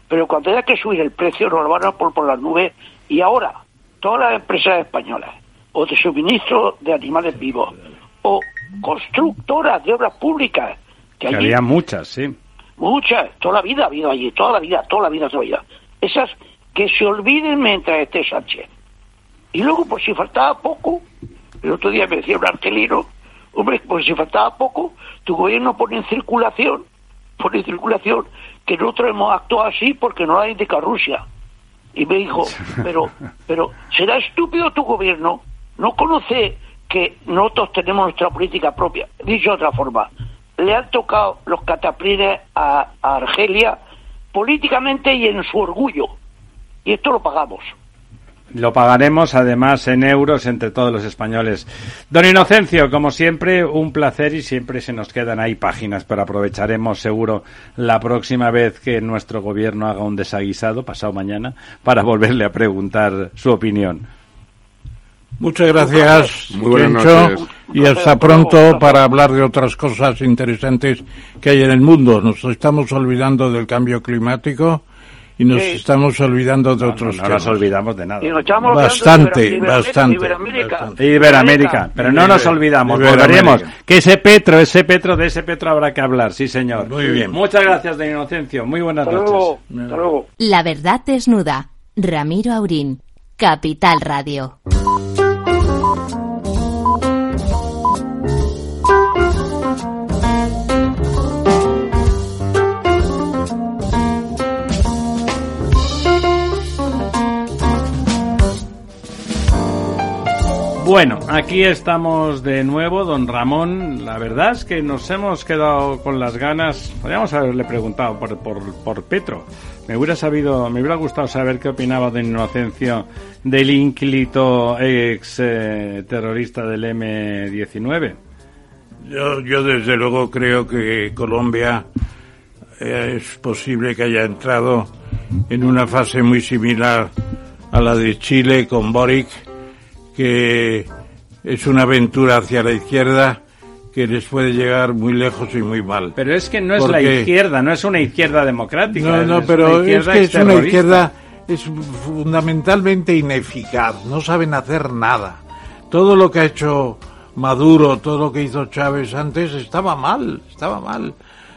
pero cuando haya que subir el precio nos lo van a poner por las nubes y ahora todas las empresas españolas o de suministro de animales vivos o constructoras de obras públicas que había muchas, sí. Muchas, toda la vida ha habido allí, toda la vida, toda la vida, toda la vida. Esas que se olviden mientras esté Sánchez. Y luego, por si faltaba poco, el otro día me decía un argelino, hombre, por si faltaba poco, tu gobierno pone en circulación, pone en circulación que nosotros hemos actuado así porque no la indica Rusia. Y me dijo, pero, pero, ¿será estúpido tu gobierno? ¿No conoce que nosotros tenemos nuestra política propia? Dicho de otra forma, le han tocado los cataplines a, a Argelia políticamente y en su orgullo. Y esto lo pagamos. Lo pagaremos además en euros entre todos los españoles. Don Inocencio, como siempre, un placer y siempre se nos quedan ahí páginas, pero aprovecharemos seguro la próxima vez que nuestro gobierno haga un desaguisado, pasado mañana, para volverle a preguntar su opinión. Muchas gracias, Muy buenas Chencho, noches. y hasta pronto para hablar de otras cosas interesantes que hay en el mundo. Nos estamos olvidando del cambio climático y nos Sí. estamos olvidando de No, otros no nos temas. olvidamos de nada. Y nos echamos olvidando Bastante, de Ibero- bastante, Iberoamérica. bastante. Iberoamérica, pero no nos olvidamos, volveremos. Que ese Petro, ese Petro, de ese Petro habrá que hablar, sí señor. Muy bien. Muchas gracias, don Inocencio. Muy buenas Hasta noches. luego. Hasta luego. La verdad desnuda. Ramiro Aurín. Capital Radio. Bueno, aquí estamos de nuevo, don Ramón. La verdad es que nos hemos quedado con las ganas. Podríamos haberle preguntado por, por, por Petro. Me hubiera sabido, me hubiera gustado saber qué opinaba don Inocencio del ínclito ex eh, terrorista del M19. Yo, yo desde luego creo que Colombia eh, es posible que haya entrado en una fase muy similar a la de Chile con Boric, que es una aventura hacia la izquierda que les puede llegar muy lejos y muy mal. Pero es que no es la izquierda, no es una izquierda democrática. No, no, es pero es que es una izquierda es fundamentalmente ineficaz, no saben hacer nada. Todo lo que ha hecho Maduro, todo lo que hizo Chávez antes estaba mal, estaba mal.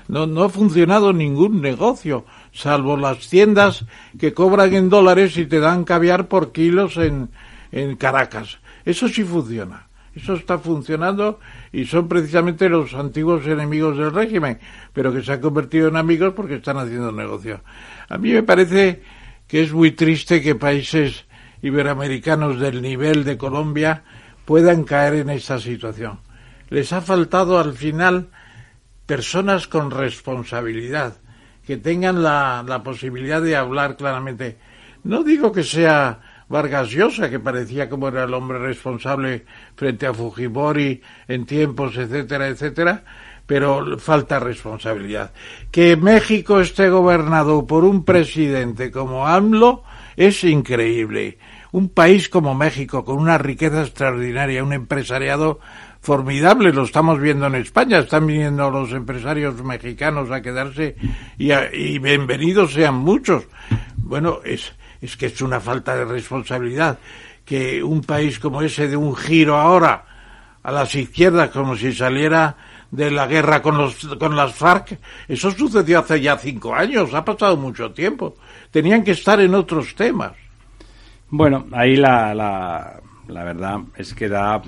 No, no ha funcionado ningún negocio, salvo las tiendas que cobran en dólares y te dan caviar por kilos en, en Caracas. Eso sí funciona. Eso está funcionando y son precisamente los antiguos enemigos del régimen, pero que se han convertido en amigos porque están haciendo negocio. A mí me parece que es muy triste que países iberoamericanos del nivel de Colombia puedan caer en esta situación. Les ha faltado al final personas con responsabilidad, que tengan la, la posibilidad de hablar claramente. No digo que sea Vargas Llosa, que parecía como era el hombre responsable frente a Fujimori en tiempos, etcétera, etcétera, pero falta responsabilidad. Que México esté gobernado por un presidente como AMLO es increíble. Un país como México, con una riqueza extraordinaria, un empresariado formidable, lo estamos viendo en España, están viniendo los empresarios mexicanos a quedarse y, a- y bienvenidos sean muchos. Bueno, es, es que es una falta de responsabilidad que un país como ese de un giro ahora a las izquierdas como si saliera de la guerra con los con las FARC. Eso sucedió hace ya cinco años, ha pasado mucho tiempo. Tenían que estar en otros temas. Bueno, ahí la, la, la verdad es que da,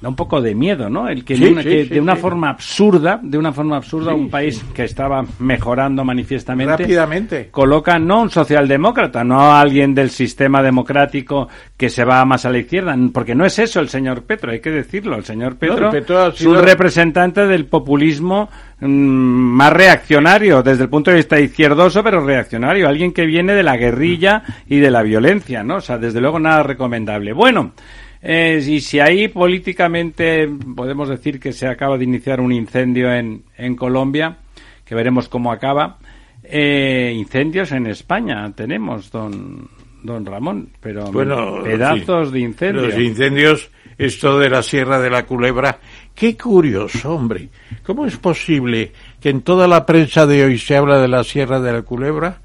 da un poco de miedo, ¿no? El que, Sí, de una, sí, que sí, de una sí. forma absurda, de una forma absurda, un país que estaba mejorando manifiestamente, Rápidamente. coloca no un socialdemócrata, no a alguien del sistema democrático que se va más a la izquierda, porque no es eso el señor Petro, hay que decirlo. El señor Petro, es un representante del populismo mm, más reaccionario, desde el punto de vista izquierdoso, pero reaccionario, alguien que viene de la guerrilla y de la violencia, ¿no? O sea, desde luego nada recomendable. Bueno, eh, y si ahí políticamente podemos decir que se acaba de iniciar un incendio en, en Colombia, que veremos cómo acaba, eh, incendios en España tenemos, don, don Ramón, pero Bueno, pedazos sí. de incendios. Los incendios, esto de la Sierra de la Culebra. Qué curioso, hombre. ¿Cómo es posible que en toda la prensa de hoy se habla de la Sierra de la Culebra,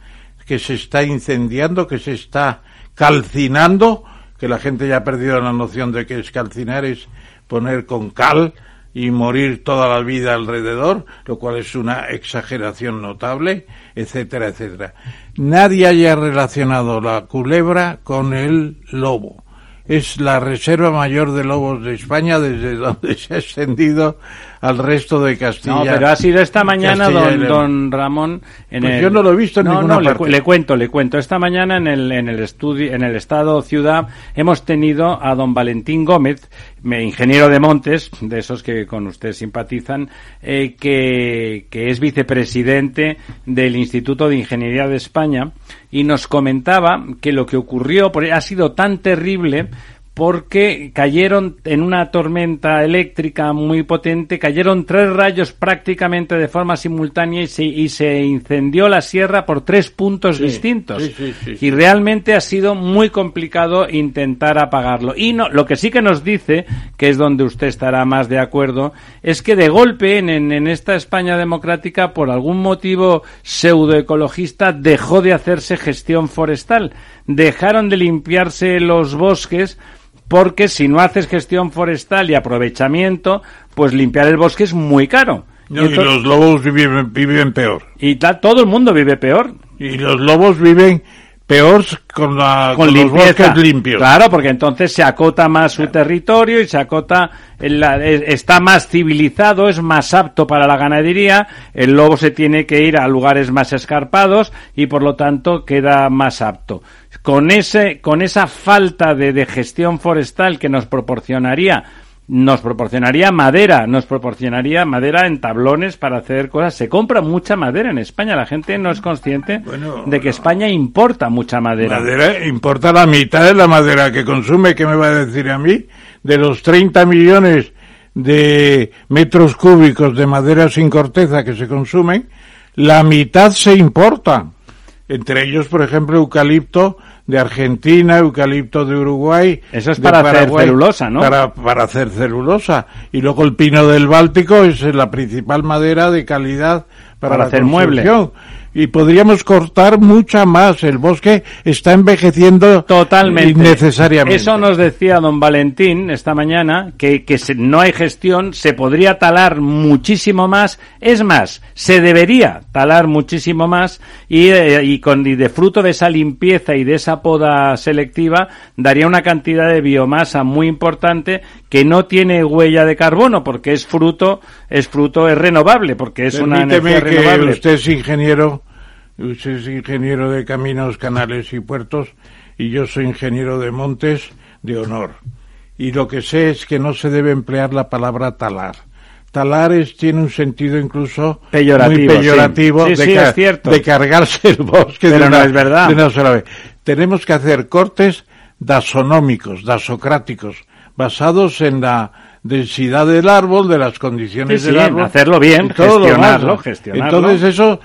que se está incendiando, que se está calcinando, que la gente ya ha perdido la noción de que es calcinar, es poner con cal y morir toda la vida alrededor, lo cual es una exageración notable, etcétera, etcétera. Nadie haya relacionado la culebra con el lobo. es la reserva mayor de lobos de España desde [laughs] donde se ha extendido al resto de Castilla. No, pero ha sido esta mañana, don, don Ramón. En Pues el... yo no lo he visto en no, ninguna no, le parte. cu- Le, cuento, le cuento. Esta mañana en el, en el estudio, en el Estado Ciudad, hemos tenido a don Valentín Gómez, me- ingeniero de Montes, de esos que con usted simpatizan, eh, que, que es vicepresidente del Instituto de Ingeniería de España, y nos comentaba que lo que ocurrió por- ha sido tan terrible porque cayeron en una tormenta eléctrica muy potente, cayeron tres rayos prácticamente de forma simultánea y se, y se incendió la sierra por tres puntos distintos. sí, sí, sí, sí. Y realmente ha sido muy complicado intentar apagarlo. Y no, lo que sí que nos dice, que es donde usted estará más de acuerdo, es que de golpe en esta España democrática, por algún motivo pseudoecologista, dejó de hacerse gestión forestal. Dejaron de limpiarse los bosques porque si no haces gestión forestal y aprovechamiento, pues limpiar el bosque es muy caro. No, y entonces- los lobos viven, viven peor. y ta- todo el mundo vive peor. Y los lobos viven peor con, la, con, con los bosques limpios. Claro, porque entonces se acota más su territorio y se acota, la- está más civilizado, es más apto para la ganadería, el lobo se tiene que ir a lugares más escarpados y por lo tanto queda más apto. Con ese, con esa falta de, de gestión forestal que nos proporcionaría nos proporcionaría madera, nos proporcionaría madera en tablones para hacer cosas. Se compra mucha madera en España. La gente no es consciente Bueno, de que España importa mucha madera. Madera, importa la mitad de la madera que consume, ¿qué me va a decir a mí? De los 30 millones de metros cúbicos de madera sin corteza que se consumen, la mitad se importa. Entre ellos, por ejemplo, eucalipto de Argentina, eucalipto de Uruguay. Eso es para hacer celulosa, ¿no? Para, para hacer celulosa. Y luego el pino del Báltico es la principal madera de calidad para, Para la hacer mueble. Y podríamos cortar mucha más. El bosque está envejeciendo Totalmente. innecesariamente. Eso nos decía don Valentín esta mañana, que, que se- no hay gestión, se podría talar muchísimo más. Es más, se debería talar muchísimo más y, eh, y, con, y de fruto de esa limpieza y de esa poda selectiva daría una cantidad de biomasa muy importante que no tiene huella de carbono porque es fruto, es fruto, es renovable porque es una energía que renovable. usted es ingeniero, usted es ingeniero de caminos, canales y puertos, y yo soy ingeniero de montes de honor. Y lo que sé es que no se debe emplear la palabra talar. Talar es, tiene un sentido incluso Peyorativo, muy peyorativo sí. Sí, de, sí, es cierto. de cargarse el bosque de Pero no una, es verdad. de una sola vez. Tenemos que hacer cortes dasonómicos, dasocráticos, basados en la densidad del árbol, de las condiciones Sí, sí, del árbol. hacerlo bien, gestionarlo, gestionarlo. Entonces eso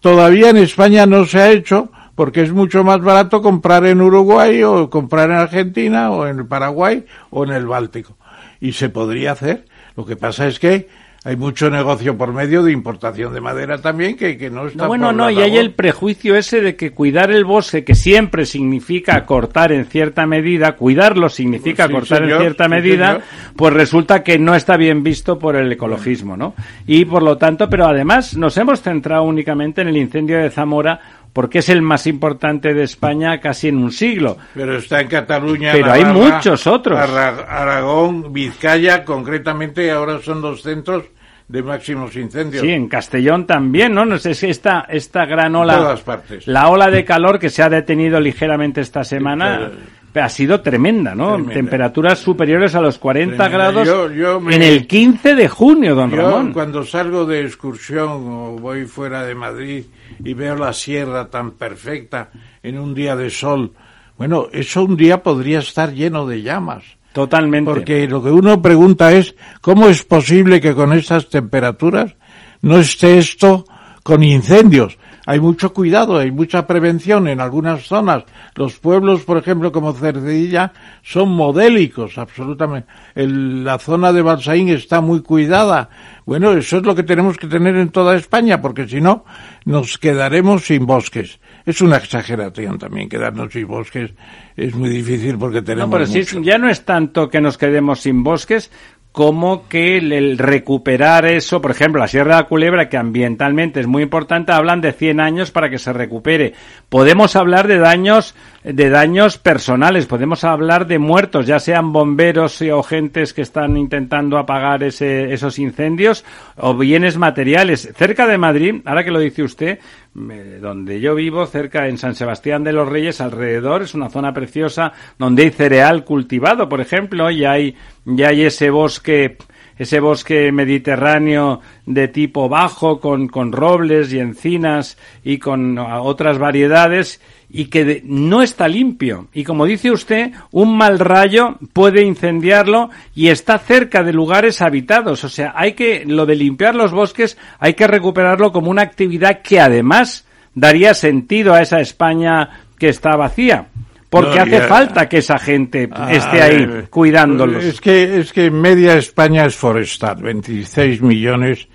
todavía en España no se ha hecho porque es mucho más barato comprar en Uruguay o comprar en Argentina o en el Paraguay o en el Báltico. Y se podría hacer. Lo que pasa es que hay mucho negocio por medio de importación de madera también que, que no está No, bueno, por no, y hay el prejuicio ese de que cuidar el bosque, que siempre significa cortar en cierta medida, cuidarlo significa Sí, cortar señor, en cierta sí, medida, señor. pues resulta que no está bien visto por el ecologismo, ¿no? Y por lo tanto, pero además nos hemos centrado únicamente en el incendio de Zamora porque es el más importante de España casi en un siglo. Pero está en Cataluña. Pero hay muchos otros. Aragón, Vizcaya, concretamente ahora son los centros de máximos incendios. Sí, en Castellón también, ¿no? No sé si esta, esta gran ola, En todas partes. la ola de calor que se ha detenido ligeramente esta semana, ha sido tremenda, ¿no? Tremenda. Temperaturas superiores a los 40 Tremenda. grados Yo- yo me- en el 15 de junio, don Yo Ramón. cuando salgo de excursión o voy fuera de Madrid y veo la sierra tan perfecta en un día de sol, bueno, eso un día podría estar lleno de llamas. Totalmente. Porque lo que uno pregunta es, ¿cómo es posible que con estas temperaturas no esté esto con incendios? Hay mucho cuidado, hay mucha prevención en algunas zonas. Los pueblos, por ejemplo, como Cercedilla, son modélicos, absolutamente. El- la zona de Balsaín está muy cuidada. Bueno, eso es lo que tenemos que tener en toda España, porque si no, nos quedaremos sin bosques. Es una exageración también quedarnos sin bosques. Es muy difícil porque tenemos No, pero mucho. ya no es tanto que nos quedemos sin bosques como que el, recuperar eso, por ejemplo, la Sierra de la Culebra, que ambientalmente es muy importante, hablan de 100 años para que se recupere. Podemos hablar de daños de daños personales, podemos hablar de muertos, ya sean bomberos o gentes que están intentando apagar ese, esos incendios o bienes materiales. Cerca de Madrid, ahora que lo dice usted, donde yo vivo, cerca en San Sebastián de los Reyes, alrededor, es una zona preciosa donde hay cereal cultivado, por ejemplo, y hay, hay ese bosque ese bosque mediterráneo de tipo bajo con, con robles y encinas y con otras variedades y que no está limpio. Y como dice usted, un mal rayo puede incendiarlo y está cerca de lugares habitados. O sea, hay que, lo de limpiar los bosques, hay que recuperarlo como una actividad que además daría sentido a esa España que está vacía. Porque hace falta que esa gente esté ahí cuidándolos. Es que, es que media España es forestal, 26 millones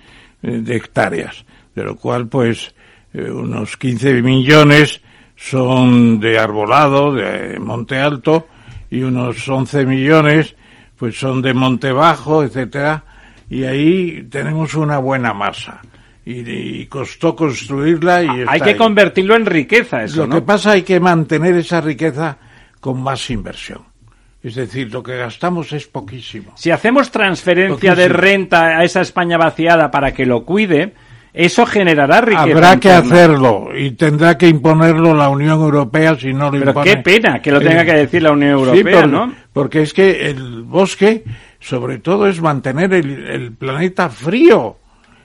eh, de hectáreas, de lo cual pues eh, unos 15 millones son de arbolado, de monte alto, y unos 11 millones pues son de monte bajo, etcétera, y ahí tenemos una buena masa. Y, costó construirla y hay que convertirlo en riqueza eso lo que pasa hay que mantener esa riqueza con más inversión es decir, lo que gastamos es poquísimo. Si hacemos transferencia de renta a esa España vaciada para que lo cuide, eso generará riqueza. Habrá que hacerlo y tendrá que imponerlo la Unión Europea si no lo Pero qué pena que lo tenga que decir la Unión Europea, ¿no? Porque es que el bosque, sobre todo, es mantener el, planeta frío.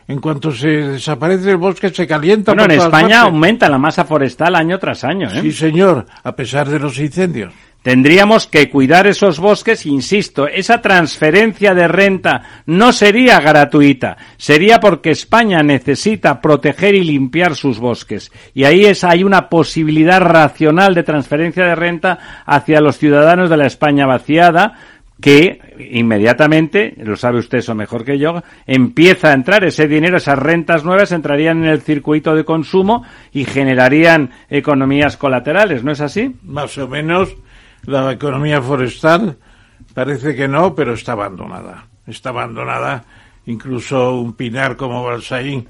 En cuanto se desaparece el bosque, se calienta. Bueno, en España aumenta la masa forestal año tras año. ¿eh? Sí, señor, a pesar de los incendios. Tendríamos que cuidar esos bosques, insisto, esa transferencia de renta no sería gratuita, sería porque España necesita proteger y limpiar sus bosques. Y ahí es, hay una posibilidad racional de transferencia de renta hacia los ciudadanos de la España vaciada, que inmediatamente, lo sabe usted eso mejor que yo, empieza a entrar ese dinero, esas rentas nuevas entrarían en el circuito de consumo y generarían economías colaterales, ¿no es así? Más o menos la economía forestal parece que no, pero está abandonada. Está abandonada. Incluso un pinar como Balsaín,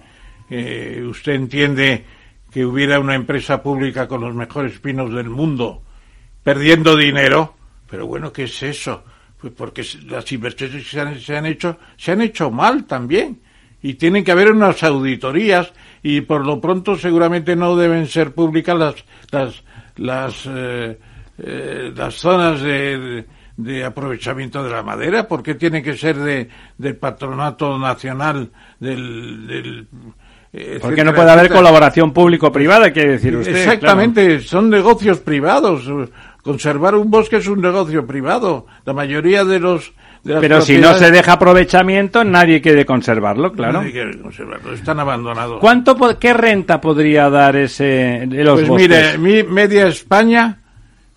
eh, usted entiende que hubiera una empresa pública con los mejores pinos del mundo perdiendo dinero, pero bueno, ¿qué es eso? Pues porque las inversiones que se han, se han hecho se han hecho mal también y tienen que haber unas auditorías y por lo pronto seguramente no deben ser públicas las las las eh, eh, las zonas de, de, aprovechamiento de la madera? ¿Por qué tiene que ser de, del patronato nacional del... del porque no puede haber colaboración público-privada, quiere decir usted. Exactamente, son negocios privados. Conservar un bosque es un negocio privado. La mayoría de los pero si no se deja aprovechamiento, nadie quiere conservarlo, claro. Nadie quiere conservarlo, están abandonados. ¿Cuánto, qué renta podría dar ese de los pues mire, mi media España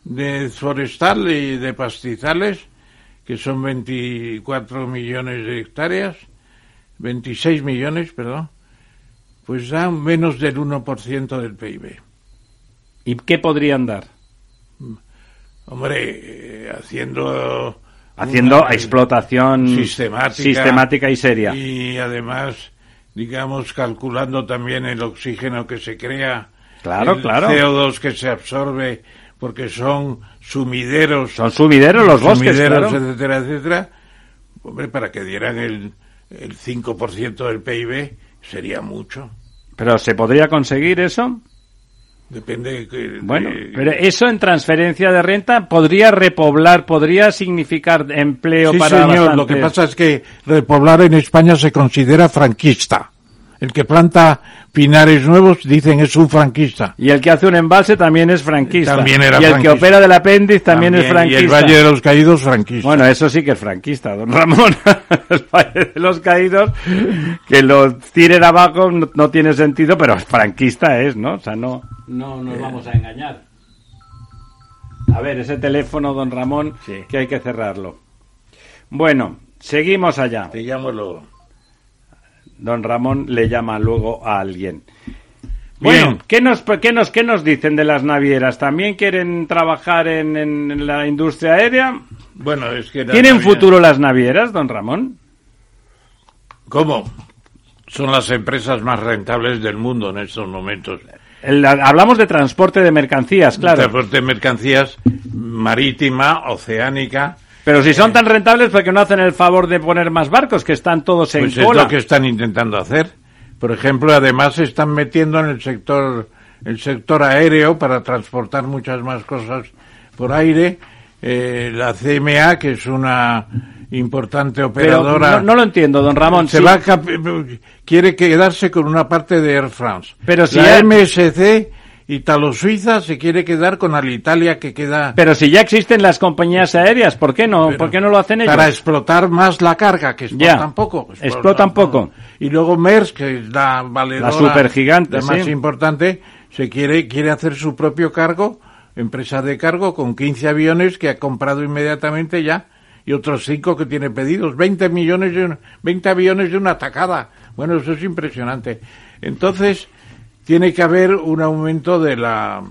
de forestal y de pastizales, que son 24 millones de hectáreas, 26 millones, perdón, pues dan menos del 1% del PIB. ¿Y qué podrían dar? Hombre, eh, haciendo... Haciendo explotación sistemática, sistemática y seria. Y además, digamos, calculando también el oxígeno que se crea, claro, el claro. CO2 que se absorbe porque son sumideros. Son sumideros los bosques, sumideros, etcétera, etcétera. Hombre, para que dieran el, el 5% del PIB sería mucho. ¿Pero se podría conseguir eso? Depende de, Bueno, pero eso en transferencia de renta podría repoblar, podría significar empleo sí, para señor, lo que pasa es que repoblar en España se considera franquista. El que planta pinares nuevos dicen es un franquista. Y el que hace un embalse también es franquista. También era y el que opera del apéndice también, es franquista. Y el Valle de los Caídos franquista. Bueno, eso sí que es franquista, don Ramón. [laughs] el Valle de los Caídos, que lo tiren abajo no, tiene sentido, pero franquista es, ¿no? O sea, no, no nos vamos a engañar. A ver, ese teléfono, don Ramón, que hay que cerrarlo. Bueno, seguimos allá. Digámoslo don Ramón le llama luego a alguien. Bueno, ¿qué nos, qué, nos, ¿qué nos dicen de las navieras? ¿También quieren trabajar en, en la industria aérea? Bueno, es que... ¿Tienen futuro las navieras, don Ramón? ¿Cómo? Son las empresas más rentables del mundo en estos momentos. El- hablamos de transporte de mercancías, claro. Transporte de mercancías marítima, oceánica. Pero si son tan rentables, ¿por qué no hacen el favor de poner más barcos que están todos en Pues es cola? lo que están intentando hacer. Por ejemplo, además se están metiendo en el sector el sector aéreo para transportar muchas más cosas por aire. Eh, la CMA, que es una importante Pero operadora, no, no lo entiendo, don Ramón. se sí. va a quiere quedarse con una parte de Air France. Pero si la MSC Italo-Suiza se quiere quedar con Alitalia que queda Pero si ya existen las compañías aéreas, ¿por qué no? ¿Por qué no lo hacen ellos? para explotar más la carga, que Ya. explotan poco. Explotan poco. Y luego Maersk, que es la valedora, La supergigante, la más sí. importante, se quiere, quiere hacer su propio cargo, empresa de cargo, con 15 aviones que ha comprado inmediatamente ya, y otros 5 que tiene pedidos. 20 millones de, un- 20 aviones de una atacada. Bueno, eso es impresionante. Entonces, tiene que haber un aumento de la,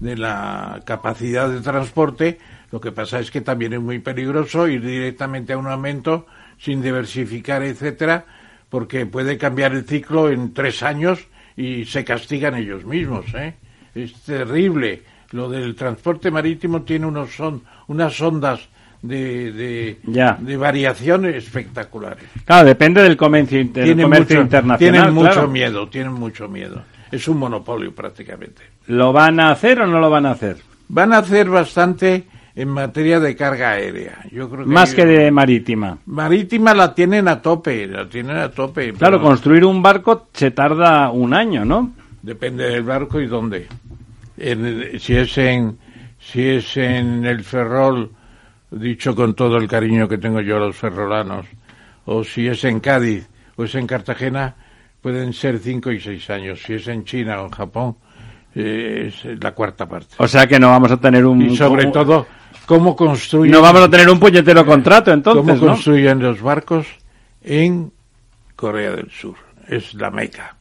de la capacidad de transporte. Lo que pasa es que también es muy peligroso ir directamente a un aumento sin diversificar, etcétera, porque puede cambiar el ciclo en tres años y se castigan ellos mismos. ¿eh? Es terrible. Lo del transporte marítimo tiene unos son, unas ondas de, de, Ya. de variación espectaculares. Claro, depende del comercio, del Tienen comercio mucho, internacional. tienen mucho claro. miedo, tienen mucho miedo. Es un monopolio prácticamente. ¿Lo van a hacer o no lo van a hacer? Van a hacer bastante en materia de carga aérea. Yo creo que Más que de marítima. marítima la tienen a tope, la tienen a tope. Claro, pero construir un barco se tarda un año, ¿no? depende del barco y dónde. En- si es en si es en el Ferrol, dicho con todo el cariño que tengo yo a los ferrolanos, o si es en Cádiz o es en Cartagena, pueden ser cinco y seis años. Si es en China o en Japón, eh, es la cuarta parte. O sea que no vamos a tener un... Y sobre todo, cómo construyen, No vamos a tener un puñetero contrato, entonces, cómo ¿no? construyen los barcos en Corea del Sur. Es la meca.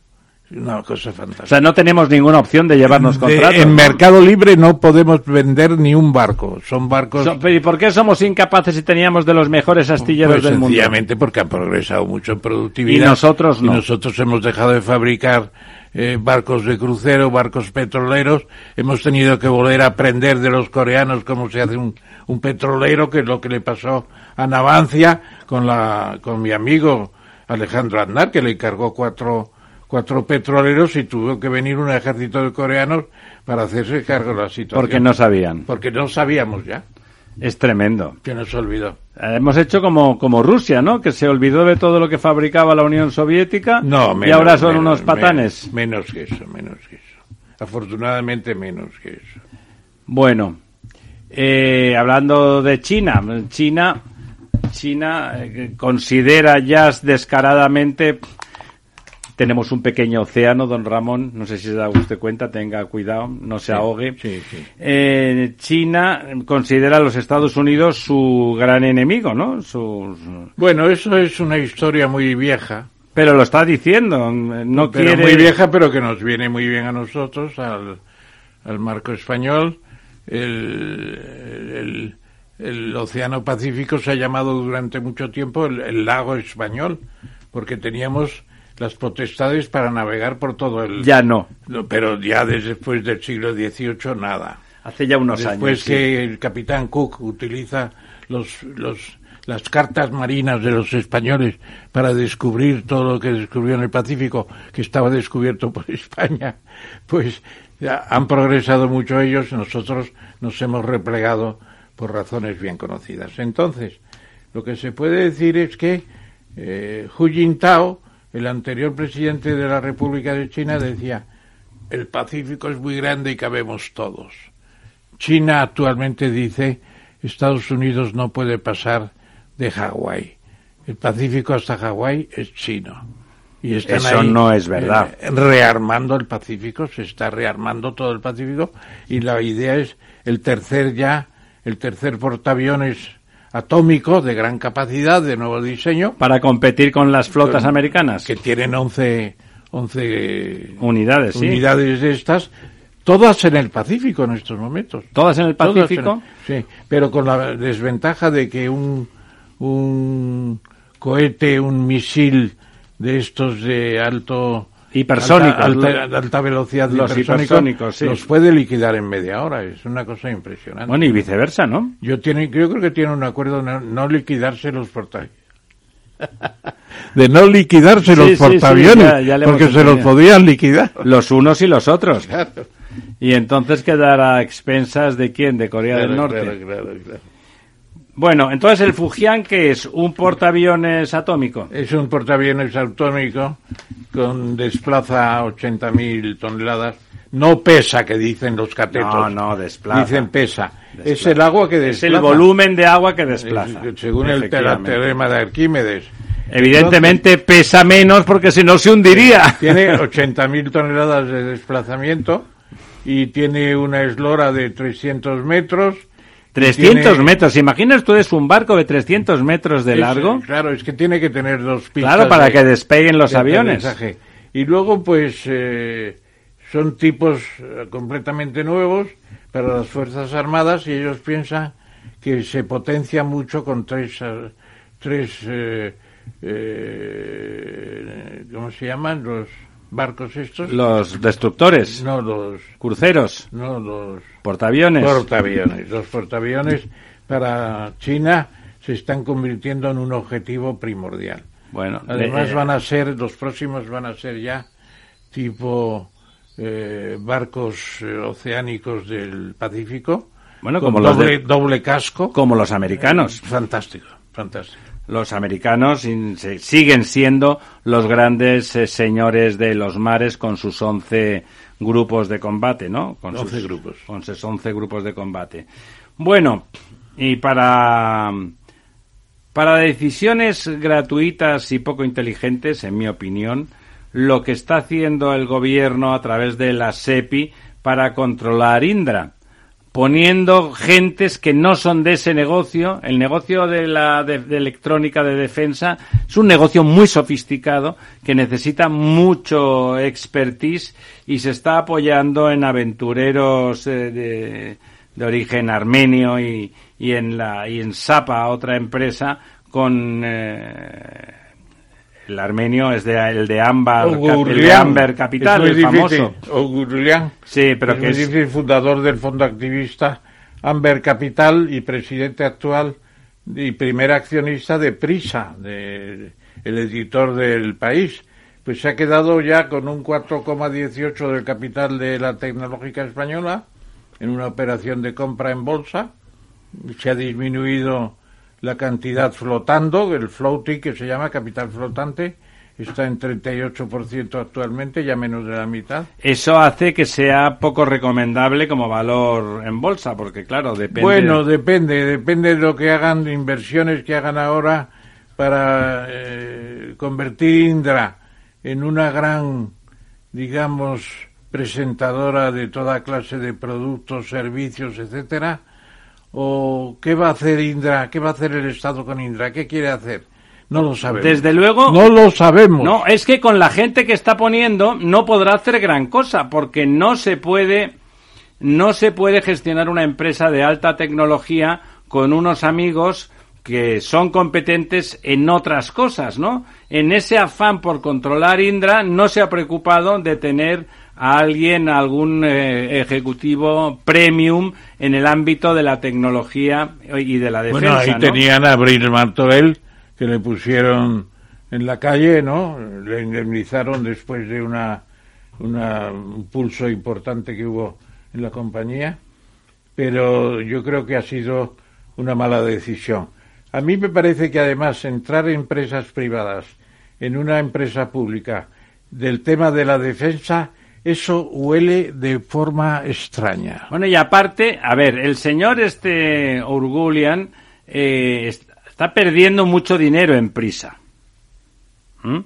Una cosa O fantástica. sea, no tenemos ninguna opción de llevarnos De- contratos. en ¿no? Mercado Libre no podemos vender ni un barco. Son barcos So- ¿Y por qué somos incapaces si teníamos de los mejores astilleros pues, del mundo? sencillamente porque han progresado mucho en productividad. Y nosotros no. Y nosotros hemos dejado de fabricar eh, barcos de crucero, barcos petroleros. Hemos tenido que volver a aprender de los coreanos cómo se hace un, un petrolero, que es lo que le pasó a Navancia con, la, con mi amigo Alejandro Aznar, que le encargó cuatro, cuatro petroleros y tuvo que venir un ejército de coreanos para hacerse cargo de la situación. Porque no sabían. Porque no sabíamos ya, Es tremendo. que nos olvidó. Hemos hecho como, como Rusia, ¿no? Que se olvidó de todo lo que fabricaba la Unión Soviética No, y menos, ahora son menos, unos patanes. me- Menos que eso, menos que eso. Afortunadamente menos que eso. Bueno, eh, hablando de China, China, China eh, considera ya descaradamente tenemos un pequeño océano, don Ramón, no sé si se da usted cuenta, tenga cuidado, no se ahogue. Sí, sí. Eh, China considera a los Estados Unidos su gran enemigo, ¿no? Su- su- Bueno, eso es una historia muy vieja. pero lo está diciendo, no pero quiere muy vieja, pero que nos viene muy bien a nosotros, al, al marco español. El, el, el Océano Pacífico se ha llamado durante mucho tiempo el, el lago español, porque teníamos las potestades para navegar por todo el... ya no. Pero ya desde después del siglo XVIII nada. Hace ya unos Después años. sí. que el capitán Cook utiliza los, los, las cartas marinas de los españoles para descubrir todo lo que descubrió en el Pacífico, que estaba descubierto por [laughs] España, pues ya han progresado mucho ellos, nosotros nos hemos replegado por razones bien conocidas. Entonces, lo que se puede decir es que eh, Hu Jintao, el anterior presidente de la República de China, decía, el Pacífico es muy grande y cabemos todos. China actualmente dice Estados Unidos no puede pasar de Hawái. El Pacífico hasta Hawái es chino. Y están Eso ahí, no es verdad. eh, rearmando el Pacífico, se está rearmando todo el Pacífico y la idea es el tercer ya, el tercer portaaviones atómico de gran capacidad, de nuevo diseño, para competir con las flotas Con- americanas. que tienen 11, 11 Unidades, sí. unidades de estas, todas en el Pacífico en estos momentos. Todas en el Pacífico. en- sí, pero con la desventaja de que un, un cohete, un misil de estos de alto Hipersónicos. Alta, alta, alta velocidad Los hipersónico, hipersónicos, sí. los puede liquidar en media hora. Es una cosa impresionante. Bueno, y viceversa, ¿no? Yo, tiene, yo creo que tiene un acuerdo de no, no liquidarse los portaaviones. [laughs] de no liquidarse Sí, los sí, portaaviones, ya- ya porque se los podían liquidar. Los unos y los otros. Y entonces quedará a expensas de quién, de Corea del Norte. claro, claro, claro. Bueno, entonces el Fujian, que es un portaaviones atómico. Es un portaaviones autónico con desplaza 80.000 toneladas. No pesa, que dicen los catetos. No, no, desplaza. Dicen pesa. Desplaza. Es el agua que Es desplaza. el volumen de agua que desplaza. Es- Según el teorema de Arquímedes. Evidentemente pesa menos porque si no se hundiría. Tiene 80.000 toneladas de desplazamiento y tiene una eslora de 300 metros. Y 300 tiene- metros. ¿Imagina ustedes un barco de 300 metros de es- largo? claro, es que tiene que tener dos pistas. Claro, para de- que despeguen los de aviones. aterrizaje. Y luego, pues, eh, son tipos eh, completamente nuevos para las Fuerzas Armadas y ellos piensan que se potencia mucho con tres, eh, tres eh, eh, ¿cómo se llaman? Los barcos estos. Los destructores, No, los, cruceros, no, los portaaviones. portaaviones. Los portaaviones para China se están convirtiendo en un objetivo primordial. Bueno, Además eh, van a ser, los próximos van a ser ya tipo eh, barcos eh, oceánicos del Pacífico. Bueno, como los doble, de- doble casco. como los americanos. Fantástico, fantástico. Los americanos siguen siendo los grandes eh, señores de los mares con sus 11 grupos de combate, ¿no? Con 11 sus- grupos. Con sus 11 grupos de combate. Bueno, y para, para decisiones gratuitas y poco inteligentes, en mi opinión, lo que está haciendo el gobierno a través de la SEPI para controlar Indra poniendo gentes que no son de ese negocio. El negocio de la de- electrónica de defensa es un negocio muy sofisticado que necesita mucho expertise y se está apoyando en aventureros eh, de, de origen armenio y, y en la y en Sapa otra empresa con eh, el armenio es de el de Amber, el de Capital, Es el muy famoso. difícil. Ogurlian. Sí, pero es que muy es difícil, fundador del fondo activista Amber Capital y presidente actual y primer accionista de Prisa, de, el editor del país. Pues se ha quedado ya con un 4,18 del capital de la tecnológica española en una operación de compra en bolsa. Se ha disminuido la cantidad flotando, el floating que se llama capital flotante, está en 38% actualmente, ya menos de la mitad. Eso hace que sea poco recomendable como valor en bolsa, porque claro, depende. Bueno, depende, depende de lo que hagan, de inversiones que hagan ahora para eh, convertir Indra en una gran, digamos, presentadora de toda clase de productos, servicios, etcétera. ¿O qué va a hacer Indra? ¿Qué va a hacer el Estado con Indra? ¿Qué quiere hacer? No lo sabemos. Desde luego. No lo sabemos. No, es que con la gente que está poniendo no podrá hacer gran cosa, porque no se puede, no se puede gestionar una empresa de alta tecnología con unos amigos que son competentes en otras cosas, ¿no? En ese afán por controlar Indra no se ha preocupado de tener a alguien, algún eh, ejecutivo premium en el ámbito de la tecnología y de la defensa. Bueno, ahí ¿no? tenían a Abril Martorell, que le pusieron en la calle, ¿no? Le indemnizaron después de una, una, un pulso importante que hubo en la compañía, pero yo creo que ha sido una mala decisión. A mí me parece que además entrar en empresas privadas en una empresa pública del tema de la defensa, eso huele de forma extraña. Bueno, y aparte, a ver, el señor este Urgulian eh, est- está perdiendo mucho dinero en prisa. ¿Mm?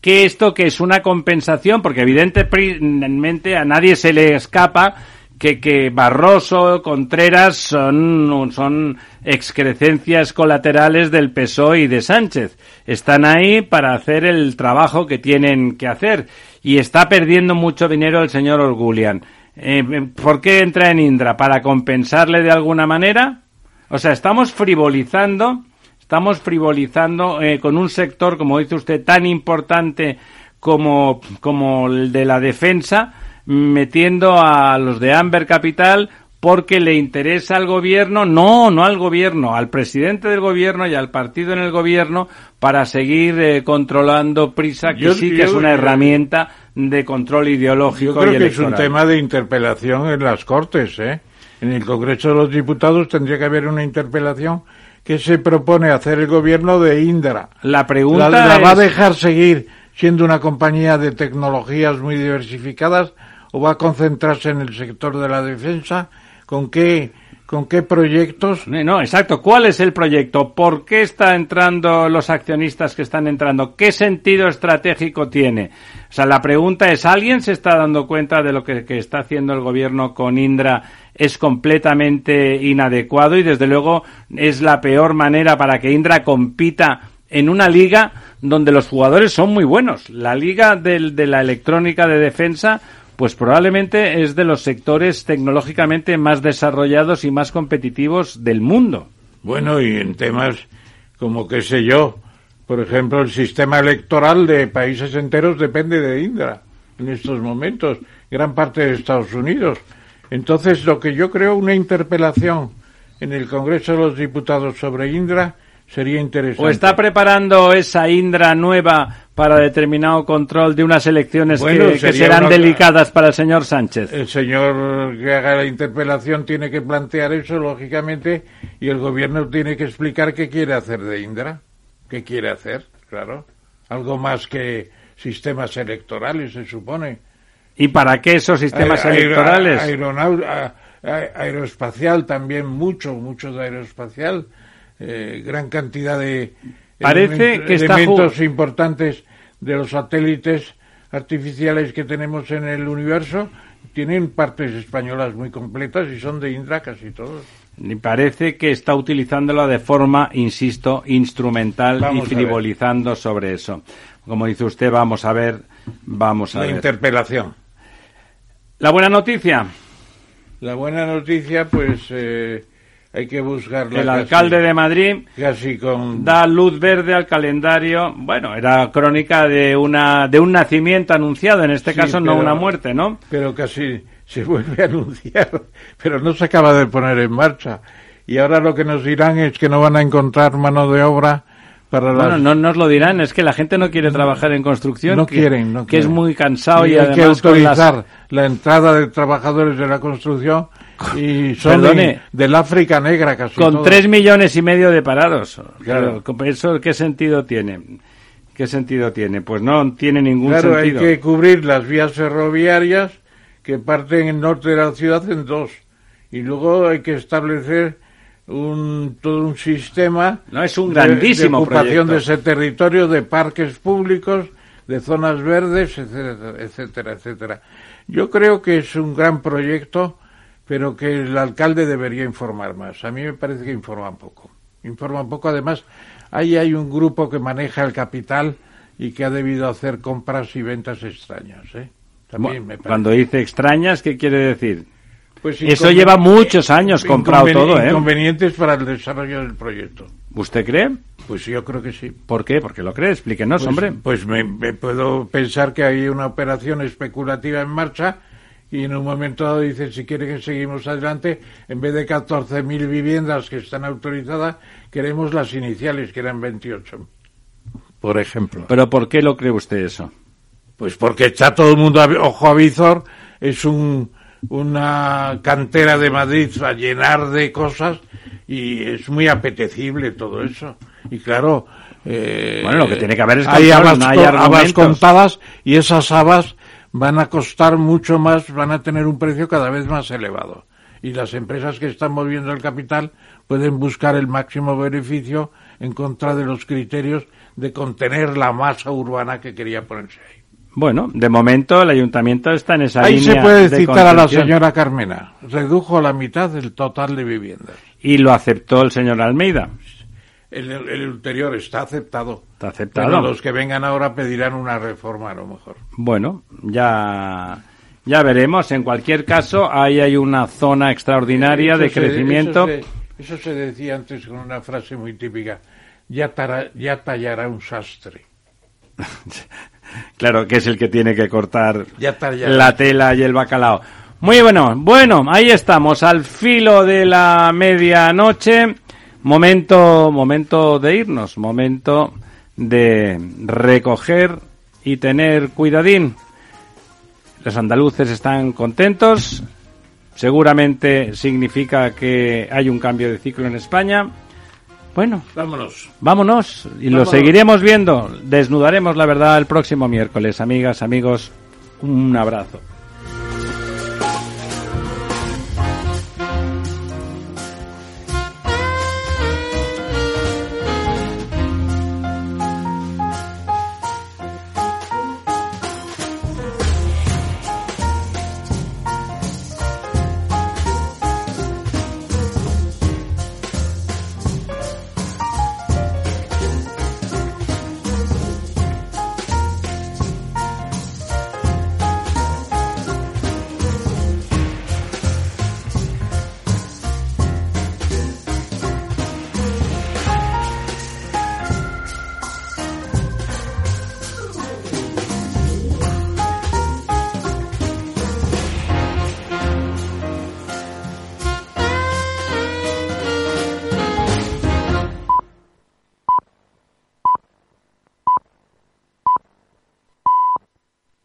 ¿Qué esto que es una compensación? Porque evidentemente a nadie se le escapa que, que Barroso, Contreras son, son excrecencias colaterales del PSOE y de Sánchez. Están ahí para hacer el trabajo que tienen que hacer. Y está perdiendo mucho dinero el señor Orgulian. Eh, ¿Por qué entra en Indra? ¿Para compensarle de alguna manera? O sea, estamos frivolizando, estamos frivolizando eh, con un sector, como dice usted, tan importante como, como el de la defensa, metiendo a los de Amber Capital porque le interesa al gobierno, no, no al gobierno, al presidente del gobierno y al partido en el gobierno para seguir eh, controlando prisa, que Yo- sí que yo- es una herramienta de control ideológico Yo creo y que es un tema de interpelación en las Cortes, ¿eh? En el Congreso de los Diputados tendría que haber una interpelación que se propone hacer el gobierno de Indra. La pregunta ¿La, la va a dejar seguir siendo una compañía de tecnologías muy diversificadas o va a concentrarse en el sector de la defensa? ¿Con qué, con qué proyectos? No, exacto. ¿Cuál es el proyecto? ¿Por qué están entrando los accionistas que están entrando? ¿Qué sentido estratégico tiene? O sea, la pregunta es, ¿alguien se está dando cuenta de lo que, que está haciendo el gobierno con Indra es completamente inadecuado y desde luego es la peor manera para que Indra compita en una liga donde los jugadores son muy buenos. La liga del- de la electrónica de defensa pues probablemente es de los sectores tecnológicamente más desarrollados y más competitivos del mundo. Bueno, y en temas como, qué sé yo, por ejemplo, el sistema electoral de países enteros depende de Indra en estos momentos, gran parte de Estados Unidos. Entonces, lo que yo creo, una interpelación en el Congreso de los Diputados sobre Indra sería interesante. ¿O está preparando esa Indra nueva para determinado control de unas elecciones Bueno, que, serán una- delicadas para el señor Sánchez? El señor que haga la interpelación tiene que plantear eso, lógicamente, y el gobierno tiene que explicar qué quiere hacer de Indra. ¿Qué quiere hacer? Claro. Algo más que sistemas electorales, se supone. ¿Y para qué esos sistemas Aer- electorales? aeroespacial también, mucho, mucho de aeroespacial. Eh, gran cantidad de Parece elementos- que está elementos ju- importantes de los satélites artificiales que tenemos en el universo tienen partes españolas muy completas y son de Indra casi todos. Y parece que está utilizándolo de forma, insisto, instrumental Vamos y frivolizando sobre eso. Como dice usted, vamos a ver, vamos a La ver. interpelación. La buena noticia, La buena noticia, pues eh, hay que buscarla. el casi- alcalde de Madrid Casi con... da luz verde al calendario. Bueno, era crónica de una de un nacimiento anunciado, en este Sí, caso no una muerte, ¿no? pero casi se vuelve a anunciar, [laughs] pero no se acaba de poner en marcha. Y ahora lo que nos dirán es que no van a encontrar mano de obra para Bueno, las... no nos lo dirán, es que la gente no quiere trabajar en construcción, No que, quieren, no que es quieren. muy cansado y, hay que además con las- autorizar la entrada de trabajadores de la construcción y [laughs] son Perdone. del África Negra casi con tres millones y medio de parados. Claro. Pero, ¿Eso qué sentido tiene? ¿Qué sentido tiene? Pues no tiene ningún Claro, hay sentido. que cubrir las vías ferroviarias que parten en norte de la ciudad en dos. Y luego hay que establecer un, todo un sistema No, es un de- grandísimo de, ocupación proyecto. de ese territorio, de parques públicos, de zonas verdes, etcétera, etcétera, etcétera. Yo creo que es un gran proyecto, pero que el alcalde debería informar más. A mí me parece que informa un poco. Informa un poco. Además, ahí hay un grupo que maneja el capital y que ha debido hacer compras y ventas extrañas. ¿eh? También me parece. Cuando dice extrañas, ¿qué quiere decir? Pues Eso lleva muchos años comprado inconven- todo, ¿eh? Inconvenientes para el desarrollo del proyecto. ¿Usted cree? Pues yo creo que sí. ¿Por qué? Porque lo cree. Explíquenos, Pues, hombre. Pues me, me puedo pensar que hay una operación especulativa en marcha y en un momento dado dicen si quiere que seguimos adelante, en vez de 14.000 viviendas que están autorizadas, queremos las iniciales, que eran 28. Por ejemplo. ¿Pero por qué lo cree usted eso? Pues porque está todo el mundo a- ojo a visor, es un, una cantera de Madrid a llenar de cosas y es muy apetecible todo eso. Y claro, eh, Bueno, lo que tiene que haber es hay control, habas, no hay habas contadas y esas habas van a costar mucho más, van a tener un precio cada vez más elevado. Y las empresas que están moviendo el capital pueden buscar el máximo beneficio en contra de los criterios de contener la masa urbana que quería ponerse ahí. Bueno, de momento el ayuntamiento está en esa Ahí línea se puede de citar a la señora Carmena. Redujo la mitad del total de viviendas. Y lo aceptó el señor Almeida. El, el ulterior está aceptado. Está aceptado. Pero los que vengan ahora pedirán una reforma a lo mejor. Bueno, ya, ya veremos. En cualquier caso, ahí hay una zona extraordinaria de se- crecimiento. Eso se, eso se decía antes con una frase muy típica. Ya, tara- ya tallará un sastre. [laughs] Claro, que es el que tiene que cortar ya. la tela y el bacalao. Muy bueno, bueno, ahí estamos, al filo de la medianoche. Momento, momento de irnos, momento de recoger y tener cuidadín. Los andaluces están contentos. Seguramente significa que hay un cambio de ciclo en España. Bueno, Vámonos. vámonos y lo seguiremos viendo. Desnudaremos la verdad el próximo miércoles. Amigas, amigos, un abrazo.